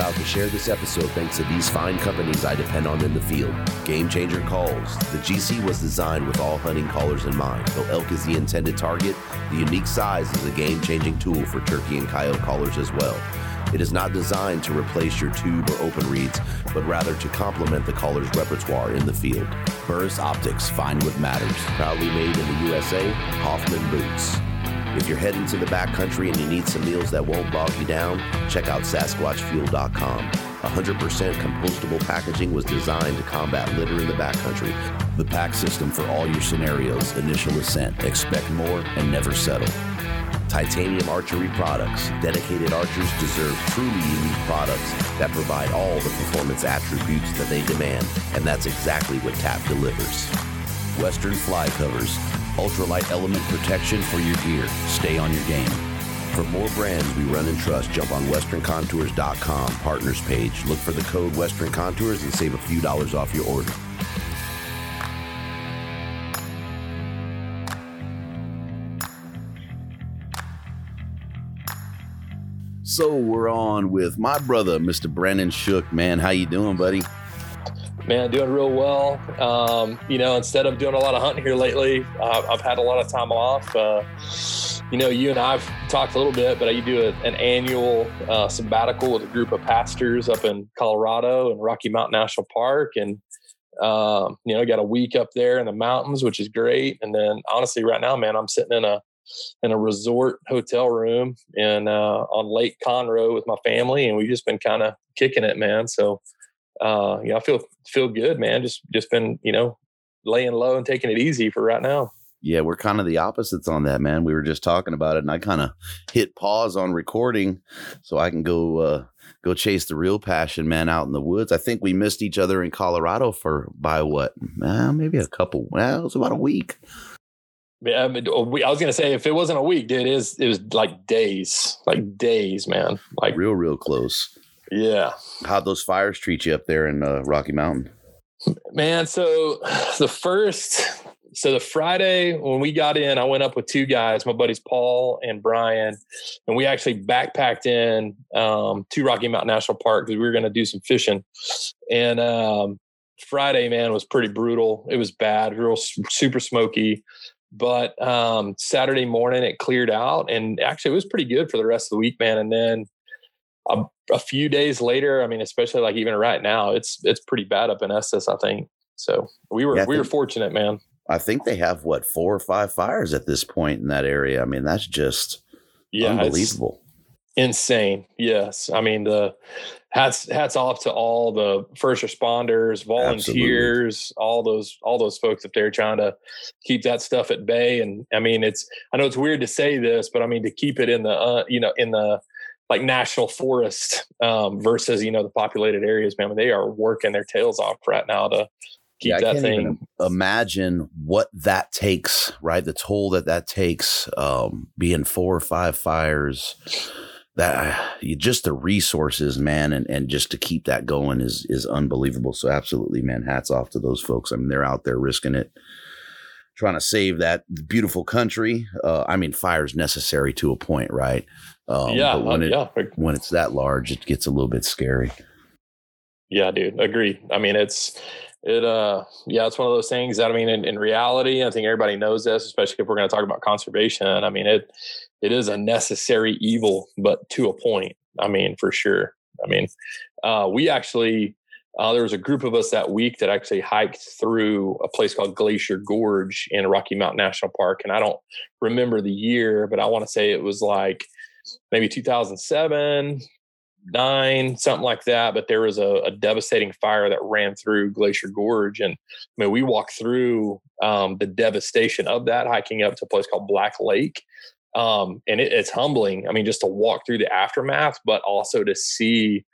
Proud to share this episode thanks to these fine companies I depend on in the field. Game Changer Calls. The GC was designed with all hunting callers in mind. Though elk is the intended target, the unique size is a game changing tool for turkey and coyote callers as well. It is not designed to replace your tube or open reeds, but rather to complement the caller's repertoire in the field. Burris Optics, find what matters. Proudly made in the USA, Hoffman Boots. If you're heading to the backcountry and you need some meals that won't bog you down, check out SasquatchFuel.com. 100% compostable packaging was designed to combat litter in the backcountry. The pack system for all your scenarios, initial ascent, expect more, and never settle. Titanium Archery Products. Dedicated archers deserve truly unique products that provide all the performance attributes that they demand, and that's exactly what TAP delivers. Western Fly Covers. Ultralight element protection for your gear. Stay on your game. For more brands we run and trust, jump on westerncontours.com partners page. Look for the code Western Contours and save a few dollars off your order. So we're on with my brother, Mr. Brandon Shook. Man, how you doing, buddy? Man, doing real well. Um, you know, instead of doing a lot of hunting here lately, uh, I've had a lot of time off. Uh, you know, you and I've talked a little bit, but I do a, an annual uh, sabbatical with a group of pastors up in Colorado and Rocky Mountain National Park, and um, you know, got a week up there in the mountains, which is great. And then, honestly, right now, man, I'm sitting in a in a resort hotel room in uh, on Lake Conroe with my family, and we've just been kind of kicking it, man. So, uh, you know, I feel feel good, man. Just just been you know laying low and taking it easy for right now. Yeah, we're kind of the opposites on that, man. We were just talking about it, and I kind of hit pause on recording so I can go uh, go chase the real passion, man, out in the woods. I think we missed each other in Colorado for by what, uh, maybe a couple. Well, it was about a week. Yeah, I was gonna say if it wasn't a week, dude, it is it was like days, like days, man. Like real, real close. Yeah. How'd those fires treat you up there in uh, Rocky Mountain? Man, so the first, so the Friday when we got in, I went up with two guys, my buddies Paul and Brian, and we actually backpacked in um, to Rocky Mountain National Park because we were going to do some fishing. And um, Friday, man, was pretty brutal. It was bad, real super smoky. But um, Saturday morning it cleared out, and actually it was pretty good for the rest of the week, man. And then a, a, few days later, I mean, especially like even right now, it's it's pretty bad up in Estes, I think. So we were yeah, we were fortunate, man. I think they have what four or five fires at this point in that area. I mean, that's just yeah, unbelievable insane yes i mean the hats hats off to all the first responders volunteers Absolutely. all those all those folks up there trying to keep that stuff at bay and i mean it's i know it's weird to say this but i mean to keep it in the uh, you know in the like national forest um, versus you know the populated areas. Man, they are working their tails off right now to keep yeah, that thing. imagine what that takes, right? The toll that that takes, um, being four or five fires. That just the resources, man, and, and just to keep that going is is unbelievable. So absolutely, man, hats off to those folks. I mean, they're out there risking it trying to save that beautiful country. Uh, I mean, fire is necessary to a point, right? Um, yeah, but when uh, it yeah. when it's that large, it gets a little bit scary. Yeah, dude, agree. I mean, it's it. Uh, yeah, it's one of those things that I mean, in, in reality, I think everybody knows this, especially if we're going to talk about conservation. I mean, it it is a necessary evil, but to a point. I mean, for sure. I mean, uh, we actually uh, there was a group of us that week that actually hiked through a place called Glacier Gorge in Rocky Mountain National Park. And I don't remember the year, but I want to say it was like maybe 2007, nine, something like that. But there was a, a devastating fire that ran through Glacier Gorge. And I mean, we walked through um, the devastation of that, hiking up to a place called Black Lake. Um, and it, it's humbling. I mean, just to walk through the aftermath, but also to see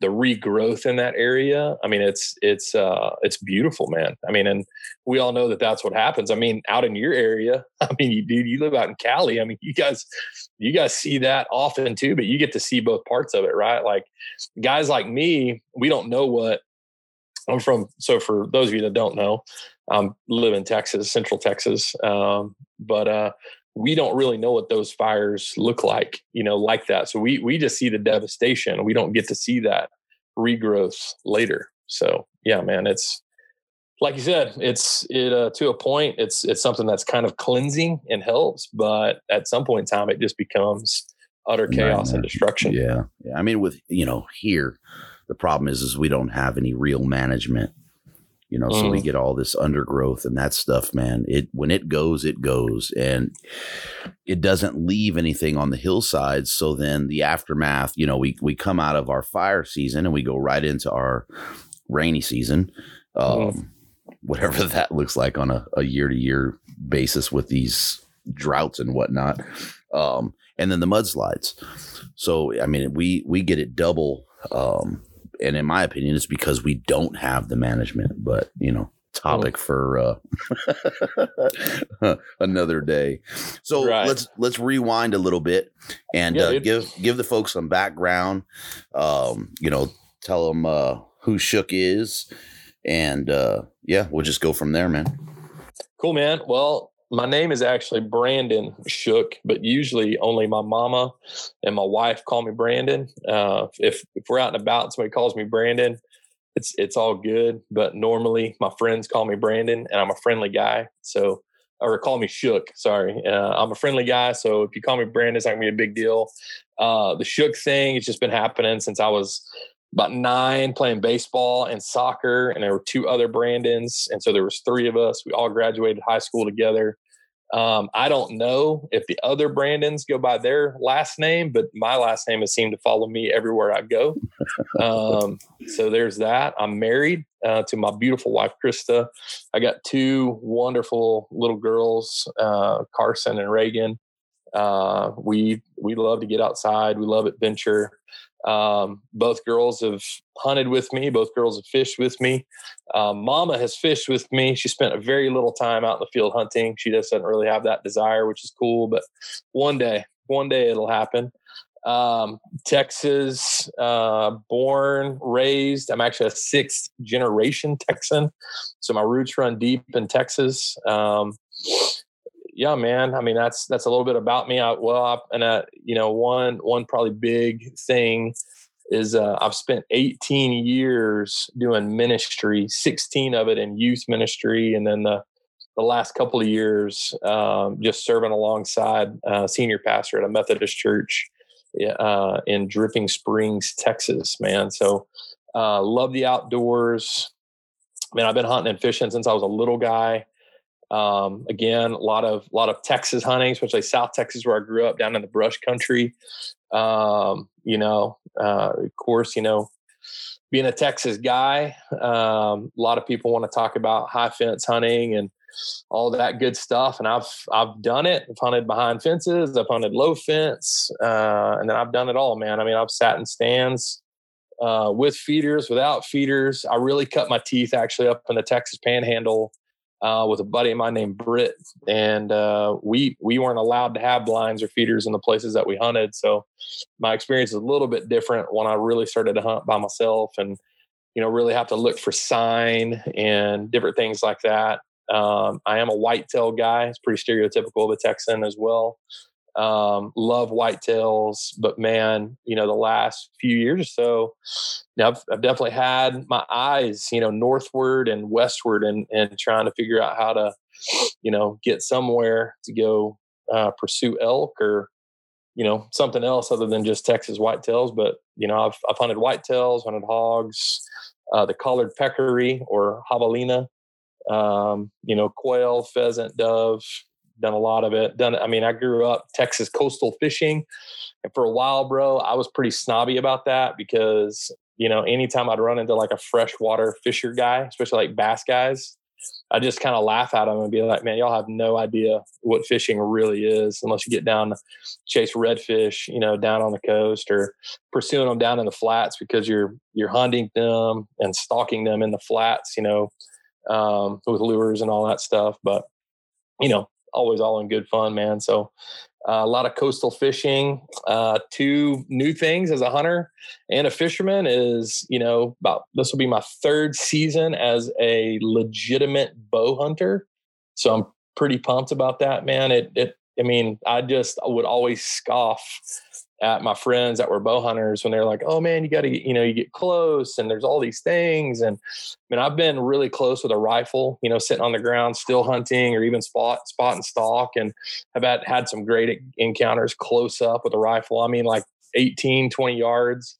the regrowth in that area i mean it's it's uh it's beautiful man. I mean and we all know that that's what happens. I mean out in your area i mean you dude you live out in cali. I mean you guys you guys see that often too but you get to see both parts of it right? Like guys like me we don't know what i'm from so for those of you that don't know um live in texas central texas um but uh we don't really know what those fires look like, you know, like that. So we we just see the devastation. We don't get to see that regrowth later. So yeah, man, it's like you said, it's it uh, to a point. It's it's something that's kind of cleansing and helps, but at some point in time, it just becomes utter chaos and destruction. Yeah, yeah. I mean, with you know here, the problem is is we don't have any real management you know, mm. so we mm. get all this undergrowth and that stuff, man. It when it goes, it goes, and it doesn't leave anything on the hillsides. So then the aftermath, you know, we we come out of our fire season and we go right into our rainy season, um, mm. whatever that looks like on a year to year basis with these droughts and whatnot, um, and then the mudslides. So I mean, we we get it double. Um, and in my opinion, it's because we don't have the management. But you know, topic for uh, another day. So right. let's let's rewind a little bit and yeah, uh, give give the folks some background. Um, you know, tell them uh, who Shook is, and uh, yeah, we'll just go from there, man. Cool, man. Well, my name is actually Brandon Shook, but usually only my mama and my wife call me Brandon. Uh, if if we're out and about, and somebody calls me Brandon, it's it's all good. But normally, my friends call me Brandon, and I'm a friendly guy. So, or call me Shook. Sorry, uh, I'm a friendly guy. So if you call me Brandon, it's not gonna be a big deal. Uh, the Shook thing, it's just been happening since I was about nine playing baseball and soccer and there were two other brandons and so there was three of us we all graduated high school together um, i don't know if the other brandons go by their last name but my last name has seemed to follow me everywhere i go. Um, so there's that. I'm married uh, to my beautiful wife krista. I got two wonderful little girls uh, carson and reagan. Uh, we we love to get outside. We love adventure um, both girls have hunted with me. Both girls have fished with me. Um, Mama has fished with me. She spent a very little time out in the field hunting. She just doesn't really have that desire, which is cool. But one day, one day it'll happen. Um, Texas, uh, born, raised. I'm actually a sixth generation Texan, so my roots run deep in Texas. Yeah, man. I mean, that's that's a little bit about me. I, well, I, and uh, you know, one one probably big thing is uh, I've spent 18 years doing ministry, 16 of it in youth ministry, and then the the last couple of years um, just serving alongside uh, senior pastor at a Methodist church uh, in Dripping Springs, Texas. Man, so uh, love the outdoors. Man, I've been hunting and fishing since I was a little guy. Um, again, a lot of a lot of Texas hunting, especially South Texas, where I grew up, down in the brush country. Um, you know, uh, of course, you know, being a Texas guy, um, a lot of people want to talk about high fence hunting, and all that good stuff. And I've I've done it. I've hunted behind fences. I've hunted low fence, uh, and then I've done it all, man. I mean, I've sat in stands uh, with feeders, without feeders. I really cut my teeth actually up in the Texas Panhandle uh, with a buddy of mine named Britt, and uh, we we weren't allowed to have blinds or feeders in the places that we hunted. So my experience is a little bit different when I really started to hunt by myself, and you know really have to look for sign and different things like that. Um, I am a whitetail guy. It's pretty stereotypical of a Texan as well. Um, love whitetails, but man, you know, the last few years or so, now I've, I've, definitely had my eyes, you know, northward and westward and, and trying to figure out how to, you know, get somewhere to go uh, pursue elk or, you know, something else other than just Texas whitetails. But, you know, I've, I've hunted whitetails, hunted hogs, uh, the collared peccary or javelina, um, you know, quail, pheasant, dove, done a lot of it. Done. I mean, I grew up Texas coastal fishing, and for a while, bro, I was pretty snobby about that because you know, anytime I'd run into like a freshwater fisher guy, especially like bass guys, I just kind of laugh at them and be like, "Man, y'all have no idea what fishing really is unless you get down to chase redfish, you know, down on the coast or pursuing them down in the flats because you're you're hunting them and stalking them in the flats, you know, um, with lures and all that stuff." But you know, always all in good fun, man. So uh, a lot of coastal fishing. Uh, two new things as a hunter and a fisherman is, you know, about this will be my third season as a legitimate bow hunter. So I'm pretty pumped about that, man. It, it, I mean, I just would always scoff at my friends that were bow hunters when they're like, "Oh man, you got to get, you know, you get close, and there's all these things." And I mean, I've been really close with a rifle, you know, sitting on the ground, still hunting, or even spot spot and stalk, and have had had some great encounters close up with a rifle. I mean, like 18, 20 yards.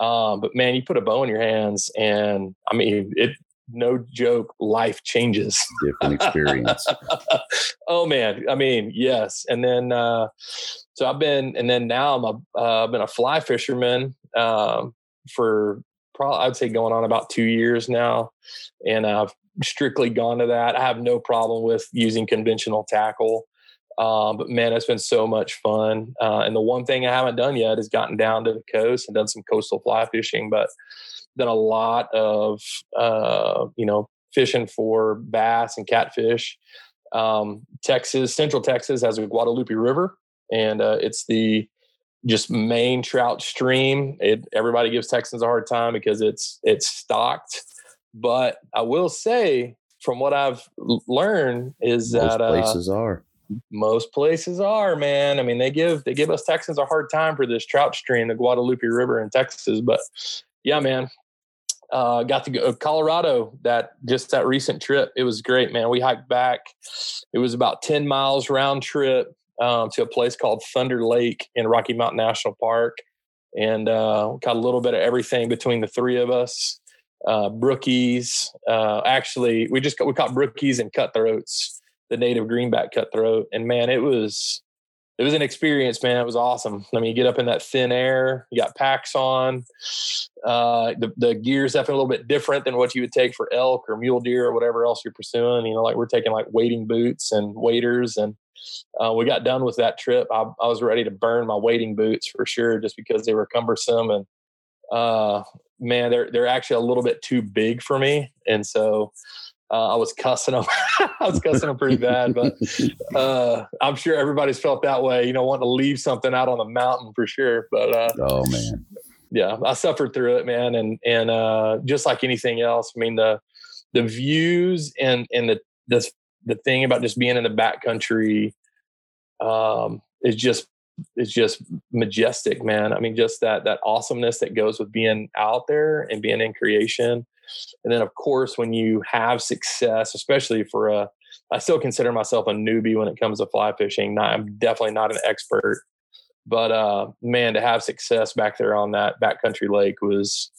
Um, but man, you put a bow in your hands, and I mean, it no joke, life changes. Different experience. oh man, I mean, yes. And then, uh, so I've been, and then now I'm a, uh, I've been a fly fisherman um, for probably I'd say going on about two years now, and I've strictly gone to that. I have no problem with using conventional tackle. Um, but man, it's been so much fun. Uh, and the one thing I haven't done yet is gotten down to the coast and done some coastal fly fishing. But done a lot of uh, you know fishing for bass and catfish. Um, Texas, Central Texas has a Guadalupe River, and uh, it's the just main trout stream. It, everybody gives Texans a hard time because it's it's stocked, but I will say from what I've learned is Most that uh, places uh, are most places are man i mean they give they give us texans a hard time for this trout stream the guadalupe river in texas but yeah man uh, got to go Colorado that just that recent trip. It was great, man. We hiked back. It was about 10 miles round trip um, to a place called Thunder Lake in Rocky Mountain National Park. And uh, got a little bit of everything between the three of us. Uh, brookies. Uh, actually, we just we caught brookies and cutthroats, the native greenback cutthroat. And man, it was it was an experience, man. It was awesome. I mean, you get up in that thin air, you got packs on. Uh, the, the is definitely a little bit different than what you would take for elk or mule deer or whatever else you're pursuing. You know, like we're taking like wading boots and waders. And uh, we got done with that trip. I, I, was ready to burn my wading boots for sure, just because they were cumbersome. And uh, man, they're, they're actually a little bit too big for me. And so, uh, I was cussing them. I was cussing them pretty bad, but uh, I'm sure everybody's felt that way. You know, wanting to leave something out on the mountain for sure. But uh, oh man, yeah, I suffered through it, man, and and uh, just like anything else, I mean the the views and and the the the thing about just being in the backcountry um, is just is just majestic, man. I mean, just that that awesomeness that goes with being out there and being in creation and then, of course, when you have success, especially for a, I still consider myself a newbie when it comes to fly fishing. Not, I'm definitely not an expert, but uh, man, to have success back there on that backcountry lake was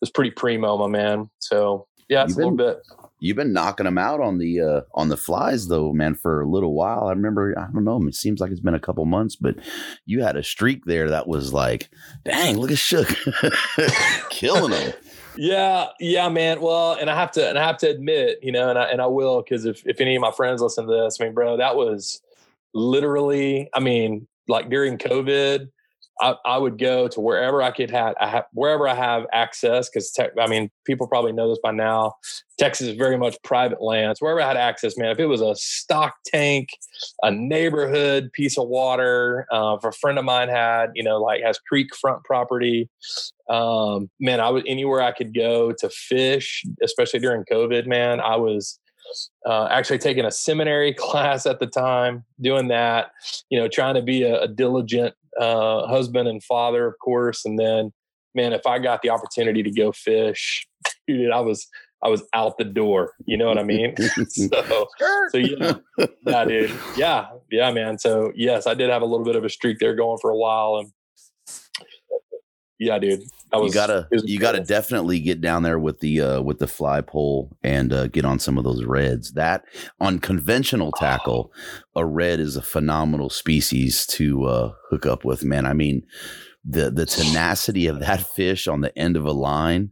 was pretty primo, my man. So yeah, it's a little bit. You've been knocking them out on the uh, on the flies though, man, for a little while. I remember, I don't know, it seems like it's been a couple months, but you had a streak there that was like, dang, look at Shook killing them. yeah, yeah, man. Well, and I have to, and I have to admit, you know, and I and I will, because if if any of my friends listen to this, I mean, bro, that was literally, I mean, like during COVID, I, I would go to wherever I could have, I have wherever I have access because I mean people probably know this by now. Texas is very much private land. So wherever I had access, man, if it was a stock tank, a neighborhood piece of water, uh, if a friend of mine had, you know, like has creek front property, um, man, I would anywhere I could go to fish, especially during COVID, man, I was uh, actually taking a seminary class at the time, doing that, you know, trying to be a, a diligent uh, husband and father, of course. And then, man, if I got the opportunity to go fish, dude, I was I was out the door. You know what I mean? so, so yeah, yeah, dude, yeah, yeah, man. So yes, I did have a little bit of a streak there going for a while, and yeah, dude, was, you gotta you gotta definitely get down there with the uh, with the fly pole and uh, get on some of those reds. That on conventional tackle, oh. a red is a phenomenal species to uh, hook up with. Man, I mean the the tenacity of that fish on the end of a line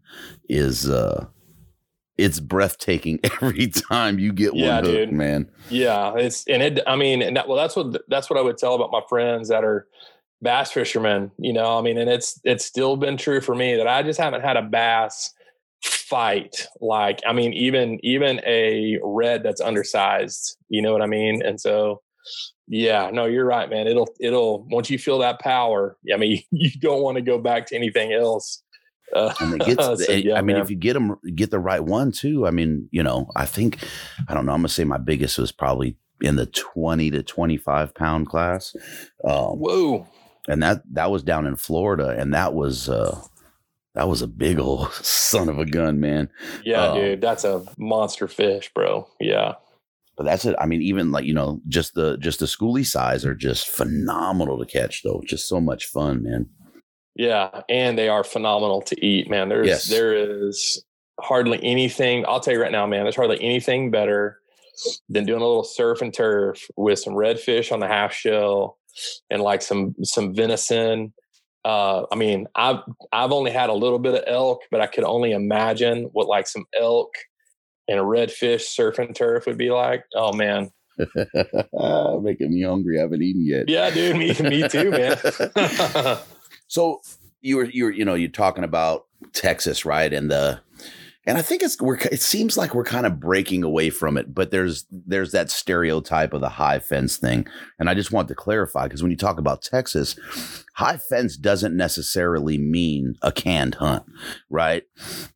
is uh it's breathtaking every time you get one yeah, hook, man. Yeah, it's and it. I mean, and that, well, that's what that's what I would tell about my friends that are bass fishermen, you know, I mean, and it's it's still been true for me that I just haven't had a bass fight like I mean even even a red that's undersized, you know what I mean? And so yeah, no, you're right, man. It'll it'll once you feel that power, I mean, you don't want to go back to anything else. Uh, and it gets, so, yeah, I mean, man. if you get them, get the right one too. I mean, you know, I think, I don't know. I'm gonna say my biggest was probably in the 20 to 25 pound class. Um, Whoa and that that was down in Florida, and that was uh, that was a big old son of a gun, man. Yeah, um, dude, that's a monster fish, bro. Yeah. But that's it. I mean, even like you know, just the just the schoolie size are just phenomenal to catch, though. Just so much fun, man. Yeah, and they are phenomenal to eat, man. There's yes. there is hardly anything. I'll tell you right now, man. There's hardly anything better than doing a little surf and turf with some redfish on the half shell and like some some venison. Uh, I mean, I've I've only had a little bit of elk, but I could only imagine what like some elk and a redfish surfing turf would be like. Oh man, making me hungry. I haven't eaten yet. Yeah, dude, me me too, man. so you were you were you know you're talking about Texas, right? And the and I think it's we're it seems like we're kind of breaking away from it, but there's there's that stereotype of the high fence thing, and I just want to clarify because when you talk about Texas, high fence doesn't necessarily mean a canned hunt, right?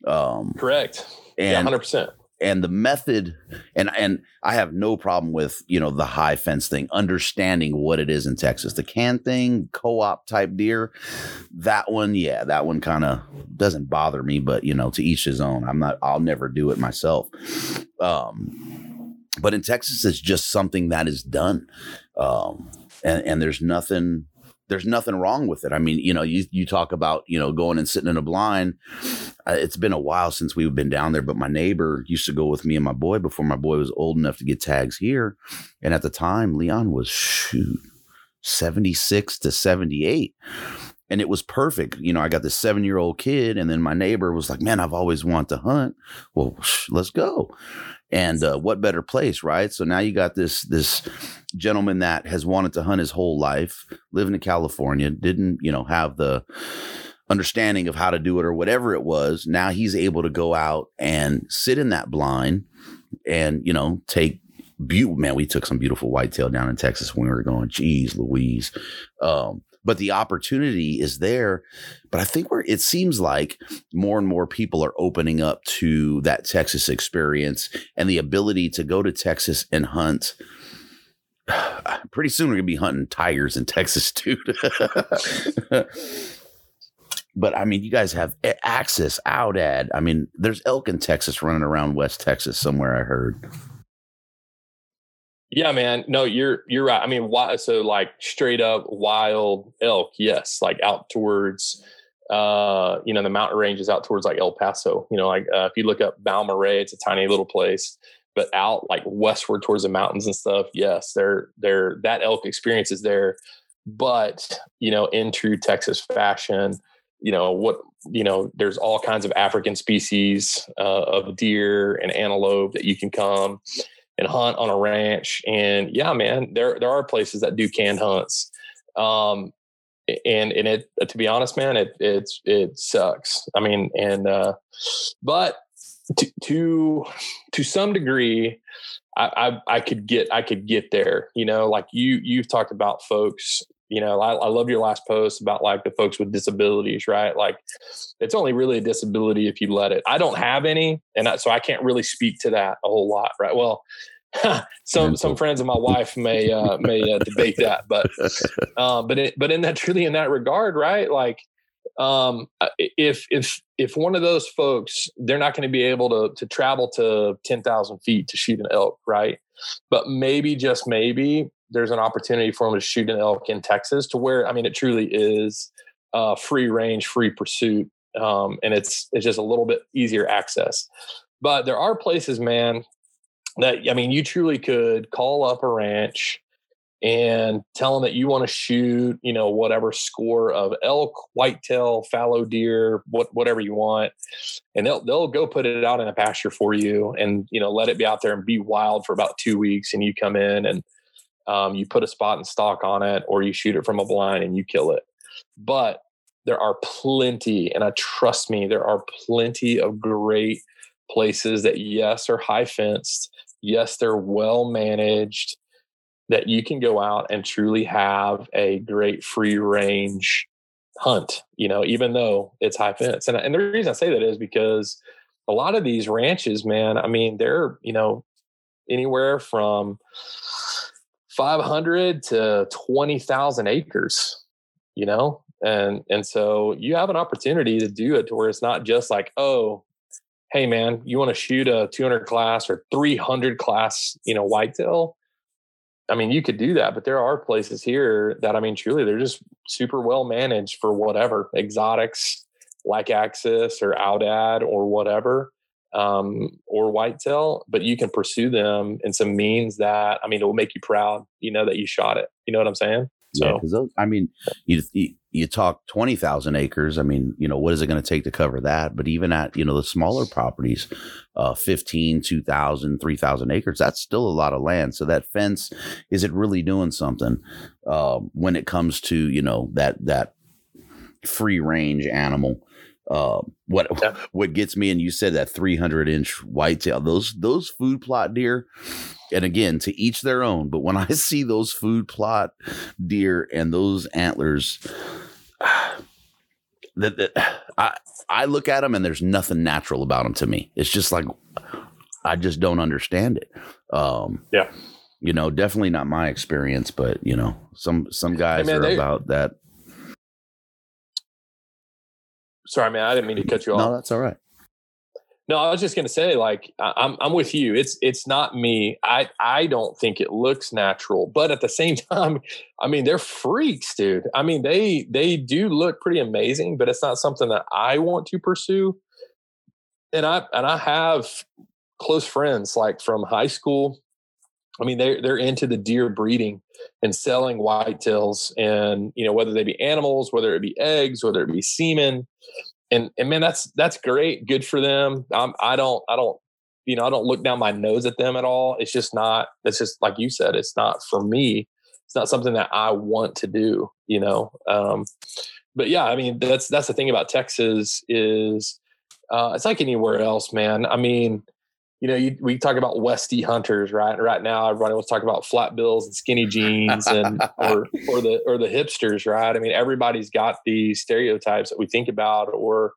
Um, Correct. And hundred percent and the method and and I have no problem with you know the high fence thing understanding what it is in Texas. The can thing co-op type deer that one yeah that one kind of doesn't bother me but you know to each his own. I'm not I'll never do it myself. Um but in Texas it's just something that is done. Um and and there's nothing there's nothing wrong with it. I mean, you know, you you talk about you know going and sitting in a blind. Uh, it's been a while since we've been down there, but my neighbor used to go with me and my boy before my boy was old enough to get tags here. And at the time, Leon was shoot seventy six to seventy eight. And it was perfect. You know, I got this seven year old kid, and then my neighbor was like, Man, I've always wanted to hunt. Well, let's go and uh, what better place right? So now you got this this gentleman that has wanted to hunt his whole life living in california didn't you know have the understanding of how to do it or whatever it was. Now he's able to go out and sit in that blind and you know take be- man we took some beautiful whitetail down in texas when we were going geez louise. Um, but the opportunity is there. But I think where it seems like more and more people are opening up to that Texas experience and the ability to go to Texas and hunt. Pretty soon we're gonna be hunting tigers in Texas, dude. but I mean, you guys have access out at. I mean, there's elk in Texas running around West Texas somewhere. I heard. Yeah, man. No, you're you're right. I mean, why? So like straight up wild elk, yes. Like out towards, uh, you know, the mountain ranges out towards like El Paso. You know, like uh, if you look up Balmorhea, it's a tiny little place, but out like westward towards the mountains and stuff. Yes, they're they're that elk experience is there, but you know, in true Texas fashion, you know what you know there's all kinds of african species uh, of deer and antelope that you can come and hunt on a ranch and yeah man there there are places that do canned hunts um and and it to be honest man it it's it sucks i mean and uh but to to, to some degree I, I, I could get I could get there. You know, like you you've talked about folks. You know, I, I love your last post about like the folks with disabilities, right? Like, it's only really a disability if you let it. I don't have any, and I, so I can't really speak to that a whole lot, right? Well, some some friends of my wife may uh, may uh, debate that, but uh, but it, but in that truly in that regard, right? Like um, uh, if if if one of those folks they're not going to be able to to travel to 10,000 feet to shoot an elk right but maybe just maybe there's an opportunity for them to shoot an elk in Texas to where I mean it truly is uh, free range free pursuit um, and it's it's just a little bit easier access. But there are places man that I mean you truly could call up a ranch and tell them that you want to shoot, you know, whatever score of elk, whitetail, fallow deer, what whatever you want, and they'll they'll go put it out in a pasture for you, and you know, let it be out there and be wild for about two weeks, and you come in and um, you put a spot and stock on it, or you shoot it from a blind and you kill it. But there are plenty, and I trust me, there are plenty of great places that yes are high fenced, yes they're well managed that you can go out and truly have a great free range hunt, you know, even though it's high fence. And, and the reason I say that is because a lot of these ranches, man, I mean, they're, you know, anywhere from 500 to 20,000 acres, you know? And, and so you have an opportunity to do it to where it's not just like, oh, hey man, you want to shoot a 200 class or 300 class, you know, whitetail I mean, you could do that, but there are places here that I mean, truly, they're just super well managed for whatever exotics, like Axis or Aoudad or whatever, um, or whitetail. But you can pursue them in some means that I mean, it will make you proud. You know that you shot it. You know what I'm saying? So, yeah, I mean, you, you talk 20,000 acres. I mean, you know, what is it going to take to cover that? But even at, you know, the smaller properties, uh, 15, 2,000, 3,000 acres, that's still a lot of land. So that fence, is it really doing something, uh, when it comes to, you know, that, that free range animal? Uh, what yeah. what gets me, and you said that 300 inch whitetail, those those food plot deer, and again to each their own. But when I see those food plot deer and those antlers, that, that I I look at them and there's nothing natural about them to me. It's just like I just don't understand it. Um, yeah, you know, definitely not my experience, but you know, some some guys hey man, are they, about that. Sorry, man, I didn't mean to cut you off. No, that's all right. No, I was just going to say, like, I'm I'm with you. It's it's not me. I I don't think it looks natural, but at the same time, I mean, they're freaks, dude. I mean, they they do look pretty amazing, but it's not something that I want to pursue. And I and I have close friends like from high school. I mean, they're they're into the deer breeding and selling whitetails, and you know whether they be animals, whether it be eggs, whether it be semen and and man, that's that's great, good for them. I'm, I don't I don't you know I don't look down my nose at them at all. It's just not. It's just like you said. It's not for me. It's not something that I want to do. You know. Um, but yeah, I mean that's that's the thing about Texas is uh, it's like anywhere else, man. I mean, you know, you, we talk about Westy hunters, right? Right now, everybody wants to talk about flat bills and skinny jeans, and or or the or the hipsters, right? I mean, everybody's got these stereotypes that we think about, or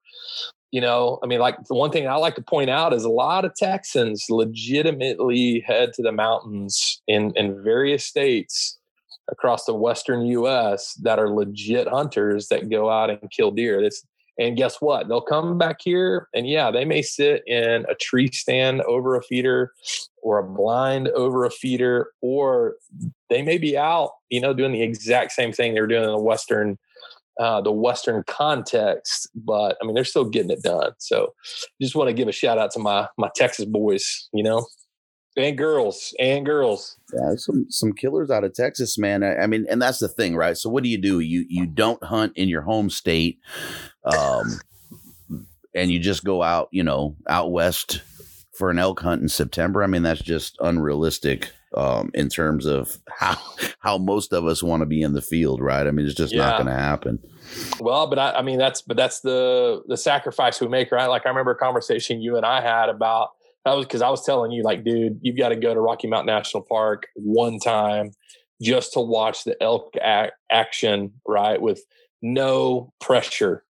you know, I mean, like the one thing I like to point out is a lot of Texans legitimately head to the mountains in in various states across the western U.S. that are legit hunters that go out and kill deer. It's and guess what? They'll come back here and yeah, they may sit in a tree stand over a feeder or a blind over a feeder, or they may be out, you know, doing the exact same thing they were doing in the Western, uh, the Western context. But I mean, they're still getting it done. So just want to give a shout out to my, my Texas boys, you know? And girls and girls. Yeah, some some killers out of Texas, man. I, I, mean, and that's the thing, right? So what do you do? You you don't hunt in your home state, um, and you just go out, you know, out west for an elk hunt in September. I mean, that's just unrealistic um, in terms of how how most of us want to be in the field, right? I mean, it's just yeah. not going to happen. Well, but I, I mean, that's but that's the the sacrifice we make, right? Like I remember a conversation you and I had about that was because I was telling you, like, dude, you've got to go to Rocky Mountain National Park one time just to watch the elk action, right? With no pressure.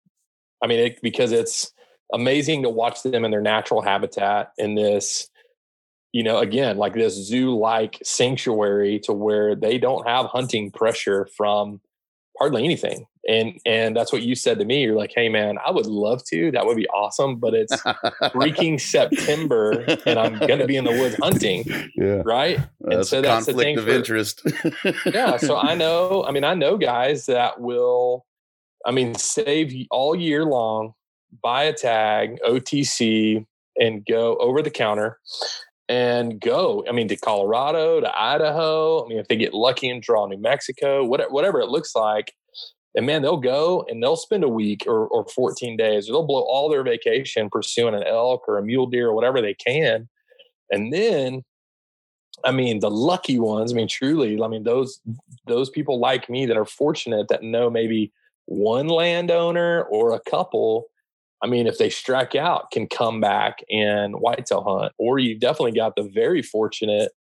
I mean, it, because it's amazing to watch them in their natural habitat in this, you know, again, like this zoo like sanctuary to where they don't have hunting pressure from hardly anything. And and that's what you said to me. You're like, hey man, I would love to. That would be awesome. But it's freaking September and I'm gonna be in the woods hunting. Yeah. Right. and so that's the thing of for, interest. yeah. So I know, I mean, I know guys that will, I mean, save all year long, buy a tag, OTC, and go over the counter and go. I mean, to Colorado, to Idaho. I mean, if they get lucky and draw New Mexico, whatever, whatever it looks like. And man, they'll go and they'll spend a week or, or 14 days, or they'll blow all their vacation pursuing an elk or a mule deer or whatever they can. And then, I mean, the lucky ones, I mean, truly, I mean, those those people like me that are fortunate that know maybe one landowner or a couple I mean, if they strike out, can come back and whitetail hunt. Or you've definitely got the very fortunate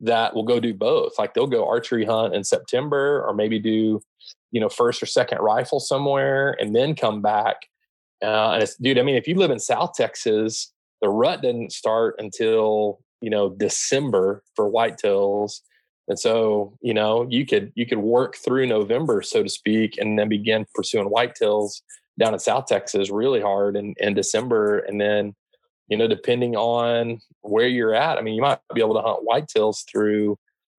that will go do both. Like they'll go archery hunt in September, or maybe do, you know, first or second rifle somewhere, and then come back. Uh, and it's, dude, I mean, if you live in South Texas, the rut didn't start until you know December for whitetails. And so, you know, you could you could work through November, so to speak, and then begin pursuing whitetails down in South Texas really hard in, in December. And then, you know, depending on where you're at, I mean, you might be able to hunt whitetails through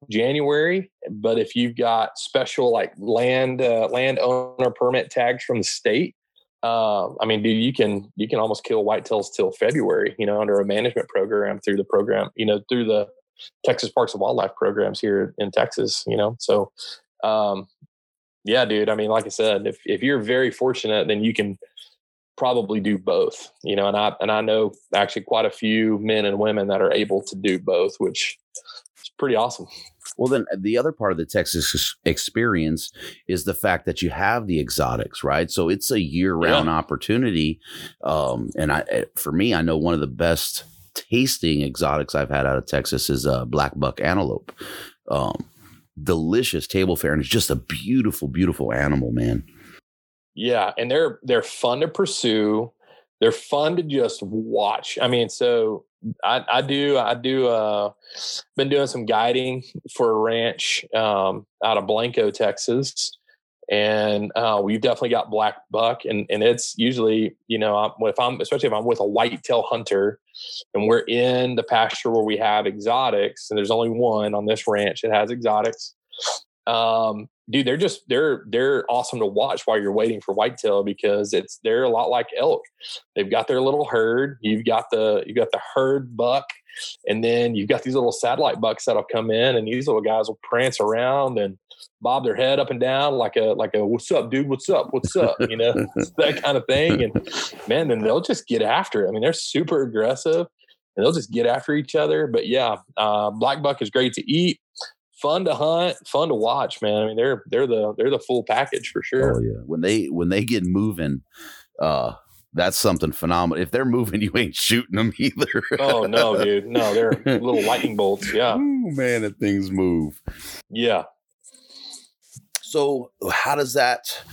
January, but if you've got special like land uh, land owner permit tags from the state, uh, I mean, dude, you can you can almost kill whitetails till February, you know, under a management program through the program, you know, through the Texas Parks and Wildlife programs here in Texas, you know. So um, yeah, dude. I mean, like I said, if if you're very fortunate, then you can probably do both. You know, and I and I know actually quite a few men and women that are able to do both, which is pretty awesome. Well, then uh, the other part of the Texas experience is the fact that you have the exotics, right? So it's a year-round yeah. opportunity. Um, and I, eh, for me, I know one of the best tasting exotics I've had out of Texas is a uh, black buck antelope. Um, delicious table fare and it's just a beautiful beautiful animal man. Yeah and they're they're fun to pursue. They're fun to just watch. I mean so i i do i do uh been doing some guiding for a ranch um out of blanco texas and uh, we've definitely got black buck and, and it's usually you know if i'm especially if i'm with a whitetail hunter and we're in the pasture where we have exotics and there's only one on this ranch that has exotics um, dude they're just they're they're awesome to watch while you're waiting for whitetail because it's they're a lot like elk. They've got their little herd you've got the you've got the herd buck and then you've got these little satellite bucks that'll come in and these little guys will prance around and bob their head up and down like a like a what's up dude? What's up? What's up? You know that kind of thing and man then they'll just get after it. I mean they're super aggressive and they'll just get after each other but yeah uh, black buck is great to eat fun to hunt fun to watch man i mean they're they're the they're the full package for sure oh yeah when they when they get moving uh that's something phenomenal. If they're moving, you ain't shooting them either. oh no, dude, no, they're little lightning bolts. Yeah, Ooh, man, if things move. Yeah, so how does that?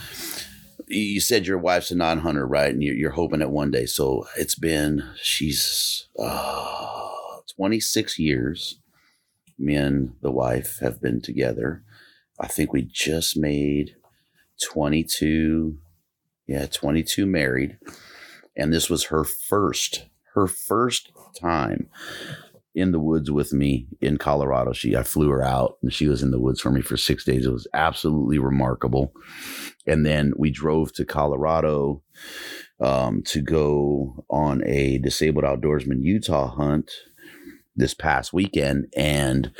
You said your wife's a non-hunter, right? And you're, hoping it one day. So it's been she's uh, 26 years. Me and the wife have been together. I think we just made 22. Yeah, 22 married, and this was her first her first time in the woods with me in Colorado. She I flew her out and she was in the woods for me for 6 days. It was absolutely remarkable. And then we drove to Colorado um, to go on a disabled outdoorsman Utah hunt this past weekend, and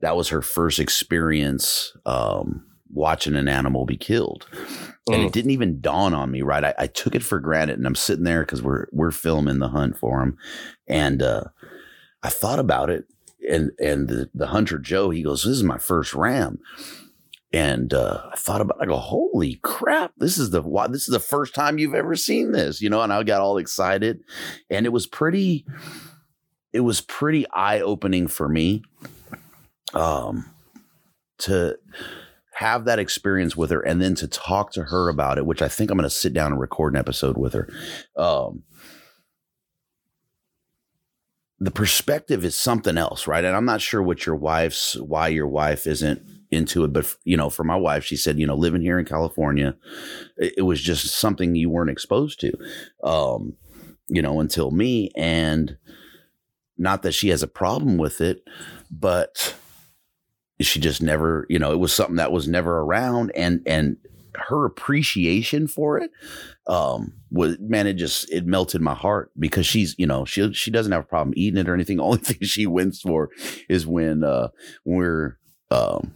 that was her first experience um, watching an animal be killed. And it mm. didn't even dawn on me, right? I, I took it for granted, and I'm sitting there because we're we're filming the hunt for him, and uh, I thought about it, and and the, the hunter Joe, he goes, "This is my first ram," and uh, I thought about, I go, "Holy crap! This is the this is the first time you've ever seen this," you know, and I got all excited, and it was pretty, it was pretty eye opening for me, um, to have that experience with her and then to talk to her about it, which I think I'm going to sit down and record an episode with her. Um, the perspective is something else, right? And I'm not sure what your wife's, why your wife isn't into it, but you know, for my wife, she said, you know, living here in California, it, it was just something you weren't exposed to, um, you know, until me. And not that she has a problem with it, but she just never, you know, it was something that was never around and and her appreciation for it um was man it just it melted my heart because she's you know she she doesn't have a problem eating it or anything. The only thing she wins for is when uh when we're um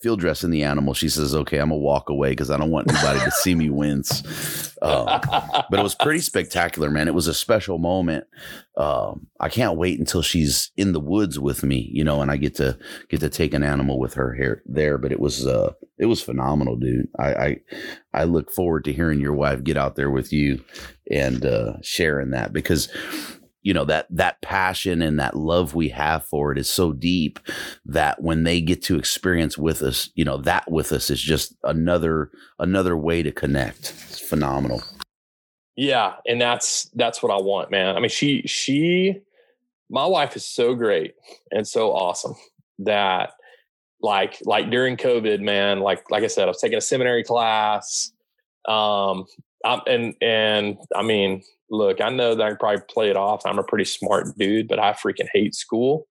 field dressing the animal, she says, "Okay, I'm gonna walk away because I don't want anybody to see me wince." Um, but it was pretty spectacular, man. It was a special moment. Um, I can't wait until she's in the woods with me, you know, and I get to get to take an animal with her here there. But it was uh, it was phenomenal, dude. I, I I look forward to hearing your wife get out there with you and uh, sharing that because you know that that passion and that love we have for it is so deep that when they get to experience with us you know that with us is just another another way to connect. It's phenomenal. Yeah and that's that's what i want man. I mean she she my wife is so great and so awesome that like like during covid man like like i said i was taking a seminary class um I'm, and and i mean look, I know that I can probably play it off. I'm a pretty smart dude, but I freaking hate school.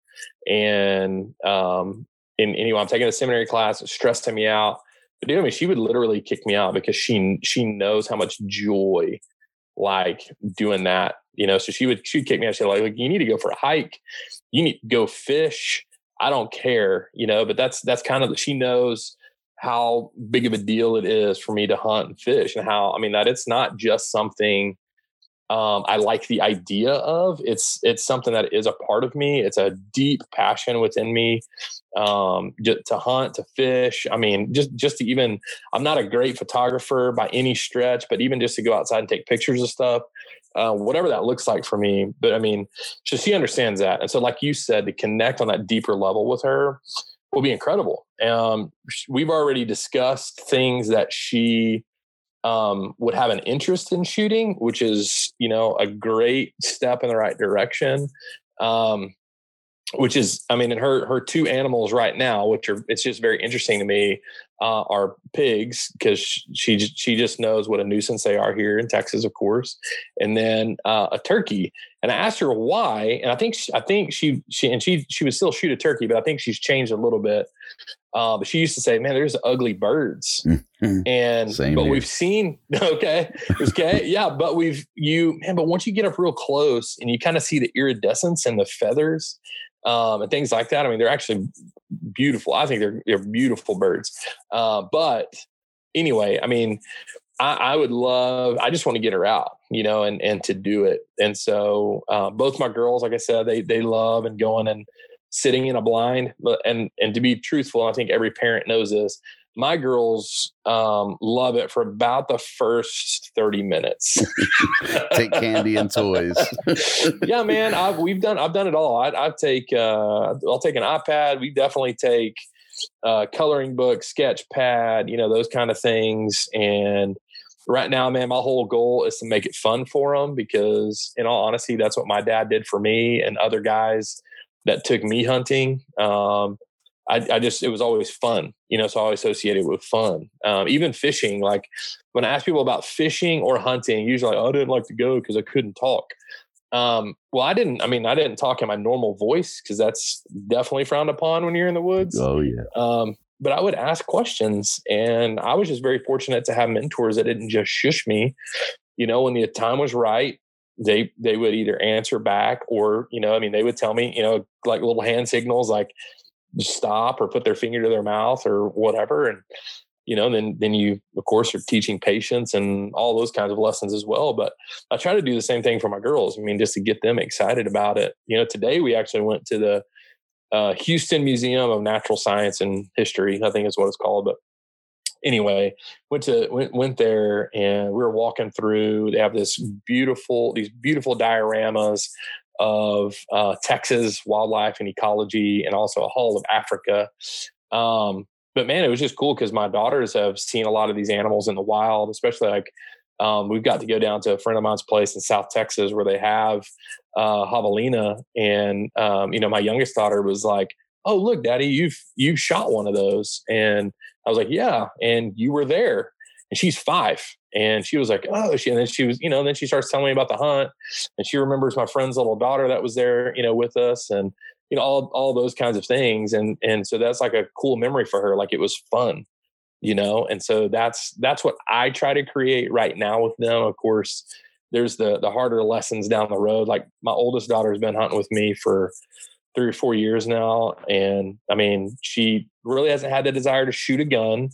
And um, and anyway, I'm taking a seminary class. It's stressing me out. But dude, I mean, she would literally kick me out because she she knows how much joy like doing that. You know, so she would she'd kick me out. She'd like, like, you need to go for a hike. You need to go fish. I don't care, you know, but that's that's kind of she knows how big of a deal it is for me to hunt and fish and how I mean that it's not just something um, I like the idea of. It's it's something that is a part of me. It's a deep passion within me um, to hunt, to fish. I mean, just just to even. I'm not a great photographer by any stretch, but even just to go outside and take pictures of stuff, uh, whatever that looks like for me. But I mean, so she understands that, and so like you said, to connect on that deeper level with her will be incredible. Um, we've already discussed things that she um, would have an interest in shooting, which is you know a great step in the right direction. Um, which is, I mean, and her her two animals right now, which are it's just very interesting to me, uh, are pigs because she she just knows what a nuisance they are here in Texas, of course, and then uh, a turkey. And I asked her why, and I think she, I think she she and she she would still shoot a turkey, but I think she's changed a little bit uh, but she used to say, "Man, there's ugly birds," mm-hmm. and Same but here. we've seen okay, okay, yeah, but we've you man, but once you get up real close and you kind of see the iridescence and the feathers um, and things like that. I mean, they're actually beautiful. I think they're they're beautiful birds. Uh, but anyway, I mean, I, I, would love. I just want to get her out, you know, and and to do it. And so uh, both my girls, like I said, they they love and going and sitting in a blind. But and and to be truthful, I think every parent knows this. My girls um, love it for about the first thirty minutes. take candy and toys. yeah, man, I've we've done I've done it all. I, I take uh, I'll take an iPad. We definitely take uh, coloring book, sketch pad, you know those kind of things. And right now, man, my whole goal is to make it fun for them because, in all honesty, that's what my dad did for me and other guys that took me hunting. Um, I, I, just it was always fun, you know. So I always associated with fun. Um, even fishing, like when I ask people about fishing or hunting, usually like, oh, I didn't like to go because I couldn't talk. Um, well, I didn't. I mean, I didn't talk in my normal voice because that's definitely frowned upon when you're in the woods. Oh yeah. Um, but I would ask questions, and I was just very fortunate to have mentors that didn't just shush me. You know, when the time was right, they they would either answer back or you know i mean they would tell me you know like little hand signals like stop or put their finger to their mouth or whatever and you know then then you of course are teaching patience and all those kinds of lessons as well but i try to do the same thing for my girls i mean just to get them excited about it you know today we actually went to the uh, houston museum of natural science and history i think is what it's called but anyway went to went, went there and we were walking through. They have this beautiful these beautiful dioramas of uh, texas wildlife and ecology and also a hall of africa. Um, but man it was just cool because my daughters have seen a lot of these animals in the wild especially like um, we've got to go down to a friend of mine's place in south texas where they have uh, javelina. And um, you know my youngest daughter was like oh look daddy you've you've shot one of those. And I was like, yeah. And you were there. And she's five. And she was like, oh, she, and then she was, you know, then she starts telling me about the hunt. And she remembers my friend's little daughter that was there, you know, with us and, you know, all, all those kinds of things. And, and so that's like a cool memory for her. Like it was fun, you know? And so that's, that's what I try to create right now with them. Of course, there's the, the harder lessons down the road. Like my oldest daughter has been hunting with me for, three or four years now. And I mean, she really hasn't had the desire to shoot a gun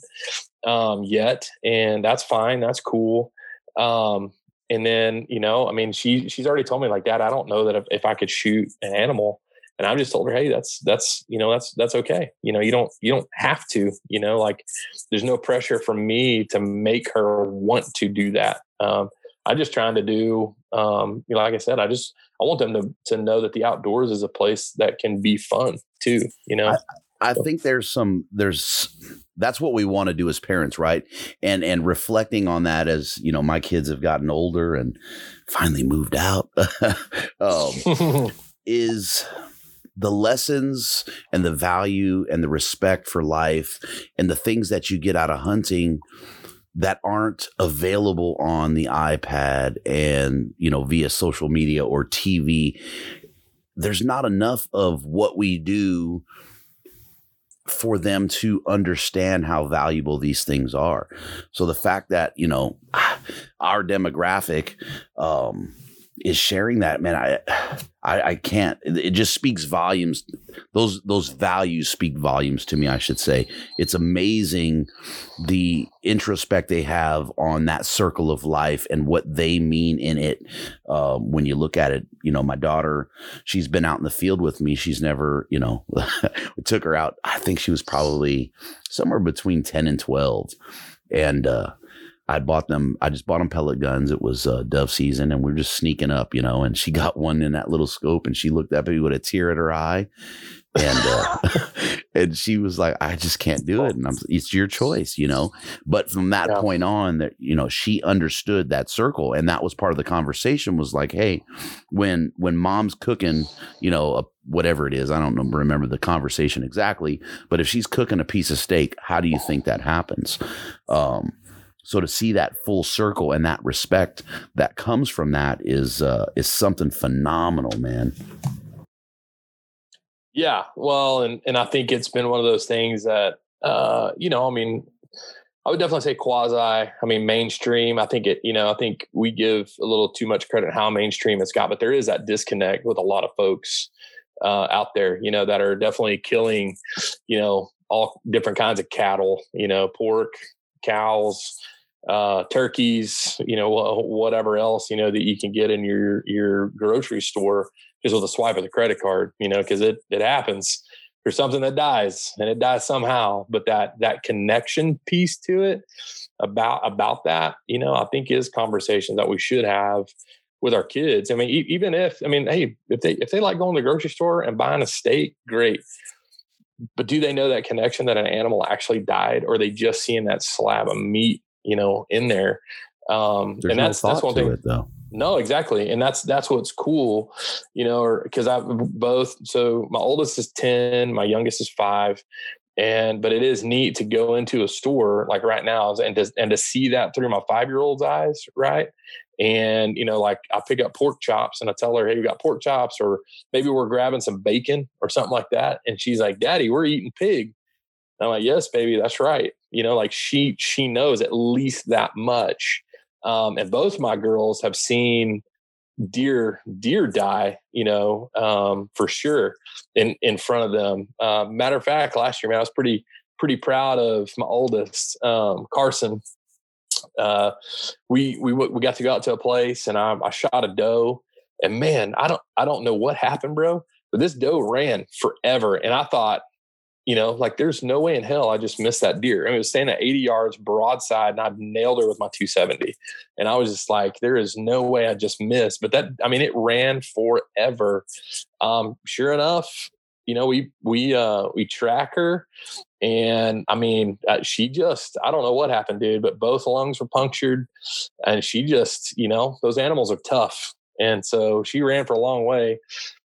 um, yet. And that's fine. That's cool. Um, and then, you know, I mean, she, she's already told me like, dad, I don't know that if, if I could shoot an animal. And I've just told her, Hey, that's, that's, you know, that's, that's okay. You know, you don't, you don't have to, you know, like there's no pressure for me to make her want to do that. Um, I'm just trying to do, um, you know, like I said, I just I want them to to know that the outdoors is a place that can be fun too. You know, I, I so. think there's some there's that's what we want to do as parents, right? And and reflecting on that as you know, my kids have gotten older and finally moved out, um, is the lessons and the value and the respect for life and the things that you get out of hunting that aren't available on the iPad and, you know, via social media or TV. There's not enough of what we do for them to understand how valuable these things are. So the fact that, you know, our demographic, um, is sharing that man I, I i can't. It just speaks volumes. Those those values speak volumes to me i should say. It's amazing the introspect they have on that circle of life and what they mean in it. Um, when you look at it you know my daughter she's been out in the field with me. She's never you know we took her out. I think she was probably somewhere between 10 and 12 and uh I bought them. I just bought them pellet guns. It was uh, dove season, and we are just sneaking up, you know. And she got one in that little scope, and she looked up at me with a tear at her eye, and uh, and she was like, "I just can't do it." And I'm, it's your choice, you know. But from that yeah. point on, that you know, she understood that circle, and that was part of the conversation. Was like, "Hey, when when mom's cooking, you know, a, whatever it is, I don't know, remember the conversation exactly, but if she's cooking a piece of steak, how do you think that happens?" Um, so to see that full circle and that respect that comes from that is uh, is something phenomenal, man. Yeah, well, and and I think it's been one of those things that uh, you know, I mean, I would definitely say quasi. I mean, mainstream. I think it. You know, I think we give a little too much credit how mainstream it's got, but there is that disconnect with a lot of folks uh, out there. You know, that are definitely killing. You know, all different kinds of cattle. You know, pork, cows, uh, turkeys, you know, whatever else, you know, that you can get in your, your grocery store just with a swipe of the credit card, you know, cause it, it happens. There's something that dies and it dies somehow, but that, that connection piece to it about, about that, you know, I think is conversation that we should have with our kids. I mean, e- even if, I mean, Hey, if they, if they like going to the grocery store and buying a steak, great but do they know that connection that an animal actually died or they just seeing that slab of meat you know, in there. Um, and that's no that's one thing. It, though. No, exactly, and that's that's what's cool, you know, because I have both. So my oldest is ten, my youngest is five, and but it is neat to go into a store like right now and to and to see that through my five year old's eyes, right? And you know, like I pick up pork chops and I tell her, "Hey, we got pork chops," or maybe we're grabbing some bacon or something like that, and she's like, "Daddy, we're eating pig." And I'm like, "Yes, baby, that's right." you know like she she knows at least that much um, and both my girls have seen deer deer die, you know, um, for sure in in front of them. Uh, matter of fact, last year, man, I was pretty pretty proud of my oldest um, Carson. Uh, we we we got to go out to a place, and I, I shot a doe, and man, I don't I don't know what happened, bro, but this doe ran forever, and I thought you know, like there's no way in hell I just missed that deer. I mean, it was staying at 80 yards broadside and I nailed her with my 270. And I was just like, there is no way I just missed. But that, I mean, it ran forever. Um, sure enough, you know, we, we, uh, we track her and I mean, uh, she just, I don't know what happened, dude, but both lungs were punctured and she just, you know, those animals are tough. And so she ran for a long way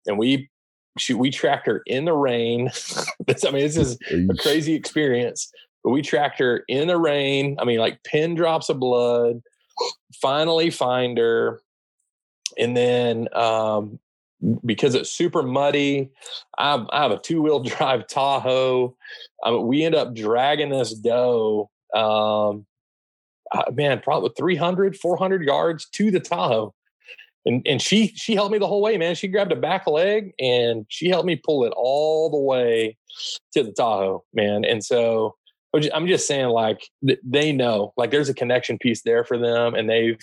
and we she we tracked her in the rain. this, I mean, this is a crazy experience. But we tracked her in the rain. I mean, like pin drops of blood. Finally, find her, and then um, because it's super muddy, I have, I have a two wheel drive Tahoe. I mean, we end up dragging this doe. Um, uh, man, probably 300, 400 yards to the Tahoe and and she she helped me the whole way, man. She grabbed a back leg and she helped me pull it all the way to the Tahoe, man. And so I'm just saying, like they know, like there's a connection piece there for them, and they've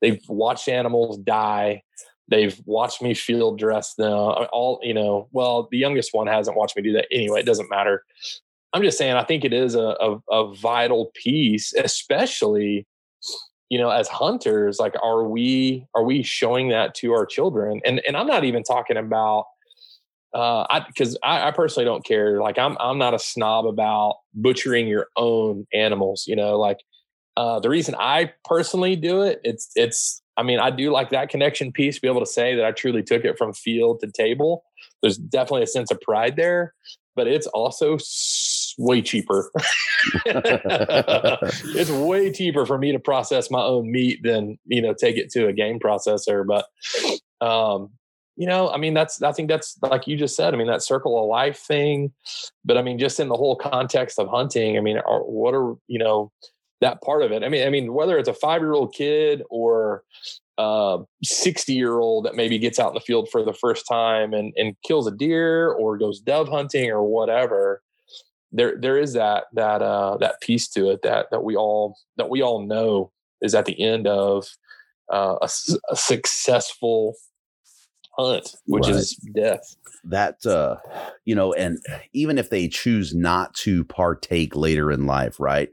they've watched animals die. They've watched me field dress them. Uh, all you know, well, the youngest one hasn't watched me do that anyway. It doesn't matter. I'm just saying, I think it is a, a, a vital piece, especially you know as hunters like are we are we showing that to our children? And and i'm not even talking about uh i because I, I, personally don't care. Like i'm i'm not a snob about butchering your own animals you know like uh the reason i personally do it it's it's i mean i do like that connection piece be able to say that i truly took it from field to table. There's definitely a sense of pride there but it's also way cheaper. it's way cheaper for me to process my own meat than you know take it to a game processor. But um, you know, I mean, that's I think that's like you just said. I mean, that circle of life thing. But I mean, just in the whole context of hunting, I mean, are, what are you know that part of it? I mean, I mean, whether it's a five year old kid or uh, 60 year old that maybe gets out in the field for the first time and, and kills a deer or goes dove hunting or whatever there there is that that uh, that piece to it that that we all that we all know is at the end of uh, a, a successful hunt, which right. is death. That uh, you know, and even if they choose not to partake later in life, right?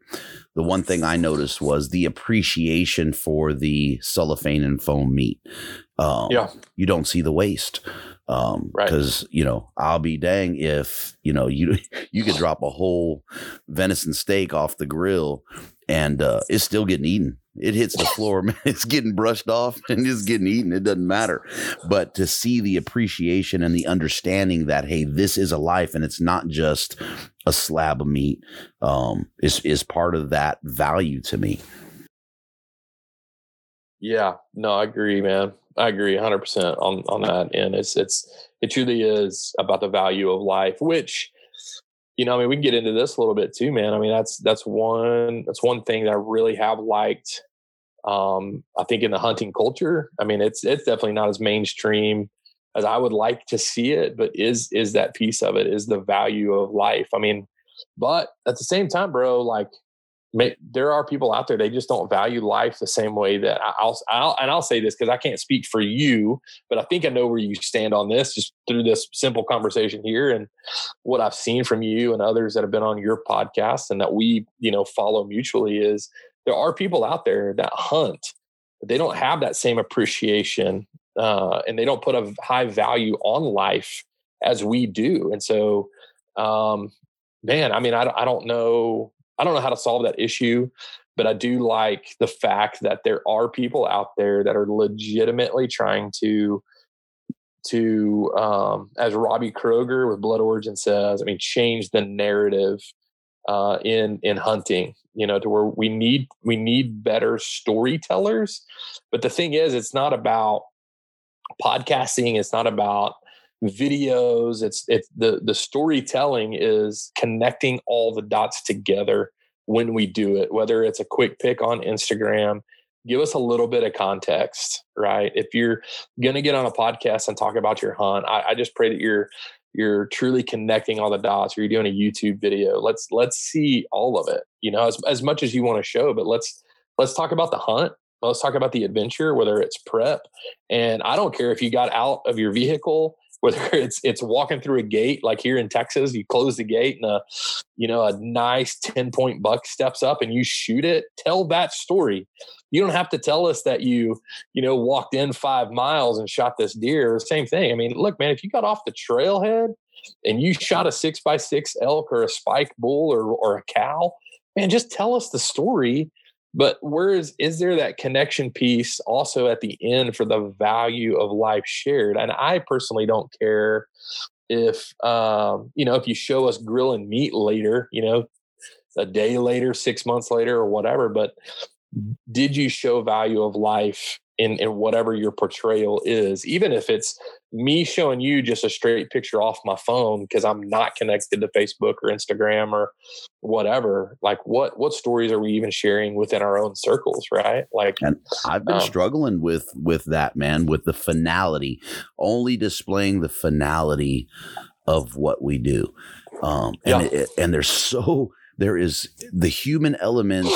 The one thing I noticed was the appreciation for the cellophane and foam meat. Um, yeah, you don't see the waste. Um, right. cause you know, I'll be dang if, you know, you, you could drop a whole venison steak off the grill and, uh, it's still getting eaten. It hits the floor, man. It's getting brushed off and it's getting eaten. It doesn't matter. But to see the appreciation and the understanding that, hey, this is a life and it's not just a slab of meat, um, is, is part of that value to me. Yeah, no, I agree, man. I agree 100% on on that and it's it's it truly is about the value of life which you know I mean we can get into this a little bit too man. I mean that's that's one that's one thing that I really have liked um I think in the hunting culture. I mean it's it's definitely not as mainstream as I would like to see it but is is that piece of it is the value of life. I mean but at the same time bro like there are people out there they just don't value life the same way that I'll, I'll and I'll say this because I can't speak for you, but I think I know where you stand on this just through this simple conversation here and what I've seen from you and others that have been on your podcast and that we you know follow mutually is there are people out there that hunt, but they don't have that same appreciation uh, and they don't put a high value on life as we do, and so um, man, I mean, I, I don't know I don't know how to solve that issue, but I do like the fact that there are people out there that are legitimately trying to to um, as Robbie Kroger with Blood Origin says, I mean, change the narrative uh, in in hunting. You know, to where we need we need better storytellers. But the thing is, it's not about podcasting. It's not about videos it's it's the the storytelling is connecting all the dots together when we do it whether it's a quick pick on instagram give us a little bit of context, right? If you're going to get on a podcast and talk about your hunt, I, I just pray that you're you're truly connecting all the dots or you're doing a youtube video let's let's see all of it you know as, as much as you want to show but let's let's talk about the hunt let's talk about the adventure whether it's prep and i don't care if you got out of your vehicle whether it's it's walking through a gate like here in Texas, you close the gate and a you know a nice 10 point buck steps up and you shoot it, tell that story. You don't have to tell us that you, you know, walked in five miles and shot this deer. Same thing. I mean, look, man, if you got off the trailhead and you shot a six by six elk or a spike bull or or a cow, man, just tell us the story but where is is there that connection piece also at the end for the value of life shared? And i personally don't care if um, you know if you show us grilling meat later you know a day later six months later or whatever but did you show value of life in in whatever your portrayal is even if it's me showing you just a straight picture off my phone because i'm not connected to facebook or instagram or whatever like what what stories are we even sharing within our own circles right like and i've been um, struggling with with that man with the finality only displaying the finality of what we do um and yeah. it, and there's so there is the human element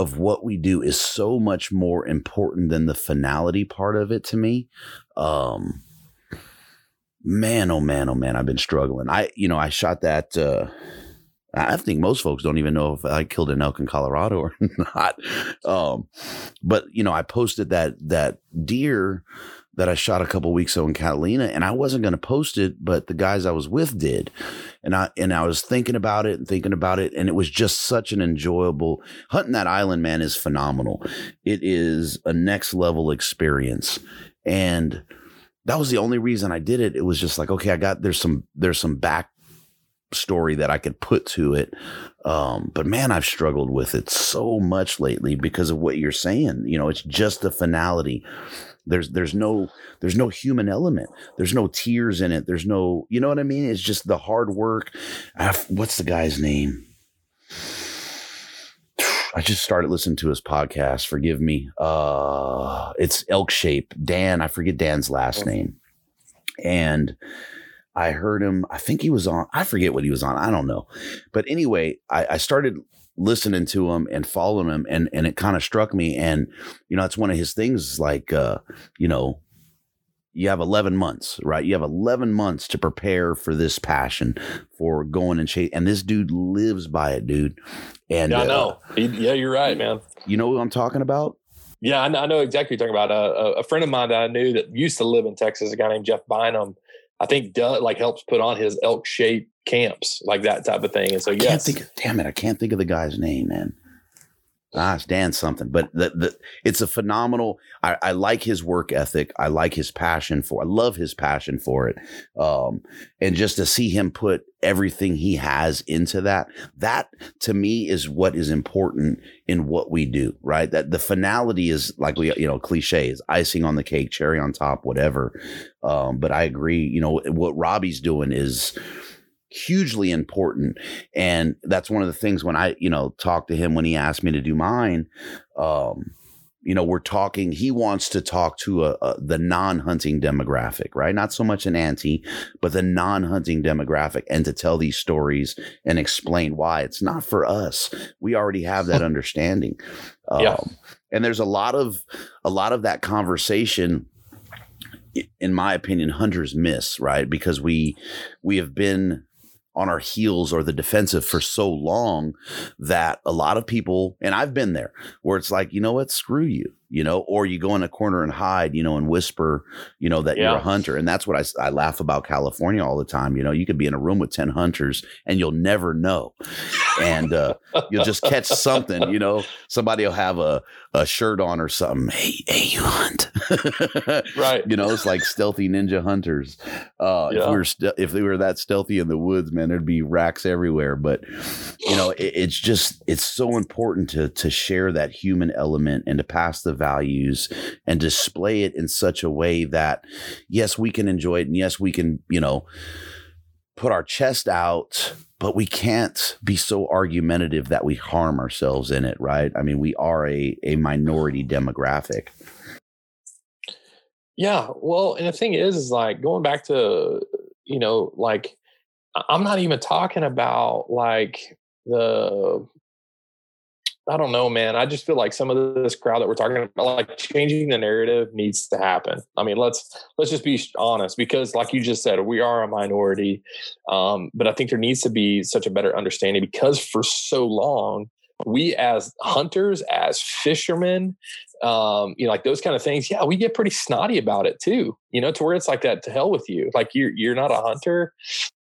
of what we do is so much more important than the finality part of it to me. Um, man, oh man, oh man, I've been struggling. I, you know, I shot that. Uh, I think most folks don't even know if I killed an elk in Colorado or not. Um, but you know, I posted that that deer that I shot a couple weeks ago in Catalina, and I wasn't going to post it, but the guys I was with did, and I and I was thinking about it and thinking about it, and it was just such an enjoyable hunting that island. Man is phenomenal. It is a next level experience, and that was the only reason I did it. It was just like, okay, I got there's some there's some back story that I could put to it. Um, but man, I've struggled with it so much lately because of what you're saying. You know, it's just the finality. There's there's no there's no human element. There's no tears in it. There's no you know what I mean. It's just the hard work. what's the guy's name? I just started listening to his podcast. Forgive me. Uh, it's Elk Shape. Dan. I forget Dan's last name. And I heard him. I think he was on. I forget what he was on. I don't know. But anyway, I, I started listening to him and following him and and it kind of struck me and you know it's one of his things like uh you know you have 11 months right? You have 11 months to prepare for this passion for going and chase and this dude lives by it dude. And yeah, I know. Uh, yeah you're right man. You know what I'm talking about? Yeah I know, I know exactly what you're talking about. Uh, a friend of mine that I knew that used to live in Texas a guy named Jeff Bynum I think does, like helps put on his elk shape camps, like that type of thing. And so, I yes, think, damn it, I can't think of the guy's name, man. Ah, it's Dan something, but the, the, it's a phenomenal. I, I, like his work ethic. I like his passion for. I love his passion for it, um, and just to see him put everything he has into that. That to me is what is important in what we do. Right. That the finality is like we, you know, cliche is icing on the cake, cherry on top, whatever. Um, but I agree. You know what Robbie's doing is hugely important. And that's one of the things when I, you know, talked to him when he asked me to do mine, um, you know, we're talking, he wants to talk to a, a the non-hunting demographic, right? Not so much an anti, but the non-hunting demographic and to tell these stories and explain why it's not for us. We already have that understanding. Um, yeah. and there's a lot of, a lot of that conversation in my opinion, hunters miss, right? Because we, we have been, on our heels or the defensive for so long that a lot of people, and I've been there, where it's like, you know what, screw you you know, or you go in a corner and hide, you know, and whisper, you know, that yeah. you're a hunter. And that's what I, I laugh about California all the time. You know, you could be in a room with 10 hunters and you'll never know. And uh, you'll just catch something, you know, somebody will have a, a shirt on or something. Hey, hey, you hunt. right. You know, it's like stealthy ninja hunters. Uh, yeah. if we were, st- if they were that stealthy in the woods, man, there'd be racks everywhere. But, you know, it, it's just, it's so important to, to share that human element and to pass the values and display it in such a way that yes we can enjoy it and yes we can you know put our chest out but we can't be so argumentative that we harm ourselves in it, right? I mean, we are a, a minority demographic. Yeah. Well, and the thing is, is like going back to, you know, like, I'm not even talking about like the I don't know, man. I just feel like some of this crowd that we're talking about, like changing the narrative needs to happen. I mean, let's let's just be honest, because like you just said, we are a minority. Um, but I think there needs to be such a better understanding because for so long, we as hunters, as fishermen, um, you know, like those kind of things, yeah, we get pretty snotty about it too, you know, to where it's like that to hell with you. Like you're you're not a hunter.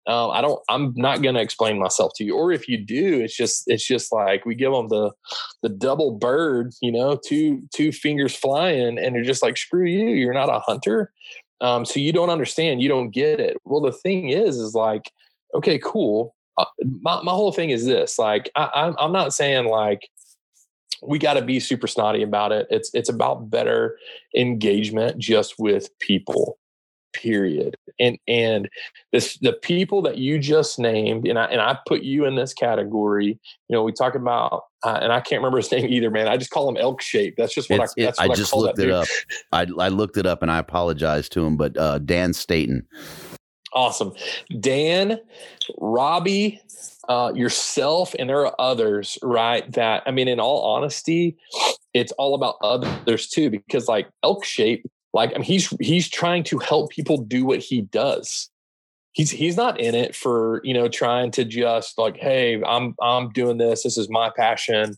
Um, I don't I'm not gonna explain myself to you. Or if you do, it's just it's just like we give them the the double bird, you know, two two fingers flying, and they're just like, screw you, you're not a hunter. Um, so you don't understand, you don't get it. Well, the thing is, is like, okay, cool. Uh, my, my whole thing is this like I, I'm, I'm not saying like we got to be super snotty about it. It's it's about better engagement just with people. Period. And and this the people that you just named, and I and I put you in this category. You know, we talk about, uh, and I can't remember his name either, man. I just call him Elk Shape. That's just what it's, I. That's it, what I just looked it dude. up. I I looked it up, and I apologize to him, but uh, Dan Staton. Awesome, Dan, Robbie, uh, yourself and there are others, right? That I mean, in all honesty, it's all about others too, because like elk shape, like I mean, he's he's trying to help people do what he does. He's he's not in it for you know trying to just like, hey, I'm I'm doing this. This is my passion.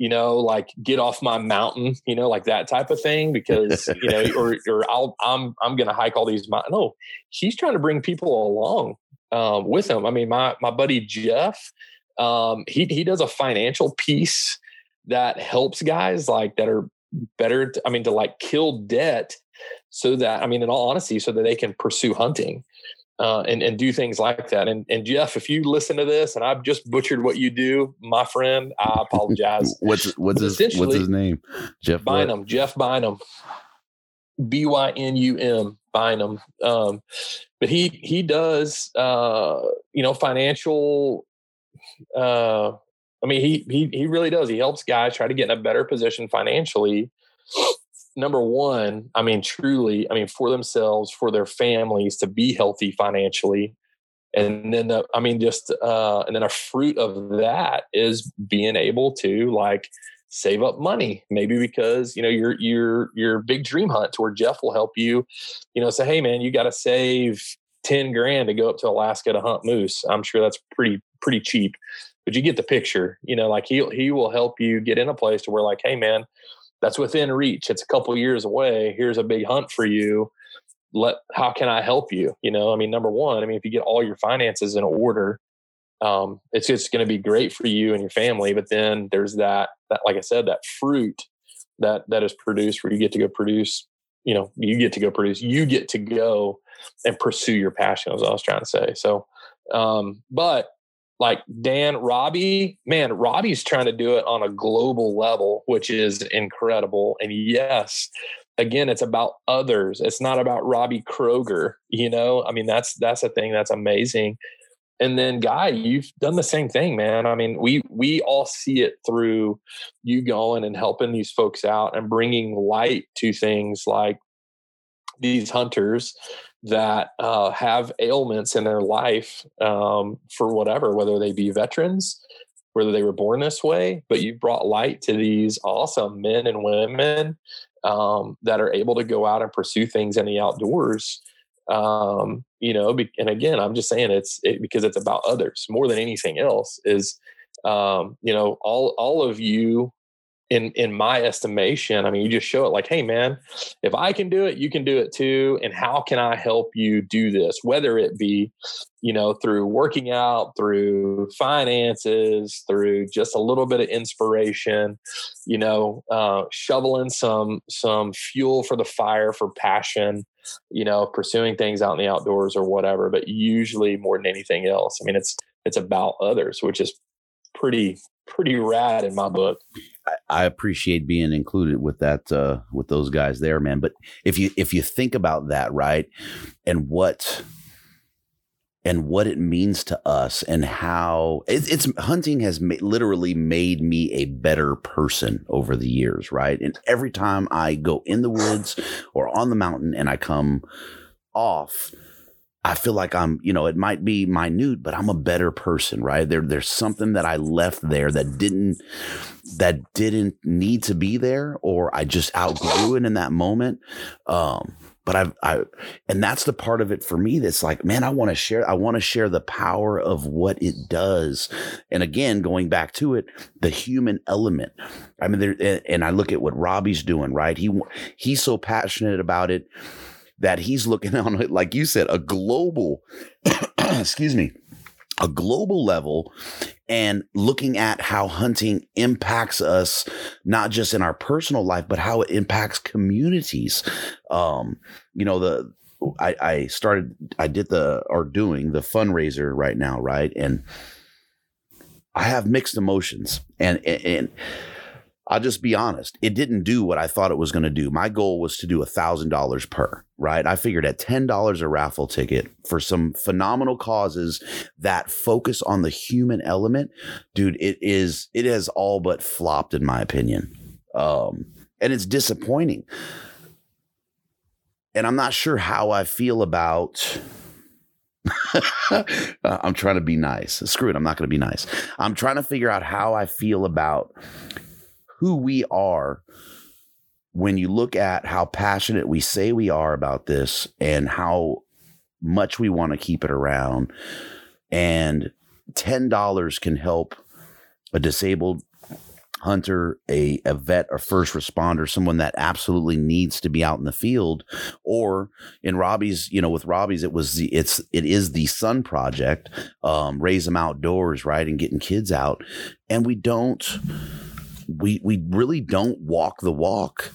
You know, like get off my mountain. You know, like that type of thing. Because you know, or or I'll I'm I'm gonna hike all these mountains. No, he's trying to bring people along um, with him. I mean, my my buddy Jeff, um, he he does a financial piece that helps guys like that are better. To, I mean, to like kill debt, so that I mean, in all honesty, so that they can pursue hunting. Uh, and and do things like that. And and Jeff, if you listen to this and I've just butchered what you do, my friend, I apologize. what's what's his what's his name? Jeff Bynum. What? Jeff Bynum. B Y N U M Bynum. Um, but he he does uh, you know financial. Uh, I mean, he he he really does. He helps guys try to get in a better position financially. Number one, I mean, truly, I mean, for themselves, for their families to be healthy financially, and then the, I mean, just uh, and then a fruit of that is being able to like save up money. Maybe because you know your your your big dream hunt to where jeff will help you you know say hey man you got to save 10 grand to go up to alaska to hunt moose. I'm sure that's pretty pretty cheap. But you get the picture you know like he he will help you get in a place to where like hey man that's within reach it's a couple years away here's a big hunt for you let how can i help you you know i mean number one i mean if you get all your finances in order um, it's just going to be great for you and your family. But then there's that, that, like I said, that fruit that that is produced where you get to go produce. You know, you get to go produce. You get to go and pursue your passion. As I was trying to say. So, um, but like Dan, Robbie, man, Robbie's trying to do it on a global level, which is incredible. And yes, again, it's about others. It's not about Robbie Kroger. You know, I mean, that's that's a thing that's amazing and then guy you've done the same thing man i mean we we all see it through you going and helping these folks out and bringing light to things like these hunters that uh, have ailments in their life um, for whatever whether they be veterans whether they were born this way but you brought light to these awesome men and women um, that are able to go out and pursue things in the outdoors um, you know and again i'm just saying it's it, because it's about others more than anything else is um, you know all all of you in in my estimation i mean you just show it like hey man if i can do it you can do it too and how can i help you do this whether it be you know through working out through finances through just a little bit of inspiration you know uh, shoveling some some fuel for the fire for passion you know pursuing things out in the outdoors or whatever but usually more than anything else i mean it's it's about others which is pretty pretty rad in my book. I, appreciate being included with that uh, with those guys there, man. But if you if you think about that, right, and what and what it means to us and how it, it's hunting has ma- literally made me a better person over the years right and every time i go in the woods or on the mountain and i come off I feel like I'm, you know, it might be minute, but I'm a better person, right? There, there's something that I left there that didn't, that didn't need to be there, or I just outgrew it in that moment. Um, but I've, I, and that's the part of it for me that's like, man, I want to share, I want to share the power of what it does. And again, going back to it, the human element. I mean, there, and I look at what Robbie's doing, right? He, he's so passionate about it that he's looking on it, like you said, a global, excuse me, a global level and looking at how hunting impacts us, not just in our personal life, but how it impacts communities. Um, you know, the, I, I started, I did the, or doing the fundraiser right now, right? And I have mixed emotions and, and, and I'll just be honest. It didn't do what I thought it was going to do. My goal was to do a thousand dollars per, right? I figured at $10 a raffle ticket for some phenomenal causes that focus on the human element, dude, it is, it has all but flopped in my opinion. Um, and it's disappointing. And I'm not sure how I feel about, I'm trying to be nice. Screw it. I'm not going to be nice. I'm trying to figure out how I feel about who we are when you look at how passionate we say we are about this and how much we want to keep it around and $10 can help a disabled hunter, a, a vet, a first responder, someone that absolutely needs to be out in the field. Or in Robbie's, you know, with Robbie's, it was the it's it is the Sun Project, um, raise them outdoors, right, and getting kids out, and we don't we we really don't walk the walk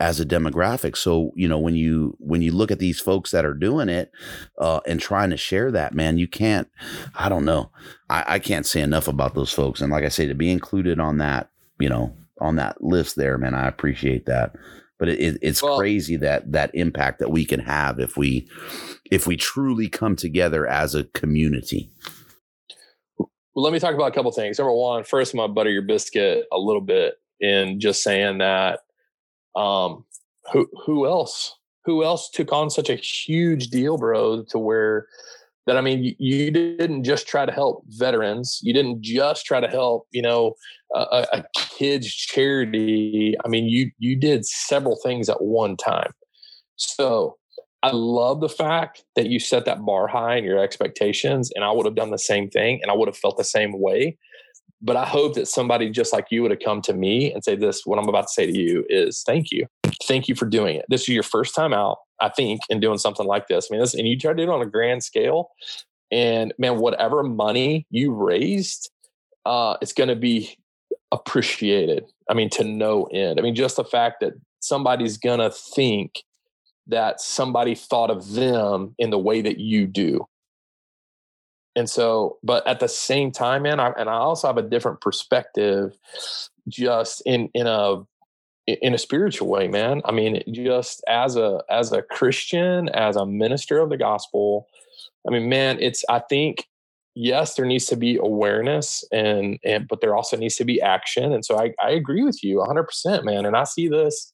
as a demographic. So you know when you when you look at these folks that are doing it uh, and trying to share that, man, you can't. I don't know. I, I can't say enough about those folks. And like I say, to be included on that, you know, on that list there, man, I appreciate that. But it, it, it's well, crazy that that impact that we can have if we if we truly come together as a community. Well, let me talk about a couple things. Number one, first, I'm gonna butter your biscuit a little bit in just saying that um, who who else who else took on such a huge deal, bro, to where that I mean, you, didn't just try to help veterans, you didn't just try to help, you know, a, a kids charity. I mean, you you did several things at one time. So I love the fact that you set that bar high in your expectations, and I would have done the same thing, and I would have felt the same way. But I hope that somebody just like you would have come to me and say, "This, what I'm about to say to you is thank you, thank you for doing it. This is your first time out, I think, in doing something like this. I mean, this, and you tried to do it on a grand scale, and man, whatever money you raised, uh, it's going to be appreciated. I mean, to no end. I mean, just the fact that somebody's going to think that somebody thought of them in the way that you do. And so, but at the same time, man, I, and I also have a different perspective, just in in a in a spiritual way, man. I mean, just as a as a Christian, as a minister of the gospel, I mean, man, it's I think yes, there needs to be awareness and and but there also needs to be action. And so I I agree with you 100%, man. And I see this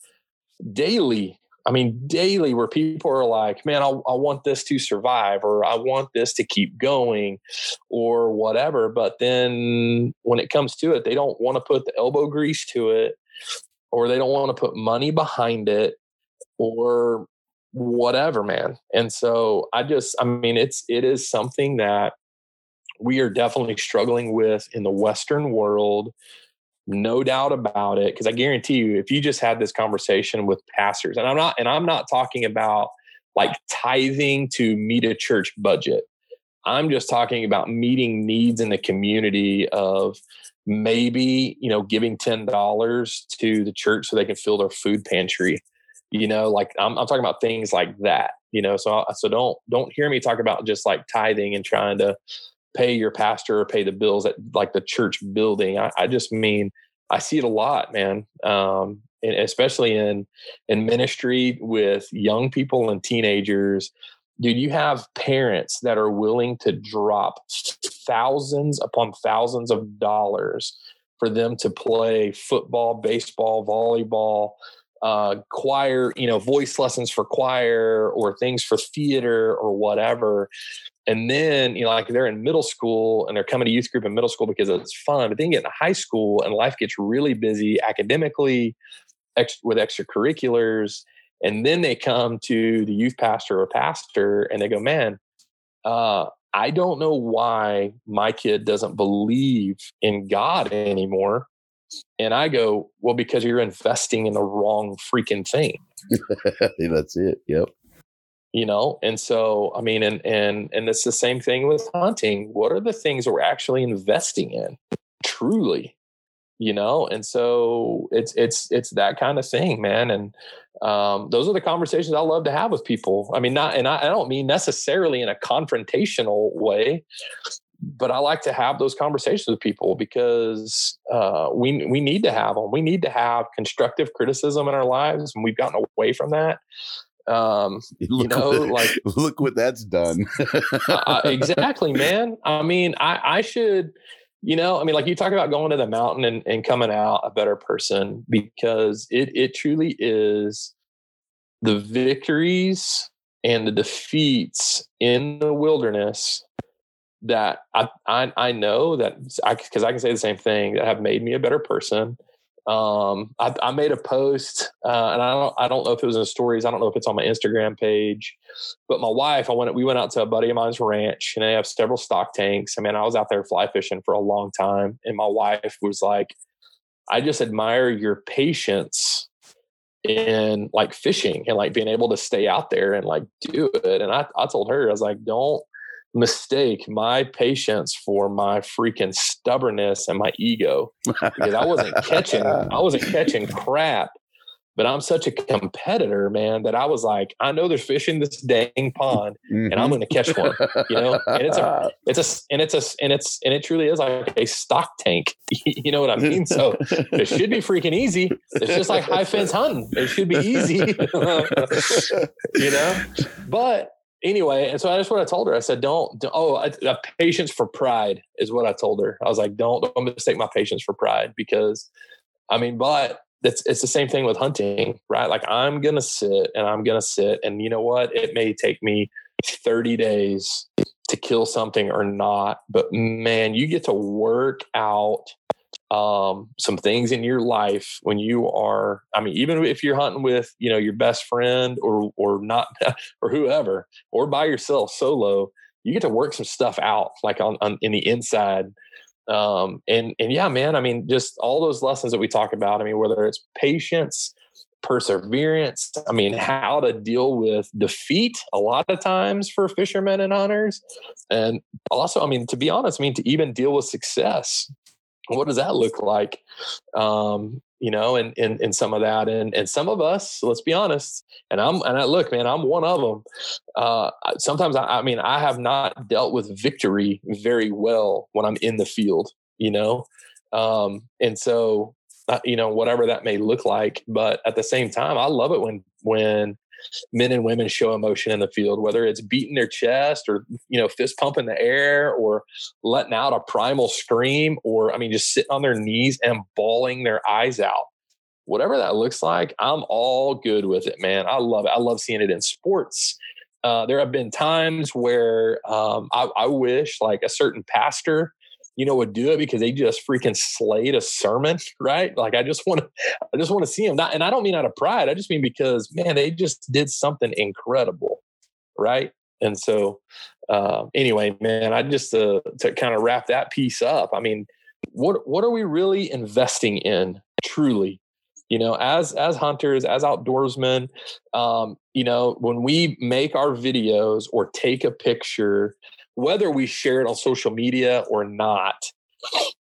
daily I mean, daily where people are like, man, I, I, want this to survive or I want this to keep going or whatever. But then when it comes to it, they don't want to put the elbow grease to it or they don't want to put money behind it or whatever, man. And so I just, I mean, it's, it is something that we are definitely struggling with in the Western world no doubt about it because i guarantee you if you just had this conversation with pastors and i'm not and i'm not talking about like tithing to meet a church budget. I'm just talking about meeting needs in the community of maybe you know giving $10 to the church so they can fill their food pantry you know like i'm, I'm talking about things like that you know so so don't don't hear me talk about just like tithing and trying to pay your pastor or pay the bills at like the church building. I, I just mean I see it a lot, man. Um, and especially in in ministry with young people and teenagers dude, you have parents that are willing to drop thousands upon thousands of dollars for them to play football, baseball, volleyball, uh, choir, you know, voice lessons for choir or things for theater or whatever. And then, you know, like they're in middle school and they're coming to youth group in middle school because it's fun, but then get into high school and life gets really busy academically ex- with extracurriculars. And then they come to the youth pastor or pastor and they go, man, uh, I don't know why my kid doesn't believe in God anymore. And I go, well, because you're investing in the wrong freaking thing. That's it. Yep. You know, and so I mean, and and and it's the same thing with hunting. What are the things we're actually investing in, truly? You know, and so it's it's it's that kind of thing, man. And um, those are the conversations I love to have with people. I mean, not and I, I don't mean necessarily in a confrontational way, but I like to have those conversations with people because uh, we we need to have them. We need to have constructive criticism in our lives, and we've gotten away from that. Um, you know, what, like look what that's done. uh, exactly, man. I mean, I I should. You know, I mean, like you talk about going to the mountain and, and coming out a better person because it it truly is the victories and the defeats in the wilderness that I I, I know that I because I can say the same thing that have made me a better person. Um, I, I made a post, uh, and I don't I don't know if it was in stories. I don't know if it's on my Instagram page, but my wife, I went we went out to a buddy of mine's ranch, and they have several stock tanks. I mean, I was out there fly fishing for a long time, and my wife was like, "I just admire your patience." in like fishing and like being able to stay out there and like do it. And I, I told her, I was like, don't mistake my patience for my freaking stubbornness and my ego. Because I wasn't catching I wasn't catching crap but I'm such a competitor man that I was like I know there's fish in this dang pond mm-hmm. and I'm going to catch one you know? And it's a it's a and it's a and it's and it truly is like a stock tank you know what I mean? So it should be freaking easy. It's just like high fence hunting. It should be easy you know? But anyway, and so that's what I told her. I said, "Don't, don't oh, a uh, patience for pride is what I told her. I was like, don't, don't mistake my patience for pride because, I mean, but it's it's the same thing with hunting, right? Like I'm gonna sit and I'm gonna sit, and you know what? It may take me 30 days to kill something or not, but man, you get to work out um, some things in your life when you are i mean even if you're hunting with you know your best friend or or not or whoever or by yourself solo you get to work some stuff out like on, on in the inside. Um, and and yeah man i mean just all those lessons that we talk about i mean whether it's patience perseverance i mean how to deal with defeat a lot of times for fishermen and hunters. And also i mean to be honest i mean to even deal with success what does that look like? Um, you know and in, in some of that and and some of us let's be honest and i'm and i look man i'm one of them uh, sometimes I, I mean i have not dealt with victory very well when i'm in the field you know? Um, and so uh, you know whatever that may look like but at the same time i love it when when men and women show emotion in the field, whether it's beating their chest or, you know, fist pumping the air or letting out a primal scream or, I mean, just sitting on their knees and bawling their eyes out. Whatever that looks like, I'm all good with it, man. I love it. I love seeing it in sports. Uh, there have been times where um, I, I wish like a certain pastor you know, would do it because they just freaking slayed a sermon, right? Like I just want to, I just want to see them. Not, and I don't mean out of pride. I just mean because man, they just did something incredible, right? And so, uh, anyway, man, I just uh, to kind of wrap that piece up. I mean, what what are we really investing in truly? You know, as as hunters, as outdoorsmen, um, you know, when we make our videos or take a picture whether we share it on social media or not,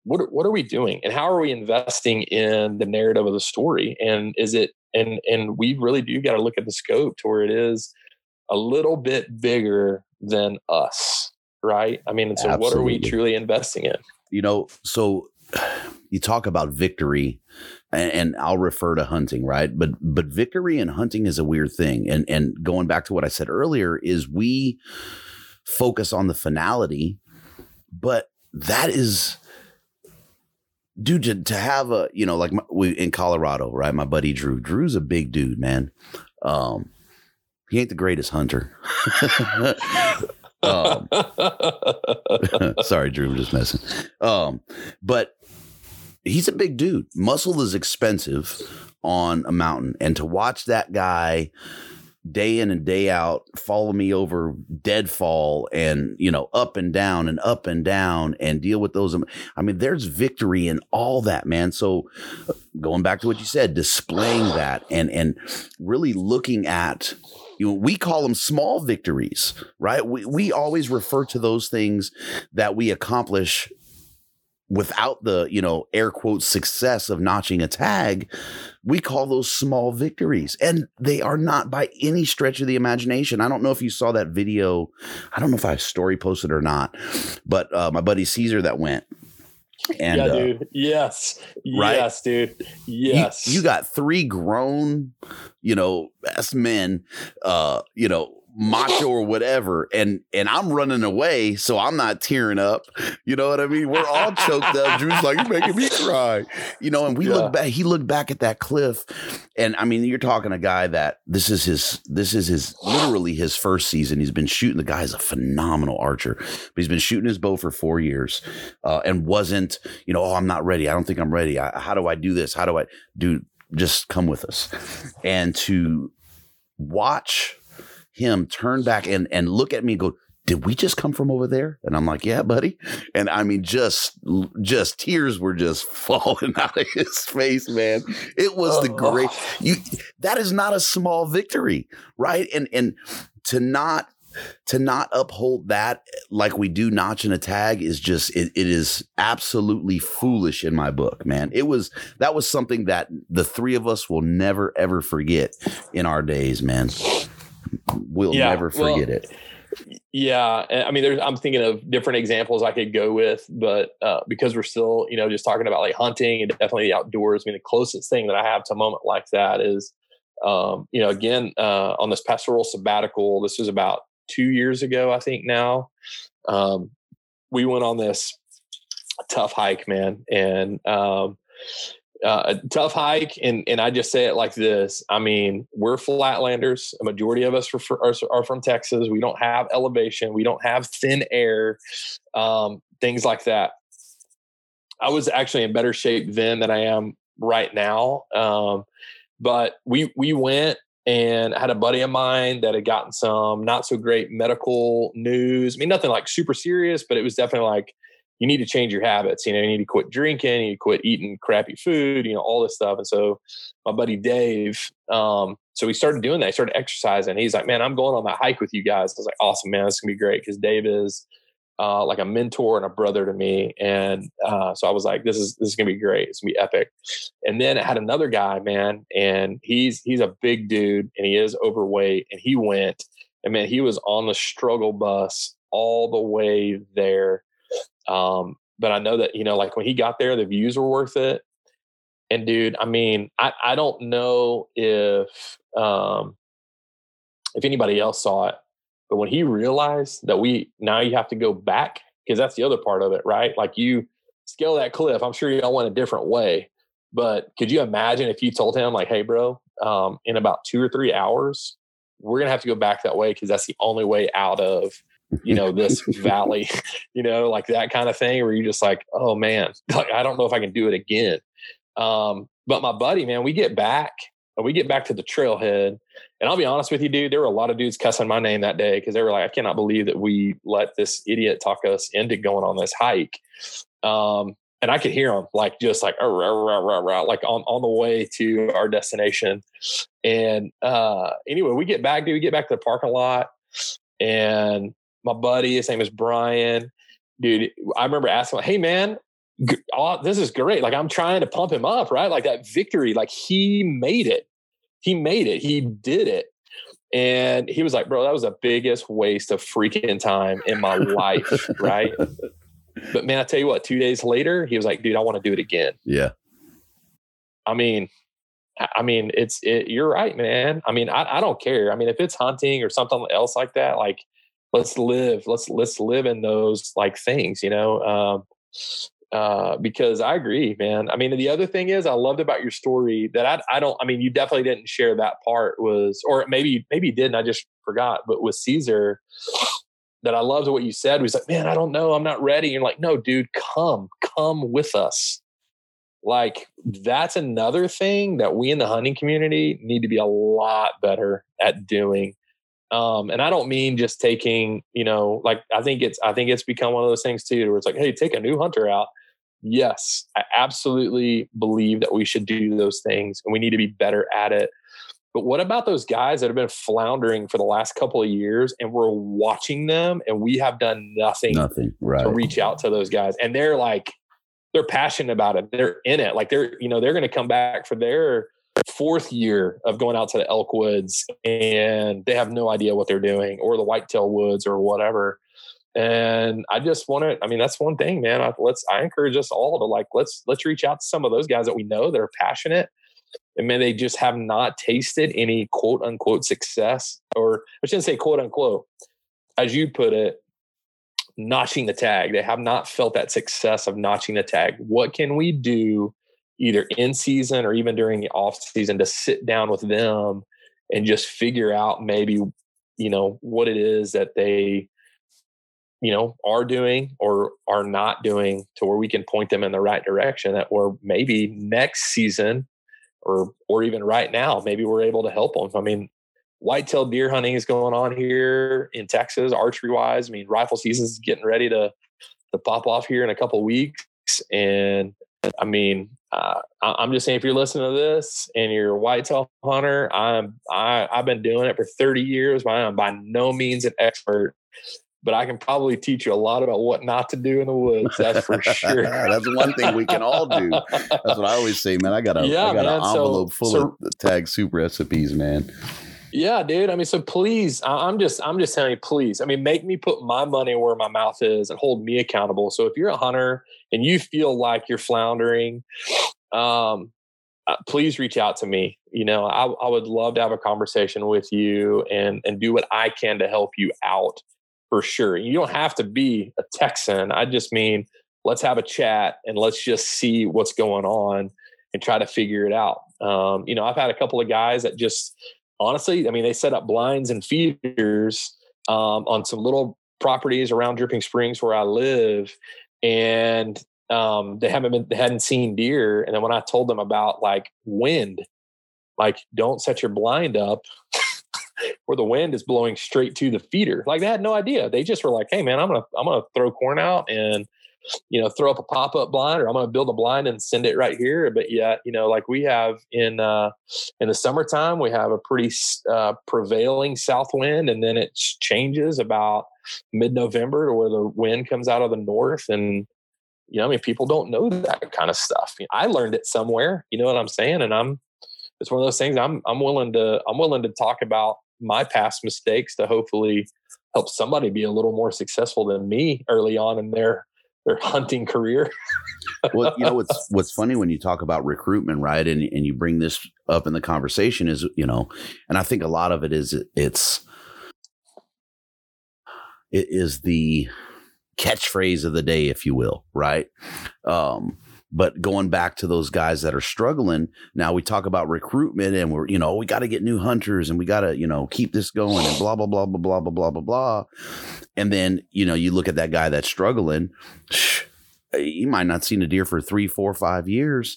what what are we doing and how are we investing in the narrative of the story and is it and and we really do got to look at the scope to where it is a little bit bigger than us right i mean so Absolutely. what are we truly investing in you know so you talk about victory and, and, I'll refer to hunting, right? But but victory and hunting is a weird thing. And and going back to what I said earlier is we focus on the finality, but that is dude to, to have a you know like my, we in Colorado, right? My buddy Drew. Drew's a big dude, man. Um, he ain't the greatest hunter. um, sorry, Drew, I'm just messing. Um, but he's a big dude. Muscle is expensive on a mountain, and to watch that guy day in and day out follow me over deadfall and you know up and down and up and down and deal with those i mean there's victory in all that man so going back to what you said displaying that and and really looking at you know, we call them small victories, right? We, we always refer to those things that we accomplish without the you know air quote success of notching a tag we call those small victories and they are not by any stretch of the imagination i don't know if you saw that video i don't know if i story posted or not but uh, my buddy caesar that went and, yeah, uh, dude. Yes. Right? Yes, dude. Yes. You, you, got three grown, you know, best men, uh, you know, macho or whatever and and i'm running away so i'm not tearing up. You know what i mean? We're all choked up drew's like you're making me cry. You know and we yeah. look back he looked back at that cliff and i mean you're talking a guy that this is his this is his literally his first season. He's been shooting the guy is a phenomenal archer but he's been shooting his bow for four years uh, and wasn't you know oh i'm not ready. I don't think i'm ready. I, how do i do this? How do i do just come with us. And to watch him turn back and and look at me and go, did we just come from over there? And I'm like, yeah, buddy. And I mean, just, just tears were just falling out of his face, man. It was the oh. great, you, that is not a small victory, right? And, and to not, to not uphold that like we do notch and a tag is just, it, it is absolutely foolish in my book, man. It was, that was something that the three of us will never, ever forget in our days, man we'll yeah, never forget well, it. Yeah, I mean, there's. I'm thinking of different examples I could go with, but uh, because we're still, you know, just talking about like hunting and definitely the outdoors. I mean, the closest thing that I have to a moment like that is, um, you know, again uh, on this pastoral sabbatical. This was about two years ago, I think. Now, um, we went on this tough hike, man, and um, uh, a tough hike, and and I just say it like this. I mean, we're flatlanders. A majority of us are, are, are from Texas. We don't have elevation. We don't have thin air, um, things like that. I was actually in better shape then than I am right now. Um, but we we went and had a buddy of mine that had gotten some not so great medical news. I mean, nothing like super serious, but it was definitely like you need to change your habits. You know, you need to quit drinking, you need to quit eating crappy food, you know, all this stuff. And so my buddy Dave, um, so we started doing that. He started exercising. He's like, man, I'm going on that hike with you guys. I was like, awesome, man. This is gonna be great. Cause Dave is uh, like a mentor and a brother to me. And uh, so I was like, this is this is gonna be great. It's gonna be epic. And then it had another guy, man, and he's he's a big dude and he is overweight. And he went, and man, he was on the struggle bus all the way there um, but I know that, you know, like when he got there, the views were worth it. And dude, I mean, I, I don't know if um, if anybody else saw it, but when he realized that we now you have to go back, because that's the other part of it, right? Like you scale that cliff, I'm sure y'all went a different way. But could you imagine if you told him, like, hey, bro, um, in about two or three hours, we're gonna have to go back that way because that's the only way out of you know this valley you know like that kind of thing where you're just like oh man like i don't know if i can do it again um, but my buddy man we get back and we get back to the trailhead and i'll be honest with you dude there were a lot of dudes cussing my name that day because they were like i cannot believe that we let this idiot talk us into going on this hike um, and I could hear them like just like rah, rah, rah, rah, like on, on the way to our destination. And uh, anyway, we get back, dude, we get back to the parking lot and my buddy, his name is Brian. Dude, I remember asking, "Hey, man, oh, this is great!" Like I'm trying to pump him up, right? Like that victory, like he made it. He made it. He did it. And he was like, "Bro, that was the biggest waste of freaking time in my life, right?" but man, I tell you what, two days later, he was like, dude, I want to do it again. Yeah. I mean, I mean, it's it, you're right, man. I mean, I, I don't care. I mean, if it's hunting or something else like that, like let's live, let's let's live in those like things, you know. Um, uh, because I agree, man. I mean, the other thing is I loved about your story that I I don't. I mean, you definitely didn't share that part was, or maybe maybe you didn't. I just forgot. But with Caesar, that I loved what you said was like, man, I don't know, I'm not ready. You're like, no, dude, come, come with us like that's another thing that we in the hunting community need to be a lot better at doing um, and i don't mean just taking you know like i think it's i think it's become one of those things too where it's like hey take a new hunter out yes i absolutely believe that we should do those things and we need to be better at it but what about those guys that have been floundering for the last couple of years and we're watching them and we have done nothing, nothing right. to reach out to those guys and they're like they're passionate about it. They're in it. Like they're, you know, they're going to come back for their fourth year of going out to the elk woods and they have no idea what they're doing or the whitetail woods or whatever. And I just want to, I mean, that's one thing, man. I, let's, I encourage us all to like, let's, let's reach out to some of those guys that we know that are passionate and man, they just have not tasted any quote unquote success or I shouldn't say quote unquote, as you put it, notching the tag. They have not felt that success of notching the tag. What can we do either in season or even during the off season to sit down with them and just figure out maybe, you know, what it is that they, you know, are doing or are not doing to where we can point them in the right direction that we're maybe next season or or even right now, maybe we're able to help them. I mean, whitetail deer hunting is going on here in Texas, archery wise. I mean, rifle season is getting ready to to pop off here in a couple weeks, and I mean, uh, I'm just saying, if you're listening to this and you're a whitetail hunter, I'm I, I've been doing it for 30 years. But I'm by no means an expert, but I can probably teach you a lot about what not to do in the woods. That's for sure. that's one thing we can all do. That's what I always say, man. I got a, yeah, I got man. an envelope so, full so, of tag soup recipes, man. Yeah, dude. I mean, so please, I'm just, I'm just telling you, please. I mean, make me put my money where my mouth is and hold me accountable. So if you're a hunter and you feel like you're floundering, um, uh, please reach out to me. You know, I, I would love to have a conversation with you and and do what I can to help you out for sure. You don't have to be a Texan. I just mean let's have a chat and let's just see what's going on and try to figure it out. Um, you know, I've had a couple of guys that just honestly, I mean, they set up blinds and feeders um, on some little properties around Dripping Springs where I live, and um, they haven't been, they hadn't seen deer. And then when I told them about like wind, like don't set your blind up where the wind is blowing straight to the feeder. Like they had no idea. They just were like, "Hey, man, I'm gonna I'm gonna throw corn out and you know, throw up a pop up blind or I'm going to build a blind and send it right here. But yet, you know, like we have in, uh, in the summertime, we have a pretty, uh, prevailing south wind and then it changes about mid November to where the wind comes out of the north. And, you know, I mean, people don't know that kind of stuff. I learned it somewhere, you know what I'm saying? And I'm, it's one of those things I'm, I'm willing to, I'm willing to talk about my past mistakes to hopefully help somebody be a little more successful than me early on in their their hunting career. well, you know what's what's funny when you talk about recruitment, right? And and you bring this up in the conversation is you know, and I think a lot of it is it's it is the catchphrase of the day, if you will, right? Um, but going back to those guys that are struggling, now we talk about recruitment and we're, you know, we got to get new hunters and we got to, you know, keep this going and blah, blah, blah, blah, blah, blah, blah, blah, blah. And then, you know, you look at that guy that's struggling, he might not seen a deer for three, four, five years.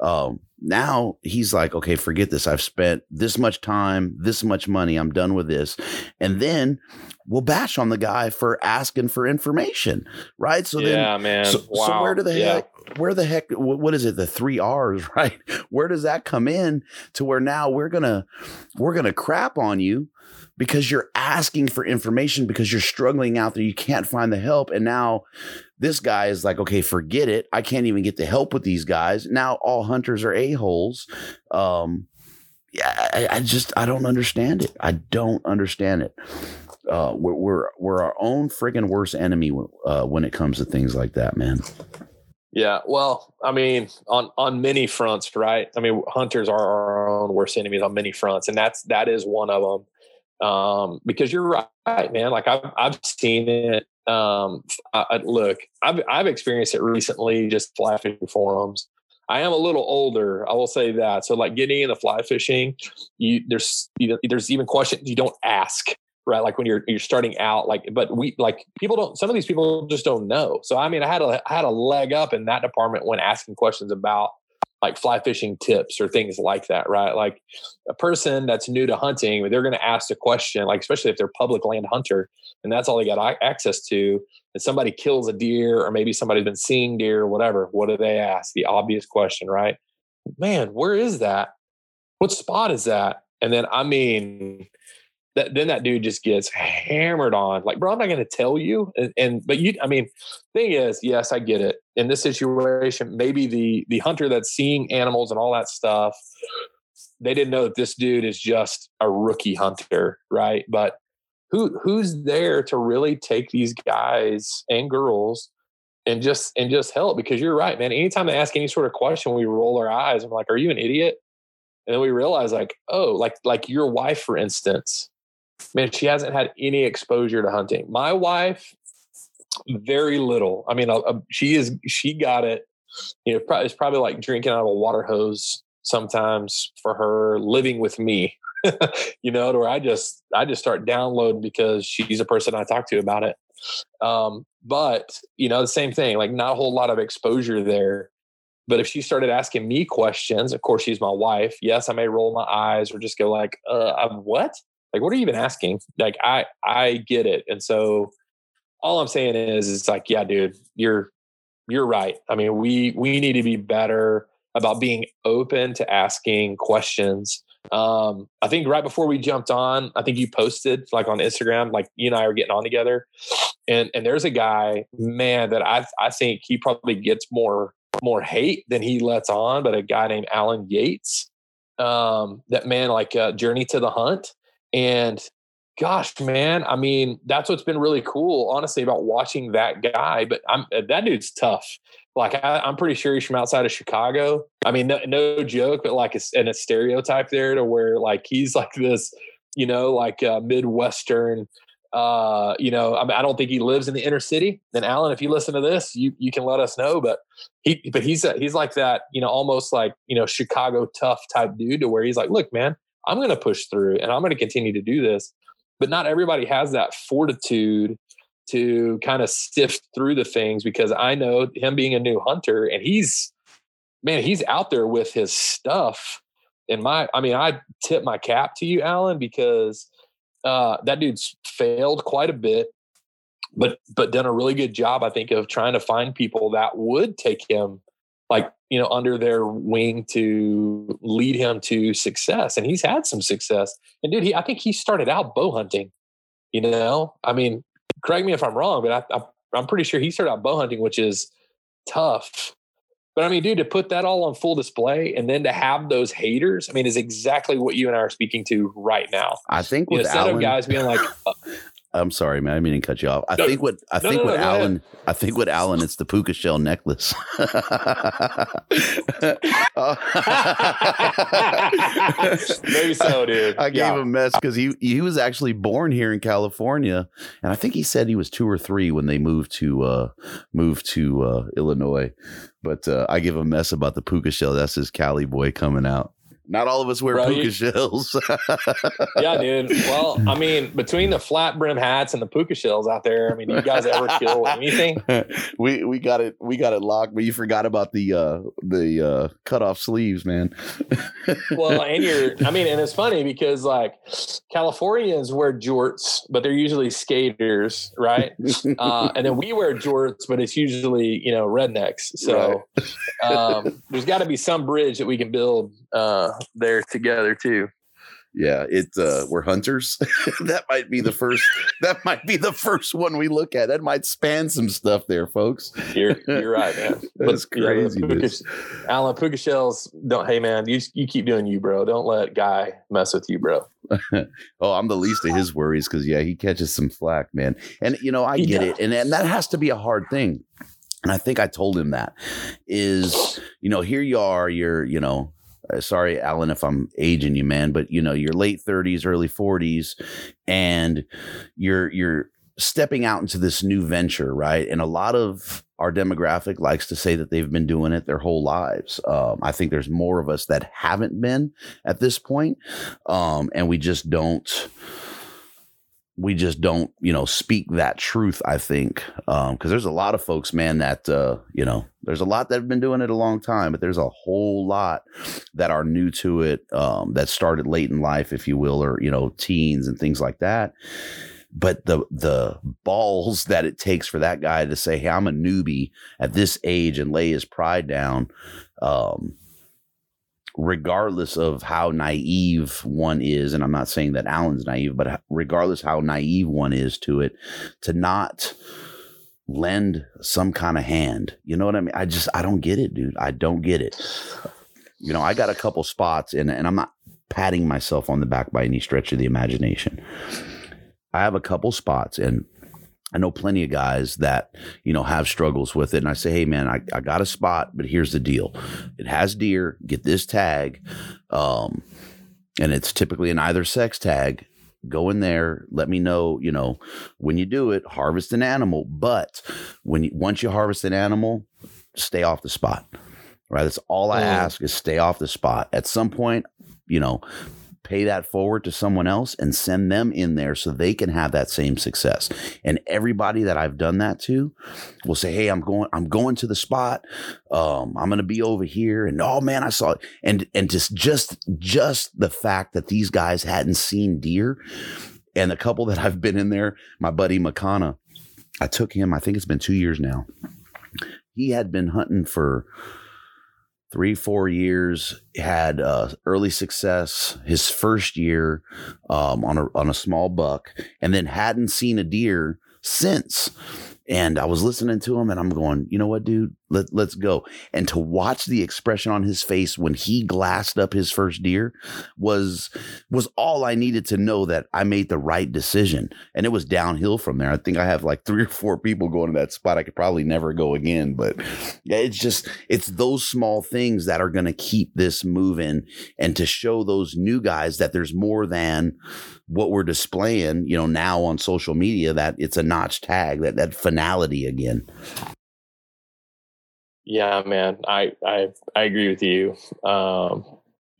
Um, now he's like, okay, forget this. I've spent this much time, this much money. I'm done with this. And then we'll bash on the guy for asking for information, right? So then, man. So, wow. so where do the yeah. heck, where the heck, what is it? The three R's, right? Where does that come in to where now we're gonna, we're gonna crap on you because you're asking for information because you're struggling out there. You can't find the help. And now this guy is like, okay, forget it. I can't even get the help with these guys. Now all hunters are a-holes. Um, yeah, I, I just, I don't understand it. I don't understand it. uh, we're, we're we're our own friggin' worst enemy uh, when it comes to things like that, man. Yeah, well, I mean, on on many fronts, right? I mean, hunters are our own worst enemies on many fronts, and that's that is one of them. Um, because you're right, man. Like I've I've seen it. Um, I, look, I've I've experienced it recently, just fly fishing forums. I am a little older, I will say that. So, like getting into fly fishing, you there's you know, there's even questions you don't ask right? Like when you're you're starting out, like but we like people don't. Some of these people just don't know. So I mean, I had a I had a leg up in that department when asking questions about like fly fishing tips or things like that, right? Like a person that's new to hunting, they're going to ask a question, like especially if they're public land hunter, and that's all they got access to. And somebody kills a deer, or maybe somebody's been seeing deer, or whatever. What do they ask? The obvious question, right? Man, where is that? What spot is that? And then, I mean, that, then that dude just gets hammered on. Like, bro, I'm not going to tell you. And, and, but you, I mean, thing is, yes, I get it. In this situation, maybe the the hunter that's seeing animals and all that stuff, they didn't know that this dude is just a rookie hunter, right? But who who's there to really take these guys and girls and just and just help? Because you're right, man. Anytime they ask any sort of question, we roll our eyes. I'm like, are you an idiot? And then we realize, like, oh, like like your wife, for instance man, she hasn't had any exposure to hunting. My wife, very little. I mean, uh, uh, she is she got it. You know, it's probably like drinking out of a water hose sometimes for her living with me. you know, where I just I just start downloading because she's a person I talk to about it. Um, but you know, the same thing, like not a whole lot of exposure there. But if she started asking me questions, of course she's my wife. Yes, I may roll my eyes or just go like, uh, what? Like what are you even asking? Like i i get it and so all i'm saying is it's like yeah dude you're you're right. I mean we we need to be better about being open to asking questions. Um i think right before we jumped on i think you posted like on instagram like you and i are getting on together and and there's a guy man that i i think he probably gets more more hate than he lets on but a guy named alan yates um that man like uh, journey to the hunt and gosh, man, I mean, that's what's been really cool, honestly, about watching that guy. But I'm uh, that dude's tough. Like I, am pretty sure he's from outside of Chicago. I mean, no, no joke, but like it's and a stereotype there to where like he's like this, you know, like uh, midwestern. Uh, you know, I mean, I don't think he lives in the inner city. And Alan, if you listen to this, you you can let us know. But he, but he's a, he's like that, you know, almost like you know Chicago tough type dude to where he's like, look, man, I'm going to push through and I'm going to continue to do this. But not everybody has that fortitude to kind of sift through the things because I know him being a new hunter and he's, man, he's out there with his stuff. And my, I mean, I tip my cap to you, Alan, because uh, that dude's failed quite a bit, but but done a really good job, I think, of trying to find people that would take him like you know under their wing to lead him to success and he's had some success. And dude he i think he started out bow hunting you know? I mean correct me if i'm wrong but I, I, i'm pretty sure he started out bow hunting which is tough. But I mean, dude, to put that all on full display and then to have those haters, I mean, is exactly what you and I are speaking to right now. I think with you know, instead Alan, of guys being like, uh, I'm sorry, man. I mean to cut you off. I no, think what I no, think no, what Alan I think what Alan it's the puka shell necklace. Maybe so, dude. I gave yeah. him a mess because he he was actually born here in California, and I think he said he was two or three when they moved to uh moved to uh Illinois. But uh, I give him a mess about the puka shell. That's his Cali boy coming out. Not all of us wear puka shells. yeah, dude. Well, I mean, between the flat brim hats and the puka shells out there, I mean, you guys ever kill anything? we we got it we got it locked, but you forgot about the uh the uh cut off sleeves, man. well, and you're I mean, and it's funny because like Californians wear jorts, but they're usually skaters, right? uh, and then we wear jorts, but it's usually, you know, rednecks. So right. um, there's got to be some bridge that we can build uh, there together too. yeah. It uh, we're hunters. that might be the first. That might be the first one we look at. That might span some stuff there, folks. You're you're right, man. That's But, crazy. Alan puka shells. Don't. Hey, man, you you keep doing you, bro. Don't let guy mess with you, bro. Oh, I'm the least of his worries because yeah, he catches some flack, man. And you know, I He get does. it, and and that has to be a hard thing. And I think I told him that is, you know, here you are, you're, you know, sorry, Alan, if I'm aging you, man, but you know, you're late 30s, early 40s, and you're you're stepping out into this new venture, right? And a lot of our demographic likes to say that they've been doing it their whole lives. Um, I think there's more of us that haven't been at this point, um, and we just don't we just don't you know speak that truth i think because there's a lot of folks man that uh you know there's a lot that have been doing it a long time but there's a whole lot that are new to it um that started late in life if you will or you know teens and things like that. But the the balls that it takes for that guy to say hey i'm a newbie at this age and lay his pride down um regardless of how naive one is, and I'm not saying that Alan's naive, but regardless how naive one is to it, to not lend some kind of hand. You know what I mean? I just I don't get it, dude. I don't get it. You know, I got a couple spots and and I'm not patting myself on the back by any stretch of the imagination. I have a couple spots and I know plenty of guys that, you know, have struggles with it. And I say, hey, man, I, I got a spot, but here's the deal it has deer, get this tag. Um, and it's typically an either sex tag. Go in there, let me know, you know, when you do it, harvest an animal. But when you, once you harvest an animal, stay off the spot. Right. That's all I Mm. ask is stay off the spot. At some point, you know, pay that forward to someone else and send them in there so they can have that same success. And everybody that I've done that to will say, "Hey, I'm going I'm going to the spot. Um, I'm going to be over here and oh man, I saw it." And and just just just the fact that these guys hadn't seen deer and the couple that I've been in there, my buddy Makana, I took him, I think it's been 2 years now. He had been hunting for three four years had uh, early success his first year um, on a on a small buck and then hadn't seen a deer since and I was listening to him and I'm going, you know what, dude, let, let's go. And to watch the expression on his face when he glassed up his first deer was, was all I needed to know that I made the right decision. And it was downhill from there. I think I have like three or four people going to that spot. I could probably never go again, but it's just, it's those small things that are going to keep this moving and to show those new guys that there's more than what we're displaying, you know, now on social media that it's a notch tag, that that finality again. Yeah, man, I I I agree with you. Um,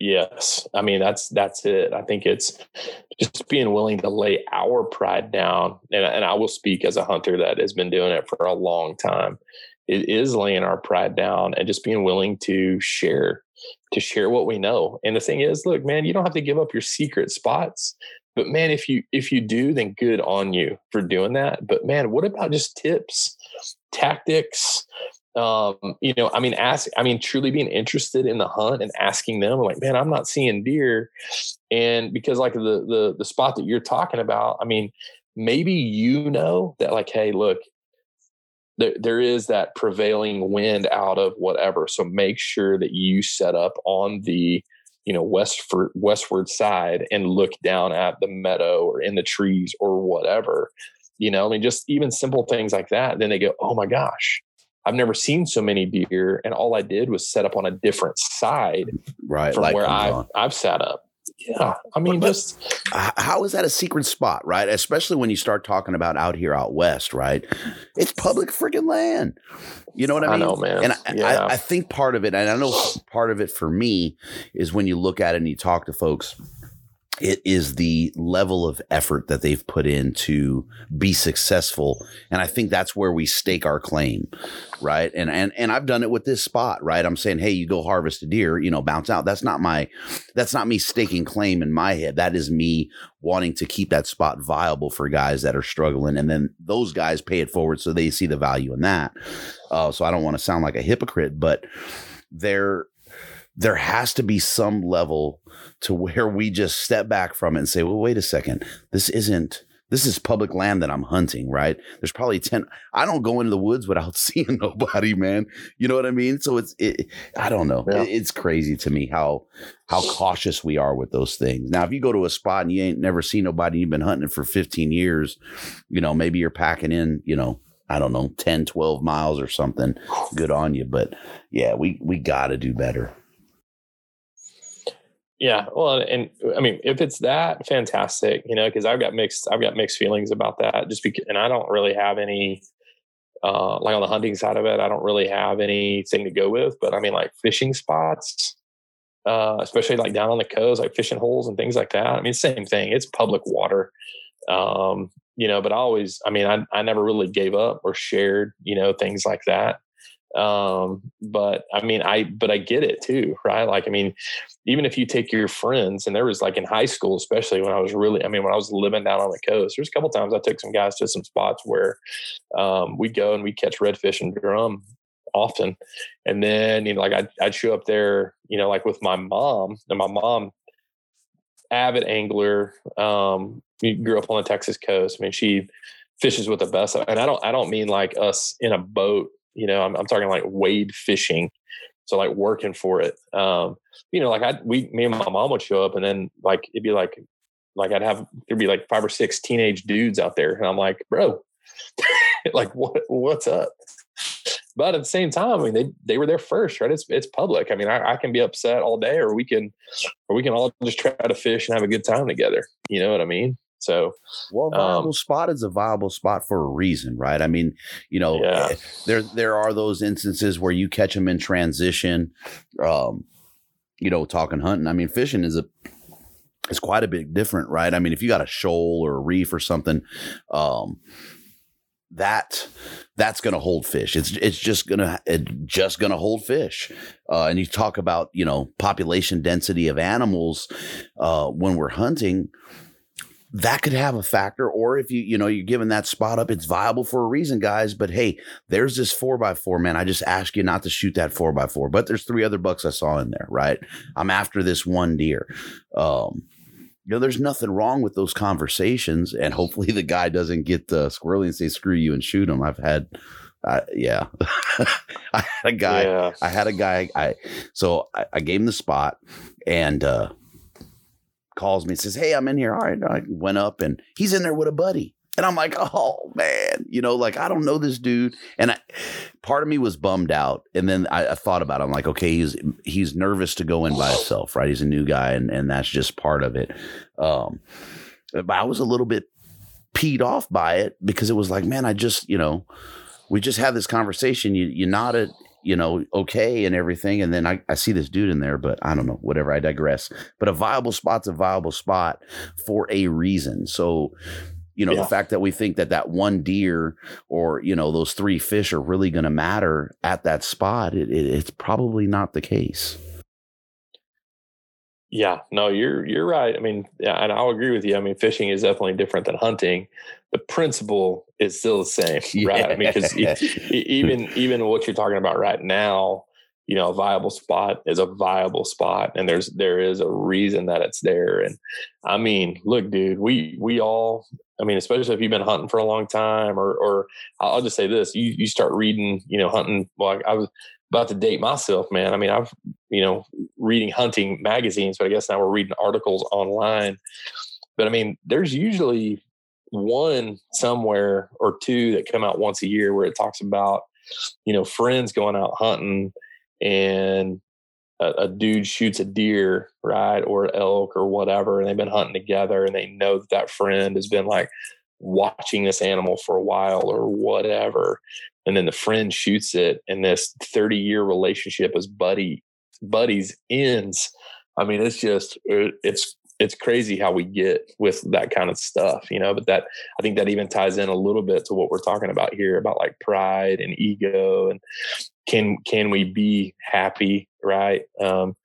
yes, I mean that's that's it. I think it's just being willing to lay our pride down, and and I will speak as a hunter that has been doing it for a long time. It is laying our pride down and just being willing to share, to share what we know. And the thing is, look, man, you don't have to give up your secret spots. But man, if you if you do, then good on you for doing that. But man, what about just tips, tactics? um you know i mean ask i mean truly being interested in the hunt and asking them like man i'm not seeing deer and because like the the the spot that you're talking about i mean maybe you know that like hey look there, there is that prevailing wind out of whatever so make sure that you set up on the you know west for westward side and look down at the meadow or in the trees or whatever you know i mean just even simple things like that then they go oh my gosh I've never seen so many deer, and all I did was set up on a different side Right. from light where I've on. I've sat up. Yeah, I mean, But- just How is that a secret spot, right? Especially when you start talking about out here out west, right? It's public freaking land. You know what I mean? I know, man. And I, Yeah. I, I think part of it, and I know part of it for me is when you look at it and you talk to folks, it is the level of effort that they've put in to be successful. And I think that's where we stake our claim, right? And and and I've done it with this spot, right? I'm saying, hey, you go harvest a deer, you know, bounce out. That's not my that's not me staking claim in my head. That is me wanting to keep that spot viable for guys that are struggling. And then those guys pay it forward so they see the value in that. Uh, so I don't want to sound like a hypocrite, but there there has to be some level to where we just step back from it and say, well, wait a second, this isn't this is public land that I'm hunting, right? There's probably 10. I don't go into the woods without seeing nobody, man. You know what I mean? So it's, it, I don't know. Yeah. It, it's crazy to me how, how cautious we are with those things. Now, if you go to a spot and you ain't never seen nobody, you've been hunting for 15 years, you know, maybe you're packing in, you know, I don't know, 10, 12 miles or something. Good on you. But yeah, we, we got to do better. Yeah, well, and I mean, if it's that, fantastic, you know, because I've got mixed, I've got mixed feelings about that. Just because, and I don't really have any, uh, like on the hunting side of it, I don't really have anything to go with. But I mean, like fishing spots, uh, especially like down on the coast, like fishing holes and things like that. I mean, same thing. It's public water, um, you know. But I always, I mean, I I never really gave up or shared, you know, things like that um but i mean i but i get it too right? Like i mean even if you take your friends and there was like in high school especially when i was really i mean when i was living down on the coast there's a couple times i took some guys to some spots where um we'd go and we'd catch redfish and drum often. And then you know like I'd, I'd show up there you know like with my mom and my mom avid angler um grew up on the texas coast. I mean she fishes with the best and i don't i don't mean like us in a boat you know, I'm, I'm talking like wade fishing. So like working for it. Um, you know, like I, we, me and my mom would show up and then like, it'd be like, like I'd have, there'd be like five or six teenage dudes out there. And I'm like, bro, like what, what's up? But at the same time, I mean, they, they were there first, right? It's, it's public. I mean, I, I can be upset all day or we can, or we can all just try to fish and have a good time together. You know what I mean? So, well, viable um, spot is a viable spot for a reason, right? I mean, you know, yeah. Eh, there there are those instances where you catch them in transition. Um, you know, talking hunting. I mean, fishing is a it's quite a bit different, right? I mean, if you got a shoal or a reef or something, um, that that's going to hold fish. It's it's just gonna it just gonna hold fish. Uh, and you talk about you know population density of animals uh, when we're hunting that could have a factor. Or if you, you know, you're giving that spot up, it's viable for a reason, guys. But hey, there's this four by four, man. I just ask you not to shoot that four by four, but there's three other bucks I saw in there, right? I'm after this one deer. Um, you know, there's nothing wrong with those conversations, and hopefully the guy doesn't get uh, squirrely and say "screw you" and shoot him. I've had, uh, yeah, I had a guy. Yeah. I had a guy. I so I, I gave him the spot, and uh, calls me and says, Hey, I'm in here. All right. I went up and he's in there with a buddy. And I'm like, oh man, you know, like I don't know this dude. And I, part of me was bummed out. And then I, I, thought about it. I'm like, okay, he's he's nervous to go in by himself, right? He's a new guy, and and that's just part of it. Um, but I was a little bit peed off by it because it was like, man, I just, you know, we just had this conversation. You you nodded you know, okay and everything. And then I, I see this dude in there, but I don't know, whatever. I digress. But a viable spot's a viable spot for a reason. So, you know, yeah. the fact that we think that that one deer or, you know, those three fish are really going to matter at that spot, it, it, it's probably not the case. Yeah, no, you're you're right. I mean, yeah, and I'll agree with you. I mean, fishing is definitely different than hunting. The principle is still the same, right? Yeah. I mean, because even even what you're talking about right now, you know, a viable spot is a viable spot, and there's there is a reason that it's there. And I mean, look, dude, we we all, I mean, especially if you've been hunting for a long time, or or I'll just say this: you you start reading, you know, hunting. Well, I was about to date myself, man. I mean, I've, you know, reading hunting magazines, but I guess now we're reading articles online. But I mean, there's usually one somewhere or two that come out once a year where it talks about, you know, friends going out hunting and a, a dude shoots a deer, right, or an elk or whatever, and they've been hunting together and they know that that friend has been like watching this animal for a while or whatever and then the friend shoots it and this 30 year relationship as buddy buddies ends. I mean it's just it's it's crazy how we get with that kind of stuff you know but that i think that even ties in a little bit to what we're talking about here about like pride and ego and can can we be happy right? Um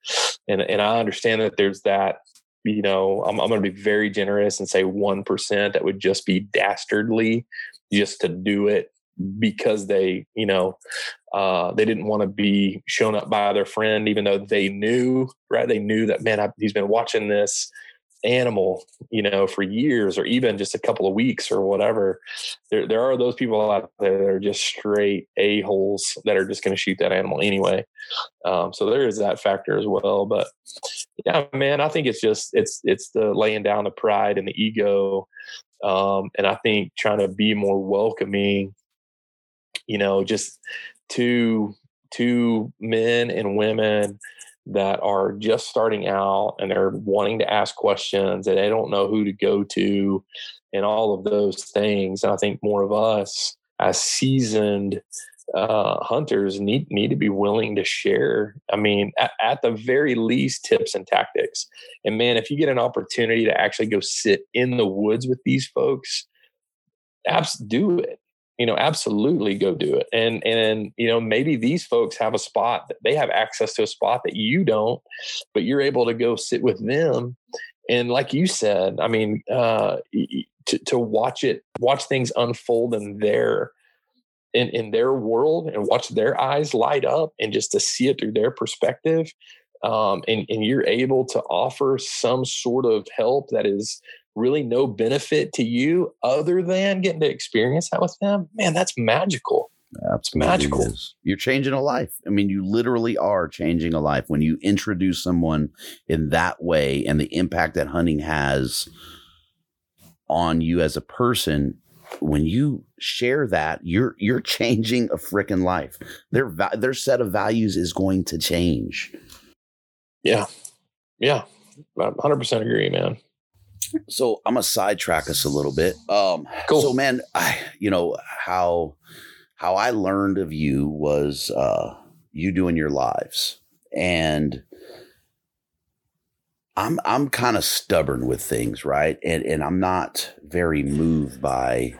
and and i understand that there's that you know i'm, I'm going to be very generous and say 1% that would just be dastardly just to do it because they, you know, uh, they didn't want to be shown up by their friend, even though they knew, right? They knew that, man, I, he's been watching this animal, you know, for years or even just a couple of weeks or whatever. There, there are those people out there that are just straight a holes that are just going to shoot that animal anyway. Um, so there is that factor as well. But yeah, man, I think it's just it's it's the laying down the pride and the ego, um, and I think trying to be more welcoming. You know, just to to men and women that are just starting out and they're wanting to ask questions and they don't know who to go to and all of those things. And I think more of us as seasoned uh, hunters need need to be willing to share. I mean, at, at, the very least, tips and tactics. And man, if you get an opportunity to actually go sit in the woods with these folks, abs- do it you know absolutely go do it. And and you know maybe these folks have a spot that they have access to a spot that you don't but you're able to go sit with them. And like you said i mean uh to, to watch it watch things unfold in their in, in their world and watch their eyes light up and just to see it through their perspective um, and, and you're able to offer some sort of help that is really no benefit to you other than getting to experience that with them, man, that's magical. Absolutely magical. You're changing a life. I mean, you literally are changing a life when you introduce someone in that way and the impact that hunting has on you as a person. When you share that, you're you're changing a freaking life. Their their set of values is going to change. Yeah, yeah, hundred percent agree, man. So I'm gonna sidetrack us a little bit. Um, cool. So, man, I you know how how I learned of you was uh, you doing your lives, and I'm I'm kind of stubborn with things, right? And and I'm not very moved by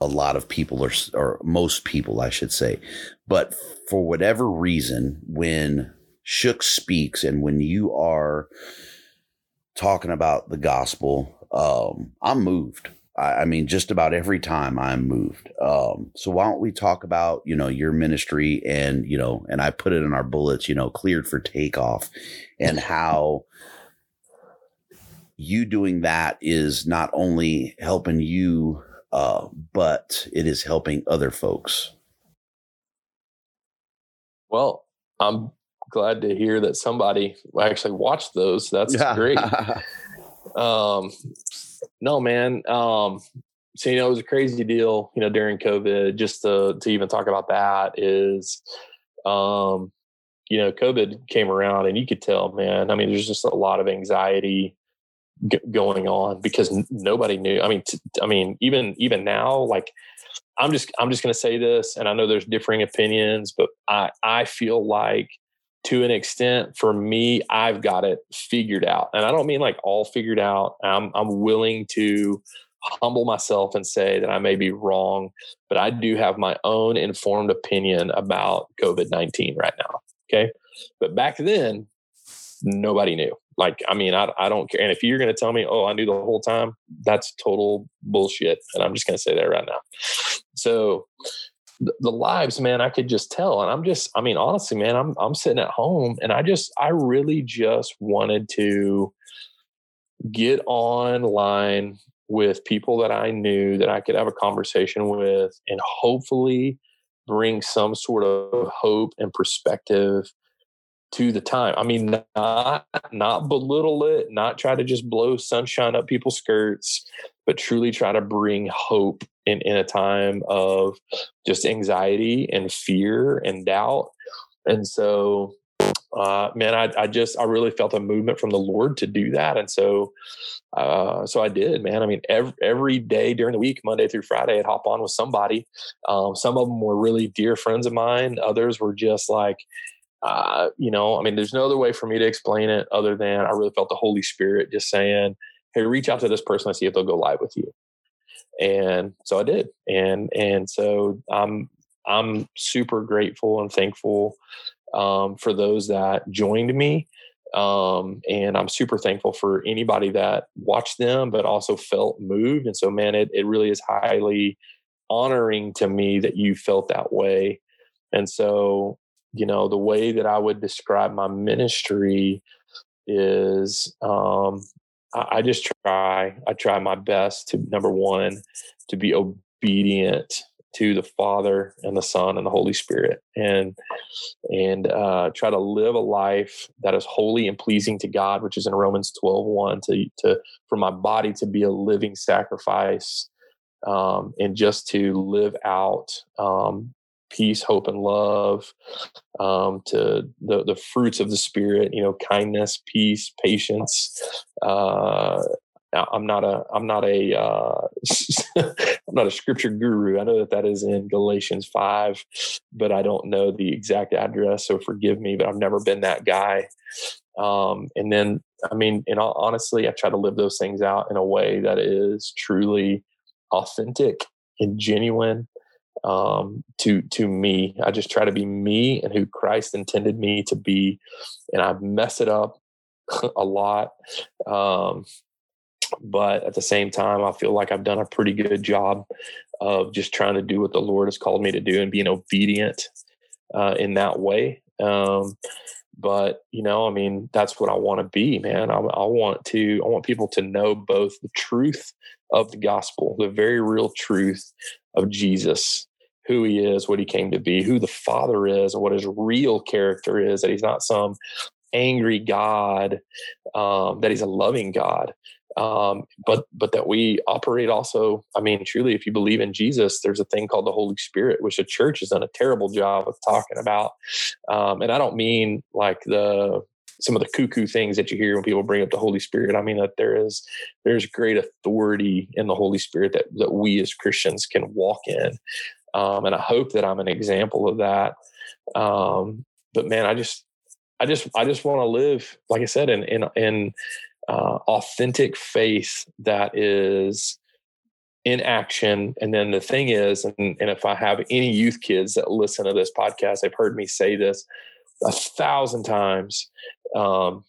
a lot of people or or most people, I should say. But for whatever reason, when Shook speaks and when you are talking about the gospel, um, I'm moved. I, I, mean, just about every time I'm moved. Um, so why don't we talk about, you know, your ministry and, you know, and I put it in our bullets, you know, cleared for takeoff and how you doing that is not only helping you, uh, but it is helping other folks. Well, I'm glad to hear that somebody actually watched those. That's yeah. great. um, no, man. Um, so you know, it was a crazy deal. You know, during COVID, just to to even talk about that is, um, you know, COVID came around, and you could tell, man. I mean, there's just a lot of anxiety g- going on because n- nobody knew. I mean, t- I mean, even even now, like. I'm just I'm just going to say this, and I know there's differing opinions, but I I feel like to an extent for me i've got it figured out. And i don't mean like all figured out. I'm, I'm willing to humble myself and say that i may be wrong but i do have my own informed opinion about covid-19 right now okay? But back then nobody knew. Like i mean i, I don't care. And if you're going to tell me oh i knew the whole time that's total bullshit and i'm just going to say that right now. So the, lives, man, I could just tell. And I'm just, I mean, honestly, man, I'm I'm sitting at home and I just I really just wanted to get online with people that I knew that I could have a conversation with and hopefully bring some sort of hope and perspective to the time. I mean, not not belittle it, not try to just blow sunshine up people's skirts, but truly try to bring hope in, in a time of just anxiety and fear and doubt. And so, uh, man, I, I just, I really felt a movement from the Lord to do that. And so, uh, so I did, man. I mean, every, every day during the week, Monday through Friday, I'd hop on with somebody. Um, some of them were really dear friends of mine. Others were just like, uh, you know, I mean, there's no other way for me to explain it other than I really felt the Holy Spirit just saying, hey, reach out to this person and see if they'll go live with you. And so I did. And and so I'm I'm super grateful and thankful um, for those that joined me. Um, and I'm super thankful for anybody that watched them, but also felt moved. And so, man, it, it really is highly honoring to me that you felt that way. And so, you know, the way that I would describe my ministry is um, I, I just try, I try my best to number one, to be obedient to the Father and the Son and the Holy Spirit, and and uh, try to live a life that is holy and pleasing to God, which is in Romans 12, 1, to to for my body to be a living sacrifice, um, and just to live out um, peace, hope, and love, um, to the the fruits of the Spirit, you know, kindness, peace, patience, uh, I'm not a I'm not a uh, I'm not a scripture guru. I know that that is in Galatians five, but I don't know the exact address. So forgive me, but I've never been that guy. Um, and then, I mean, all honestly, I try to live those things out in a way that is truly authentic and genuine um, to to me. I just try to be me and who Christ intended me to be, and I mess it up a lot. Um, but at the same time, I feel like I've done a pretty good job of just trying to do what the Lord has called me to do and being obedient uh, in that way. Um, but you know, I mean, that's what I want to be, man. I, I want to, I want people to know both the truth of the gospel, the very real truth of Jesus, who he is, what he came to be, who the Father is, and what his real character is. That he's not some angry God, um, that he's a loving God um, but but that we operate also i mean truly if you believe in jesus there's a thing called the holy spirit which the church has done a terrible job of talking about um, and i don't mean like the some of the cuckoo things that you hear when people bring up the holy spirit. I mean that there is there's great authority in the holy spirit that that we as christians can walk in. Um, and i hope that i'm an example of that. Um, but man i just i just i just want to live like i said in in in uh, authentic faith that is in action. And then the thing is, and, and if I have any youth kids that listen to this podcast, they've heard me say this a thousand times. Um,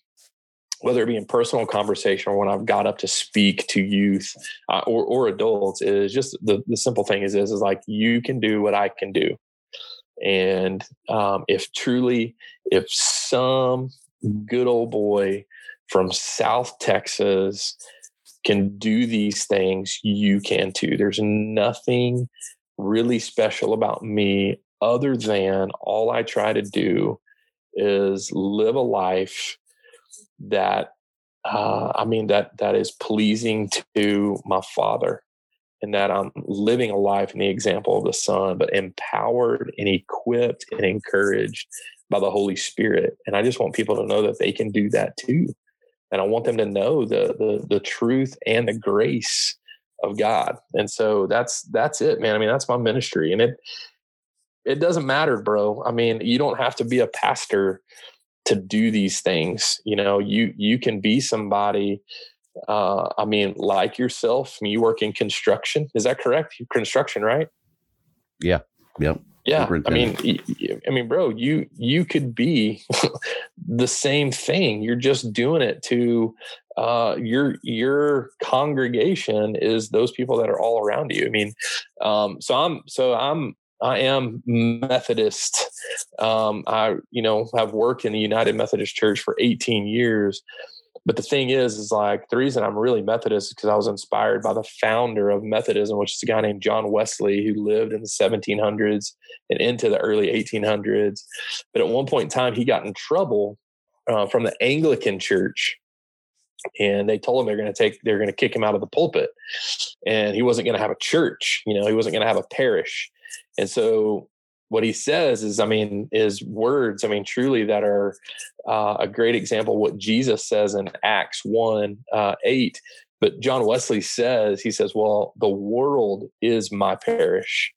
whether it be in personal conversation or when I've got up to speak to youth uh, or, or adults, is just the, the simple thing is, is is like you can do what I can do, and um, if truly, if some good old boy from South Texas can do these things, you can too. There's nothing really special about me other than all I try to do is live a life that uh, I mean that that is pleasing to my father and that I'm living a life in the example of the Son, but empowered and equipped and encouraged by the Holy Spirit. And I just want people to know that they can do that too and I want them to know the the the truth and the grace of God. And so that's that's it, man. I mean, that's my ministry, and it it doesn't matter, bro. I mean, you don't have to be a pastor to do these things. You know, you you can be somebody. Uh, I mean, like yourself. I mean, you work in construction. Is that correct? Construction, right? Yeah. Yep. Yeah, I mean, I mean, bro, you you could be the same thing. You're just doing it to uh, your your congregation is those people that are all around you. I mean, um, so I'm so I'm I am Methodist. Um, I you know have worked in the United Methodist Church for 18 years, but the thing is, is like the reason I'm really Methodist is because I was inspired by the founder of Methodism, which is a guy named John Wesley, who lived in the 1700s and into the early 1800s. But at one point in time, he got in trouble uh, from the Anglican Church, and they told him they're going to take, they're going to kick him out of the pulpit, and he wasn't going to have a church. You know, he wasn't going to have a parish. And so what he says is, I mean, is words, I mean, truly that are uh, a great example what Jesus says in Acts 1 uh, 8. But John Wesley says, he says, well, the world is my parish.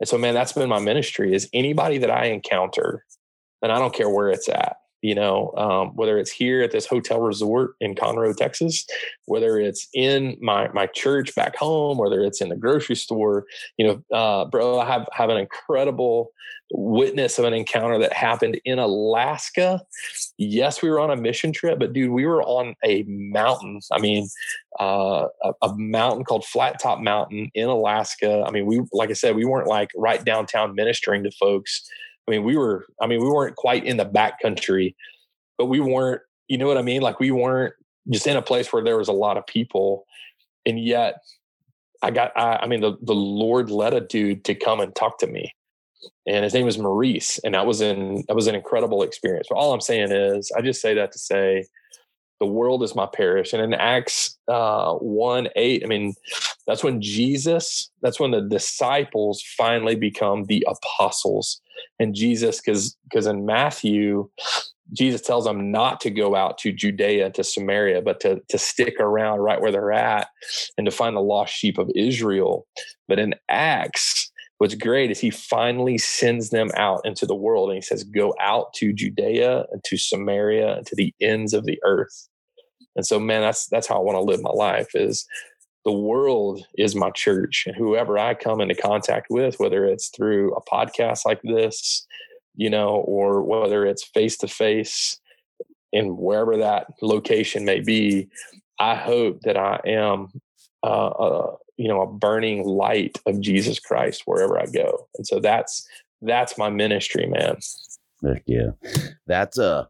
And so, man, that's been my ministry is anybody that I encounter, and I don't care where it's at, you know, um, whether it's here at this hotel resort in Conroe, Texas, whether it's in my my church back home, whether it's in the grocery store, you know, uh, bro, I have have an incredible witness of an encounter that happened in Alaska. Yes, we were on a mission trip, but dude, we were on a mountain. I mean, uh, a, a, mountain called Flat Top Mountain in Alaska. I mean, we, like I said, we weren't like right downtown ministering to folks. I mean, we were, I mean, we weren't quite in the back country, but we weren't, you know what I mean? Like we weren't just in a place where there was a lot of people. And yet I got, I, I mean, the, the Lord led a dude to come and talk to me and his name was Maurice. And that was an, that was an incredible experience. But all I'm saying is I just say that to say, the world is my parish. And in Acts uh, 1 8, I mean, that's when Jesus, that's when the disciples finally become the apostles. And Jesus, because because in Matthew, Jesus tells them not to go out to Judea to Samaria, but to, to stick around right where they're at and to find the lost sheep of Israel. But in Acts, what's great is he finally sends them out into the world and he says, Go out to Judea and to Samaria and to the ends of the earth. And so, man, that's that's how I want to live my life is the world is my church and whoever I come into contact with, whether it's through a podcast like this, you know, or whether it's face to face in wherever that location may be, I hope that I am, uh, uh, you know, a burning light of Jesus Christ wherever I go. And so that's that's my ministry, man. Heck Yeah, that's uh,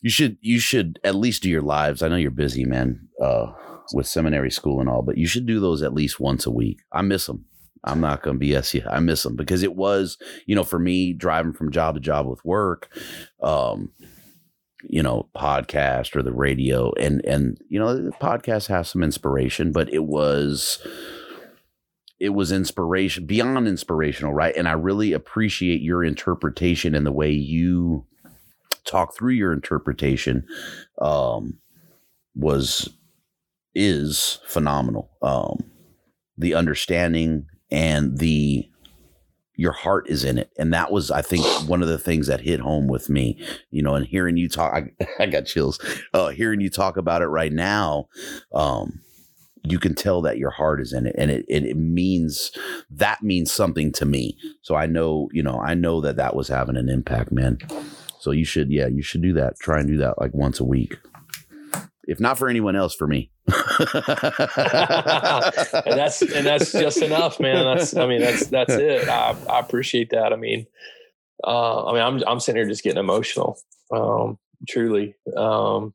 you should you should at least do your lives. I know you're busy, man, uh, with seminary school and all, but you should do those at least once a week. I miss them. I'm not going to BS you. I miss them because it was, you know, for me driving from job to job with work, um, you know, podcast or the radio, and and you know, the podcast has some inspiration, but it was it was inspiration beyond inspirational, right? And I really appreciate your interpretation and the way you talk through your interpretation. Um, was is phenomenal. Um, the understanding and the your heart is in it. And that was i think one of the things that hit home with me you know and hearing you talk i, I got chills uh, hearing you talk about it right now um, you can tell that your heart is in it. And it, it, it means that means something to me. So i know you know i know that that was having an impact man. So you should yeah you should do that. Try and do that like once a week if not for anyone else, for me. and that's and that's just enough, man. That's I mean that's that's it. I, I appreciate that. I mean, uh, I mean I'm I'm sitting here just getting emotional. Um, truly, um,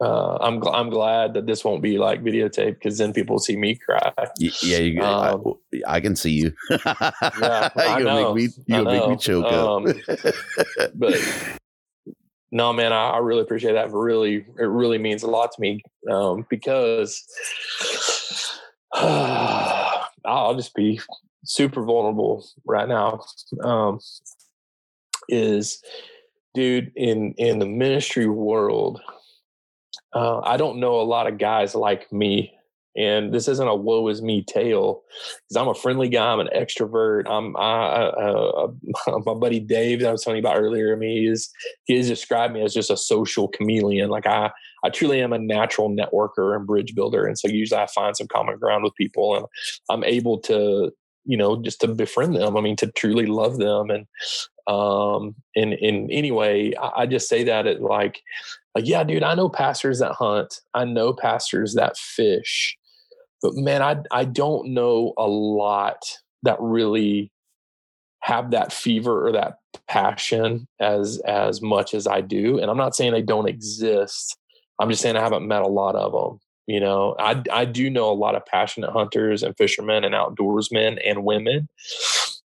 uh, I'm gl- I'm glad that this won't be like videotape because then people see me cry. Yeah, you, um, I, I, can see you. yeah, you gonna make me you gonna make me choke um, up. but no, man, I, I, really appreciate that. Really, it really means a lot to me um, because uh, I'll just be super vulnerable right now. Um, is dude in in the ministry world? Uh, I don't know a lot of guys like me and this isn't a woe is me tale because I'm a friendly guy. I'm an extrovert. I'm I, uh, my buddy Dave that I was telling you about earlier. I mean, he is he described me as just a social chameleon. Like I I truly am a natural networker and bridge builder. And so usually I find some common ground with people, and I'm able to you know just to befriend them. I mean, to truly love them. And um, in in any way, I, I just say that it like like yeah dude i know pastors that hunt i know pastors that fish but man, I I don't know a lot that really have that fever or that passion as as much as I do. And I'm not saying they don't exist. I'm just saying I haven't met a lot of them. You know, I I do know a lot of passionate hunters and fishermen and outdoorsmen and women,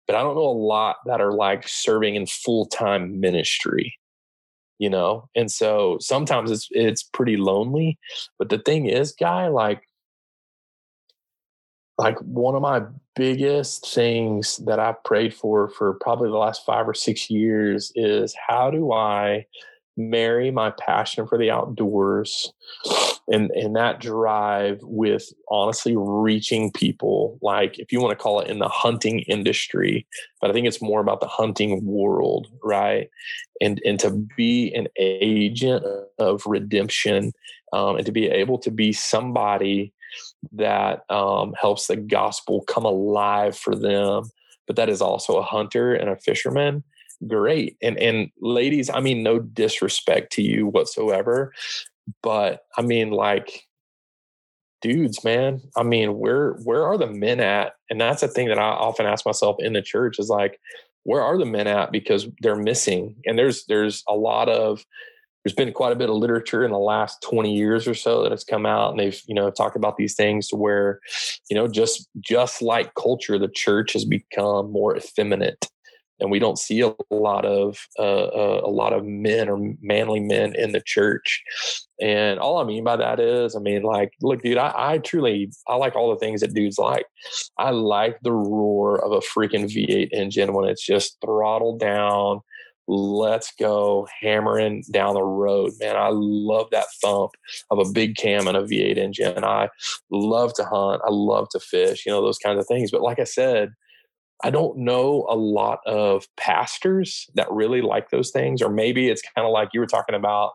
but I don't know a lot that are like serving in full time ministry. You know, and so sometimes it's it's pretty lonely. But the thing is, guy, like like one of my biggest things that I've prayed for for probably the last five or six years is how do I marry my passion for the outdoors and and that drive with honestly reaching people? Like if you want to call it in the hunting industry but i think it's more about the hunting world right? And and to be an agent of redemption um, and to be able to be somebody that um, helps the gospel come alive for them but that is also a hunter and a fisherman great and and ladies i mean no disrespect to you whatsoever but i mean like dudes man i mean where where are the men at? And that's a thing that i often ask myself in the church is like where are the men at? Because they're missing and there's there's a lot of there's been quite a bit of literature in the last 20 years or so that has come out and they've you know talked about these things to where you know just just like culture the church has become more effeminate and we don't see a lot of uh, uh, a lot of men or manly men in the church. And all I mean by that is, I mean, like, look, dude, I, I truly I like all the things that dudes like. I like the roar of a freaking V8 engine when it's just throttled down. Let's go hammering down the road, man. I love that thump of a big cam and a V8 engine. I love to hunt. I love to fish, you know, those kinds of things. But like I said, I don't know a lot of pastors that really like those things, or maybe it's kind of like you were talking about,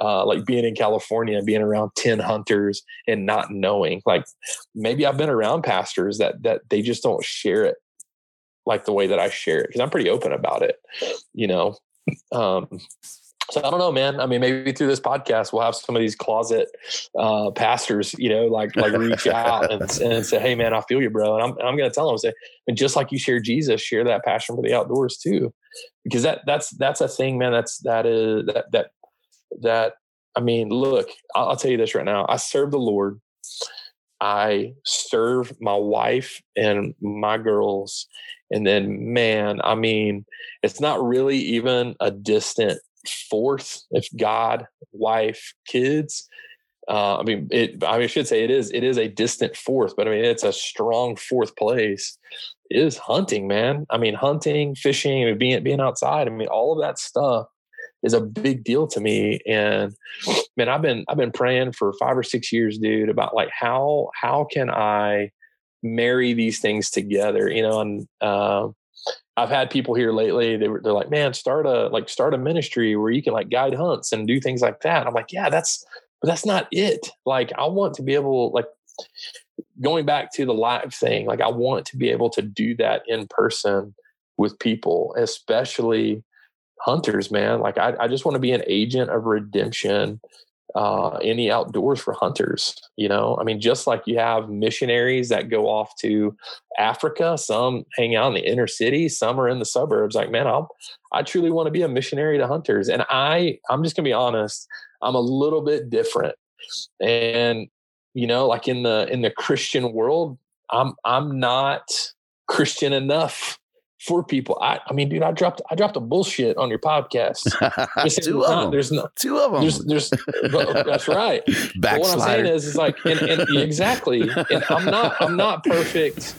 uh, like being in California and being around ten hunters and not knowing. Like maybe I've been around pastors that that they just don't share it like the way that I share it because I'm pretty open about it, you know. Um, so I don't know, man. I mean, maybe through this podcast, we'll have some of these closet uh, pastors, you know, like like reach out and, and say, "Hey, man, I feel you, bro." And I'm I'm going to tell them, say, and just like you share Jesus, share that passion for the outdoors too, because that that's that's a thing, man. That's that is that that that. I mean, look, I'll, I'll tell you this right now. I serve the Lord. I serve my wife and my girls, and then, man, I mean, it's not really even a distant fourth if God, wife, kids. Uh, I mean, it. I mean, I should say it is. It is a distant fourth, but I mean, it's a strong fourth place. Is hunting, man. I mean, hunting, fishing, being being outside. I mean, all of that stuff is a big deal to me. And man, I've been I've been praying for five or six years, dude, about like how how can I marry these things together, you know, and uh, I've had people here lately. They were, they're like, man, start a like start a ministry where you can like guide hunts and do things like that. And I'm like, yeah, that's but that's not it. Like, I want to be able like going back to the live thing. Like, I want to be able to do that in person with people, especially hunters. Man, like I, I just want to be an agent of redemption uh, in the outdoors for hunters. You know, I mean, just like you have missionaries that go off to Africa, some hang out in the inner city, some are in the suburbs. Like, man, i I truly want to be a missionary to hunters, and I, I'm just gonna be honest, I'm a little bit different, and you know, like in the in the Christian world, I'm I'm not Christian enough for people. I, I mean, dude, I dropped I dropped a bullshit on your podcast. two of them. There's no two of them. There's, there's that's right. But what I'm saying is, is like, and, and exactly. And I'm not I'm not perfect,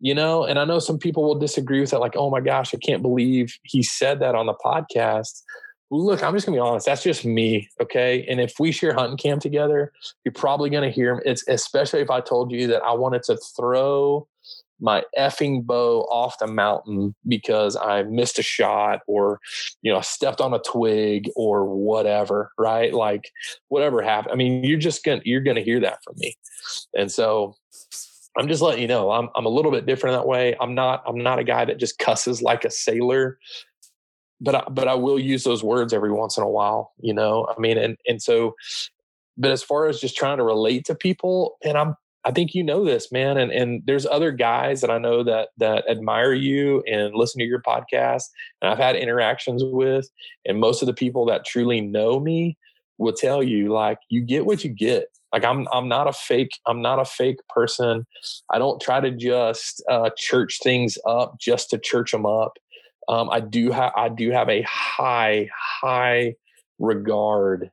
you know. And I know some people will disagree with that. Like, oh my gosh, I can't believe he said that on the podcast. Look, I'm just gonna be honest. That's just me, okay. And if we share hunting camp together, you're probably gonna hear him. It's especially if I told you that I wanted to throw my effing bow off the mountain because I missed a shot or, you know, I stepped on a twig or whatever, right? Like whatever happened. I mean, you're just gonna you're gonna hear that from me. And so I'm just letting you know I'm I'm a little bit different that way. I'm not I'm not a guy that just cusses like a sailor. But I, but I will use those words every once in a while, you know. I mean, and and so, but as far as just trying to relate to people, and I'm I think you know this, man. And and there's other guys that I know that that admire you and listen to your podcast, and I've had interactions with. And most of the people that truly know me will tell you, like, you get what you get. Like I'm I'm not a fake I'm not a fake person. I don't try to just uh, church things up just to church them up. Um, I do have I do have a high high regard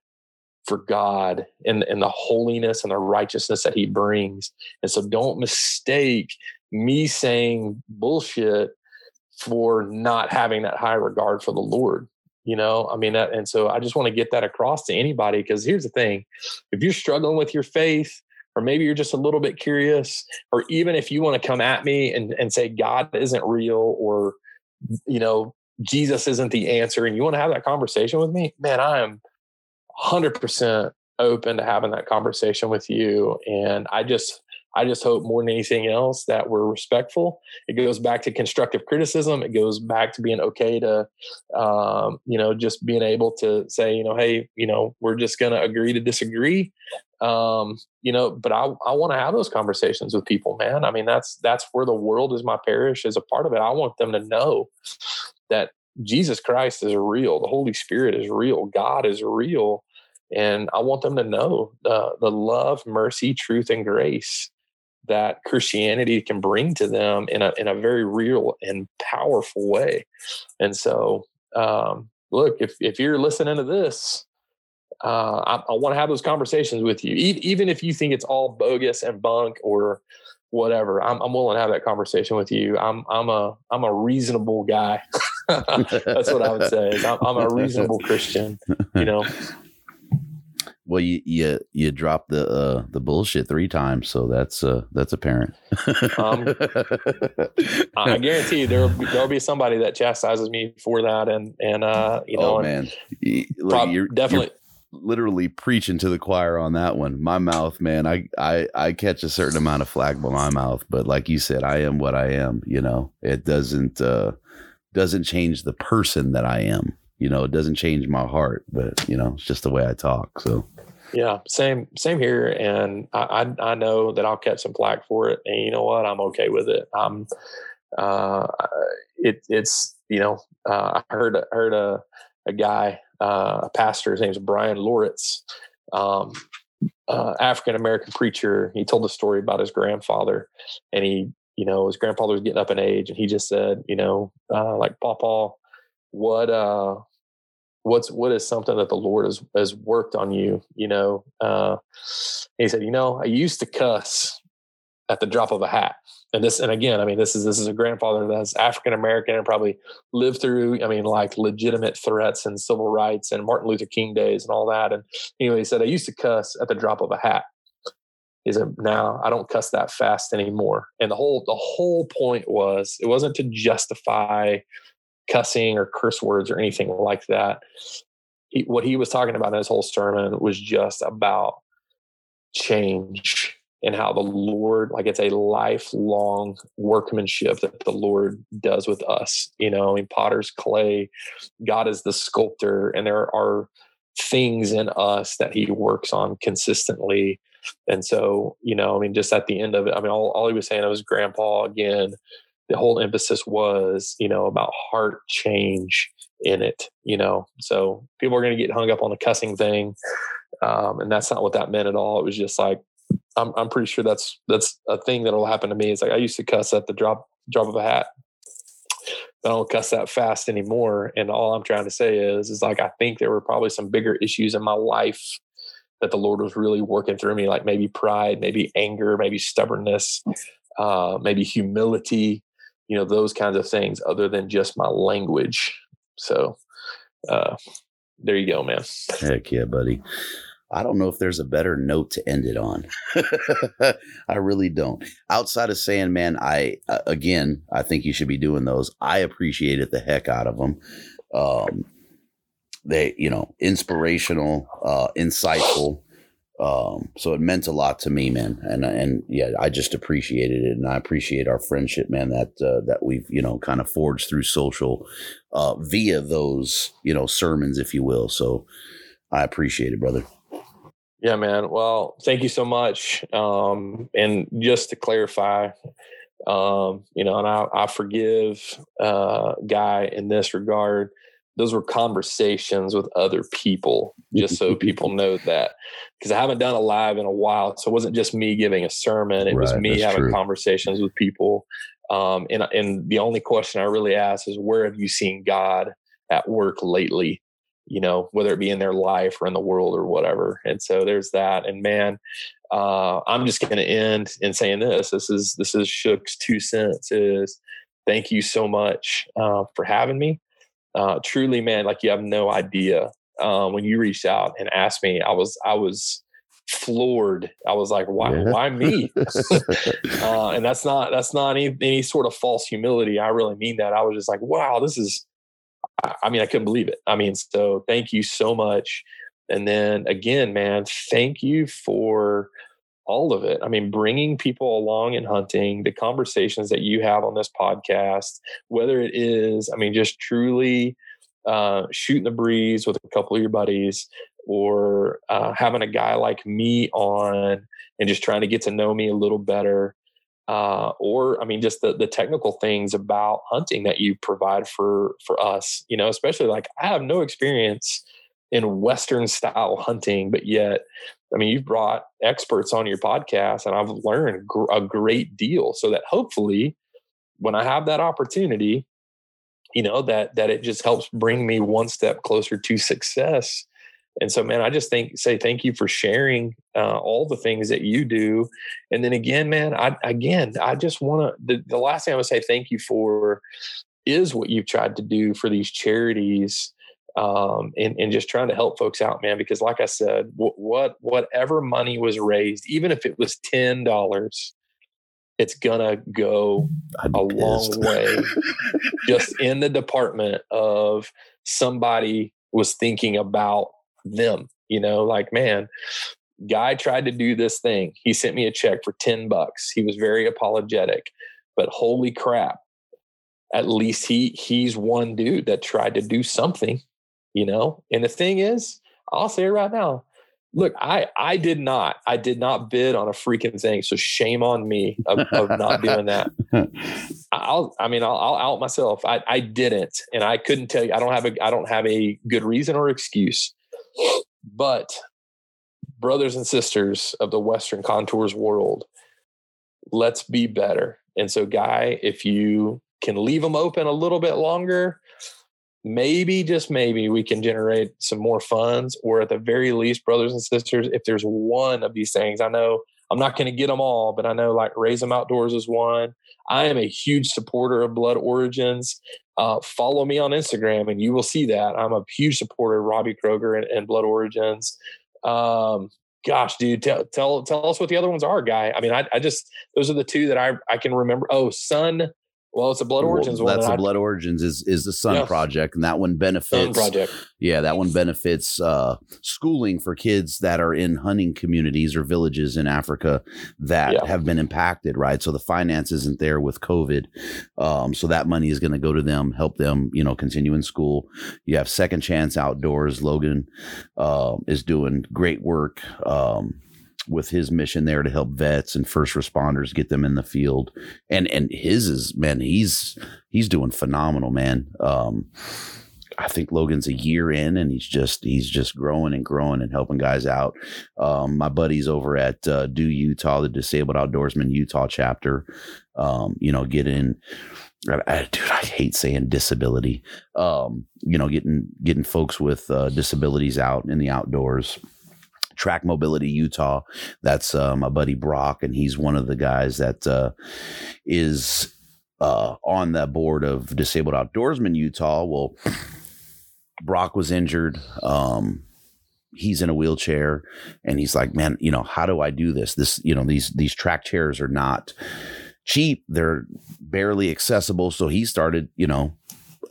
for God and, and the holiness and the righteousness that he brings. And so don't mistake me saying bullshit for not having that high regard for the Lord. you know i mean that, and so i just want to get that across to anybody because here's the thing if you're struggling with your faith or maybe you're just a little bit curious or even if you want to come at me and, and say god isn't real or you know jesus isn't the answer and you want to have that conversation with me man i am 100% open to having that conversation with you and i just I just hope more than anything else that we're respectful. It goes back to constructive criticism. It goes back to being okay to, um, you know, just being able to say, you know, hey, you know, we're just going to agree to disagree. Um, you know, but I, I want to have those conversations with people, man. I mean, that's that's where the world is my parish is a part of it. I want them to know that Jesus Christ is real. The Holy Spirit is real. God is real. And I want them to know the, the love, mercy, truth, and grace that Christianity can bring to them in a in a very real and powerful way. And so, um, look, if if you're listening to this, uh, I, I want to have those conversations with you, e- even if you think it's all bogus and bunk or whatever. I'm, I'm willing to have that conversation with you. I'm I'm a I'm a reasonable guy. That's what I would say. I'm, I'm a reasonable Christian. You know. Well, you you you dropped the uh, the bullshit three times, so that's uh, that's apparent. um, I guarantee you there there'll be somebody that chastises me for that, and and uh, you know, oh man, prob- you're, definitely. You're literally preaching to the choir on that one. My mouth, man, I, I I catch a certain amount of flack by my mouth, but like you said, I am what I am. You know, it doesn't uh, doesn't change the person that I am you know, it doesn't change my heart, but you know, it's just the way I talk. So yeah, same same here. And I, I, I know that I'll catch some flack for it, and you know what? I'm okay with it. I'm uh, it it's you know uh, I heard heard a a guy uh, a pastor his name's Bryan Loritts. Um, uh, African American preacher. He told a story about his grandfather, and he, you know, his grandfather was getting up in age, and he just said, you know, uh, like Papa, what, uh, what's what is something that the lord has has worked on you you know uh he said you know i used to cuss at the drop of a hat. And this and again i mean this is this is a grandfather that's african american and probably lived through i mean like legitimate threats and civil rights and martin luther king days and all that. And anyway he said i used to cuss at the drop of a hat. He said now i don't cuss that fast anymore. And the whole the whole point was it wasn't to justify cussing or curse words or anything like that. He, what he was talking about in his whole sermon was just about change and how the Lord, like it's a lifelong workmanship that the Lord does with us. You know, in potter's clay, God is the sculptor, and there are things in us that He works on consistently. And so, you know, I mean, just at the end of it, I mean, all, all he was saying was grandpa again the whole emphasis was, you know, about heart change in it, you know. So people are going to get hung up on the cussing thing. Um, and that's not what that meant at all. It was just like, I'm, I'm pretty sure that's, that's a thing that'll happen to me. It's like, I used to cuss at the drop, drop of a hat. I don't cuss that fast anymore. And all I'm trying to say is, is like, I think there were probably some bigger issues in my life that the Lord was really working through me, like maybe pride, maybe anger, maybe stubbornness, uh, maybe humility, you know those kinds of things other than just my language so uh there you go man heck yeah buddy I don't know if there's a better note to end it on. I really don't. Outside of saying, man, I uh, again, I think you should be doing those. I appreciated the heck out of them. Um, they, you know, inspirational, uh, insightful. Um, so it meant a lot to me, man. And, and yeah, I just appreciated it. And I appreciate our friendship, man, that, uh, that we've, you know, kind of forged through social, uh, via those, you know, sermons, if you will. So I appreciate it, brother. Yeah, man. Well, thank you so much. Um, and just to clarify, um, you know, and I, I forgive, uh, guy in this regard those were conversations with other people, just so people know that. Because I haven't done a live in a while. So it wasn't just me giving a sermon, it right, was me having true. conversations with people. Um, and, and the only question I really ask is, where have you seen God at work lately? You know, whether it be in their life or in the world or whatever. And so there's that. And man, uh, I'm just going to end in saying this. This is this is Shook's two cents. Is thank you so much uh, for having me uh, truly, man, like you have no idea. Uh, when you reached out and asked me, I was I was floored. I was like, why yeah. why me? uh, and that's not that's not any any sort of false humility. I really mean that. I was just like, wow, this is. I mean, I couldn't believe it. I mean, so thank you so much. And then again, man, thank you for all of it. I mean, bringing people along in hunting, the conversations that you have on this podcast, whether it is, I mean, just truly uh, shooting the breeze with a couple of your buddies or uh, having a guy like me on and just trying to get to know me a little better. Uh, or I mean, just the, the technical things about hunting that you provide for for us. You know, especially like I have no experience in Western style hunting, but yet, I mean, you've brought experts on your podcast, and I've learned gr- a great deal. So that hopefully, when I have that opportunity, you know that that it just helps bring me one step closer to success. And so, man, I just think say thank you for sharing uh, all the things that you do. And then again, man, I again, I just want to. The, the last thing I would say thank you for is what you've tried to do for these charities um, and, and just trying to help folks out, man. Because, like I said, w- what whatever money was raised, even if it was ten dollars, it's gonna go a long way. just in the department of somebody was thinking about them. You know, like man, guy tried to do this thing. He sent me a check for ten bucks. He was very apologetic, but holy crap! At least he he's one dude that tried to do something you know? And the thing is i'll say it right now look i i did not i did not bid on a freaking thing so shame on me of, of not doing that. I'll i mean I'll, I'll, out myself. I i didn't and i couldn't tell you i don't have a i don't have a good reason or excuse. But brothers and sisters of the western contours world let's be better. And so guy if you can leave them open a little bit longer maybe just maybe we can generate some more funds or at the very least brothers and sisters if there's one of these things i know i'm not going to get them all but i know like raise them outdoors is one. I am a huge supporter of blood origins. Uh, follow me on instagram and you will see that. I'm a huge supporter of robbie kroger and, and blood origins. Um, gosh dude tell, tell tell us what the other ones are guy. I mean I, I just those are the two that i i can remember. Oh sun well, it's a Blood Origins well, one. That's the Blood Origins is is the Sun Project, and that one benefits. Sun Project. Yeah, that one benefits uh, schooling for kids that are in hunting communities or villages in Africa that yeah. have been impacted. Right, so the finance isn't there with COVID, um, so that money is going to go to them, help them, you know, continue in school. You have Second Chance Outdoors. Logan uh, is doing great work. Um, with his mission there to help vets and first responders get them in the field and and his is man he's he's doing phenomenal man um I think Logan's a year in and he's just he's just growing and growing and helping guys out. Um, my buddies over at uh, Do Utah, the Disabled Outdoorsman Utah chapter, um, you know, get in. Dude, I hate saying disability. Um, you know, getting getting folks with uh, disabilities out in the outdoors Track Mobility Utah. That's uh, my buddy Brock, and he's one of the guys that uh, is uh, on the board of Disabled Outdoorsmen Utah. Well, Brock was injured. Um, he's in a wheelchair, and he's like, "Man, you know, how do I do this? This, you know, these these track chairs are not." cheap they're barely accessible so he started you know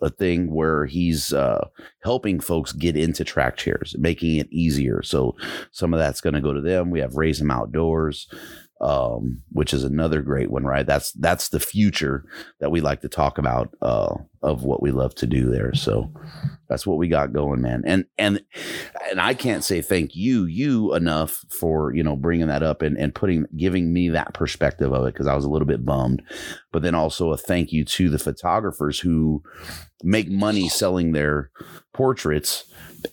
a thing where he's uh, helping folks get into track chairs, making it easier. So some of that's going to go to them. We have Raise Them Outdoors um, which is another great one, right? That's that's the future that we like to talk about uh, of what we love to do there. So that's what we got going, man. And and and I can't say thank you you enough for you know bringing that up and and putting giving me that perspective of it because I was a little bit bummed, but then also a thank you to the photographers who make money selling their portraits.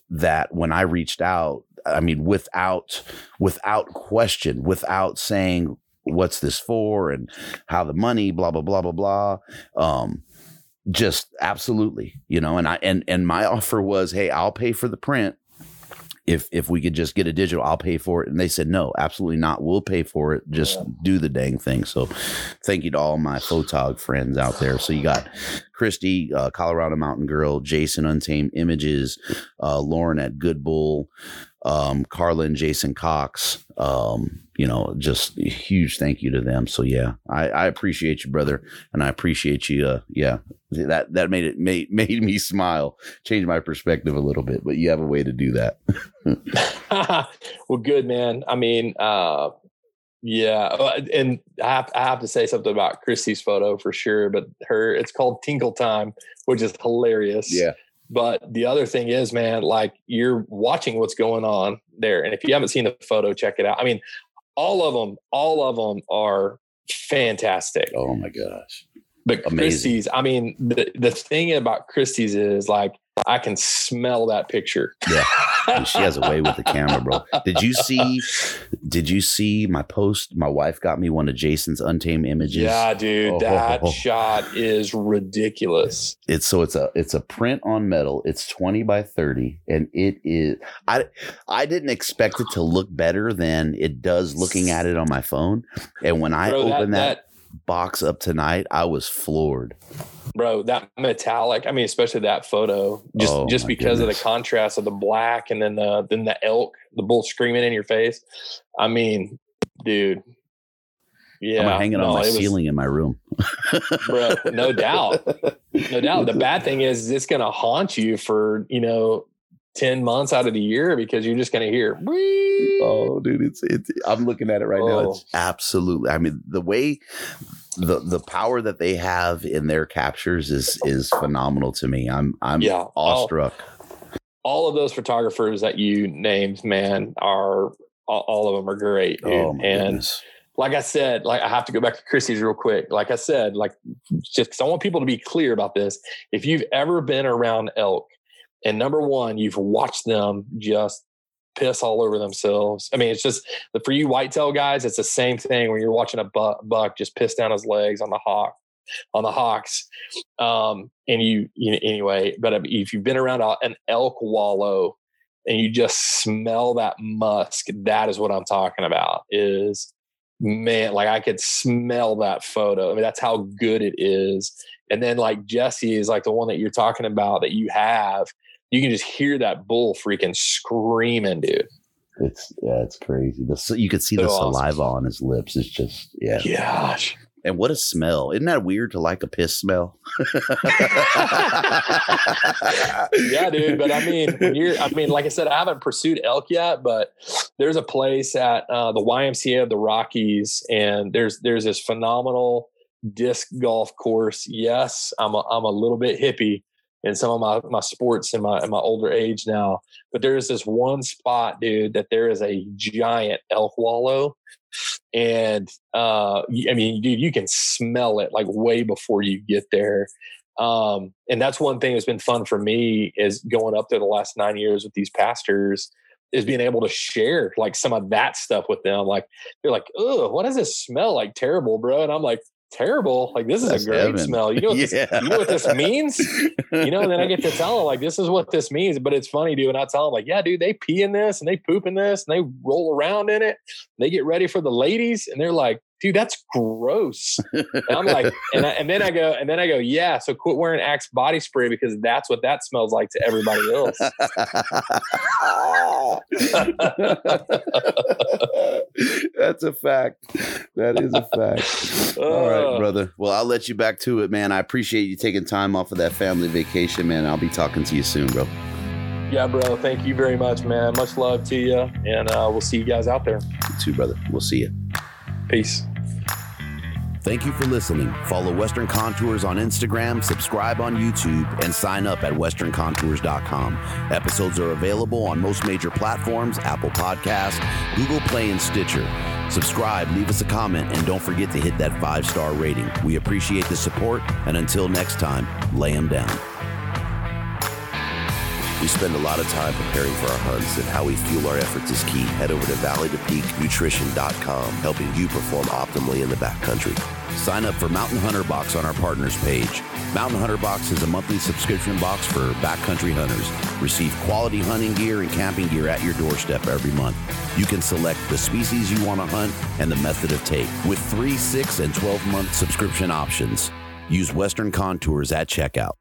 That when I reached out, I mean, without without question, without saying what's this for and how the money, blah blah blah blah blah. Um, just absolutely, you know. And I and and my offer was, hey, I'll pay for the print if if we could just get a digital, I'll pay for it. And they said, no, absolutely not. We'll pay for it. Just do the dang thing. So thank you to all my photog friends out there. So you got Christy, uh, Colorado Mountain Girl, Jason Untamed Images, uh, Lauren at Good Bull, um, Carlin, Jason Cox. Um, you know, just huge thank you to them. So yeah, I, I appreciate you, brother, and I appreciate you. Uh, yeah, that that made it made made me smile, change my perspective a little bit. But you have a way to do that. well, good man. I mean, uh, yeah, uh, and I have, I have to say something about Christy's photo for sure. But her, it's called Tinkle Time, which is hilarious. Yeah. But the other thing is, man, like you're watching what's going on there, and if you haven't seen the photo, check it out. I mean, all of them, all of them are fantastic. Oh my gosh! But Amazing. Christie's, I mean, the the thing about Christie's is like I can smell that picture. Yeah. she has a way with the camera, bro. Did you see did you see my post? My wife got me one of Jason's untamed images. Yeah, dude. Oh. That shot is ridiculous. It's so it's a it's a print on metal. It's 20 by 30 and it is I I didn't expect it to look better than it does looking at it on my phone. And when I bro, opened that, that, that box up tonight, I was floored bro that metallic i mean especially that photo just oh, just because goodness. of the contrast of the black and then the then the elk the bull screaming in your face. I mean dude. Yeah i'm hanging no, on my ceiling was, in my room. Bro no doubt. No doubt. The bad thing is it's gonna haunt you for you know 10 months out of the year because you're just going to hear oh dude it's it's i'm looking at it right oh. now it's absolutely i mean the way the the power that they have in their captures is is phenomenal to me. I'm I'm yeah, oh. awestruck. All, all of those photographers that you named, man, are all, all of them are great. Dude. Oh and goodness. like I said, like I have to go back to Christie's real quick. Like I said, like just because I want people to be clear about this. If you've ever been around elk, and number one, you've watched them just piss all over themselves. I mean, it's just for you whitetail guys, it's the same thing when you're watching a buck, buck just piss down his legs on the hock, on the hocks. Um, and you, you know, anyway, but if you've been around an elk wallow and you just smell that musk, that is what I'm talking about. Is man, like I could smell that photo. I mean, that's how good it is. And then like Jesse is like the one that you're talking about that you have you can just hear that bull freaking screaming, dude. It's yeah, it's crazy. The, you could see so the saliva awesome. on his lips. It's just yeah. Gosh. And what a smell! Isn't that weird to like a piss smell? yeah, dude. But I mean, when you're, I mean, like I said, I haven't pursued elk yet, but there's a place at uh, the YMCA of the Rockies, and there's there's this phenomenal disc golf course. Yes, I'm a, I'm a little bit hippie, in some of my, my sports in my in my older age now. But there is this one spot, dude, that there is a giant elk wallow. And uh I mean, dude, you can smell it like way before you get there. Um, and that's one thing that's been fun for me is going up there the last nine years with these pastors is being able to share like some of that stuff with them. Like they're like, "Oh, what does this smell like? Terrible, bro." And I'm like, terrible. Like this is That's a great heaven. smell. You know, yeah. this, you know what this means? you know, and then I get to tell them like this is what this means. But it's funny, dude. And I tell them like, yeah, dude, they pee in this and they poop in this and they roll around in it. they get ready for the ladies, and they're like, dude, that's gross. And I'm like, and, I, and then I go, and then I go, yeah. So quit wearing Axe body spray because that's what that smells like to everybody else. that's a fact. That is a fact. All right, brother. Well, I'll let you back to it, man. I appreciate you taking time off of that family vacation, man. I'll be talking to you soon, bro. Yeah, bro. Thank you very much, man. Much love to you, and uh, we'll see you guys out there. You too, brother. We'll see you. Peace. Thank you for listening. Follow Western Contours on Instagram, subscribe on YouTube, and sign up at westerncontours.com. Episodes are available on most major platforms Apple Podcasts, Google Play, and Stitcher. Subscribe, leave us a comment, and don't forget to hit that five star rating. We appreciate the support, and until next time, lay them down. We spend a lot of time preparing for our hunts, and how we fuel our efforts is key. Head over to valleytopeaknutrition.com, helping you perform optimally in the backcountry. Sign up for Mountain Hunter Box on our partners page. Mountain Hunter Box is a monthly subscription box for backcountry hunters. Receive quality hunting gear and camping gear at your doorstep every month. You can select the species you want to hunt and the method of take with three, six, and 12 month subscription options. Use Western Contours at checkout.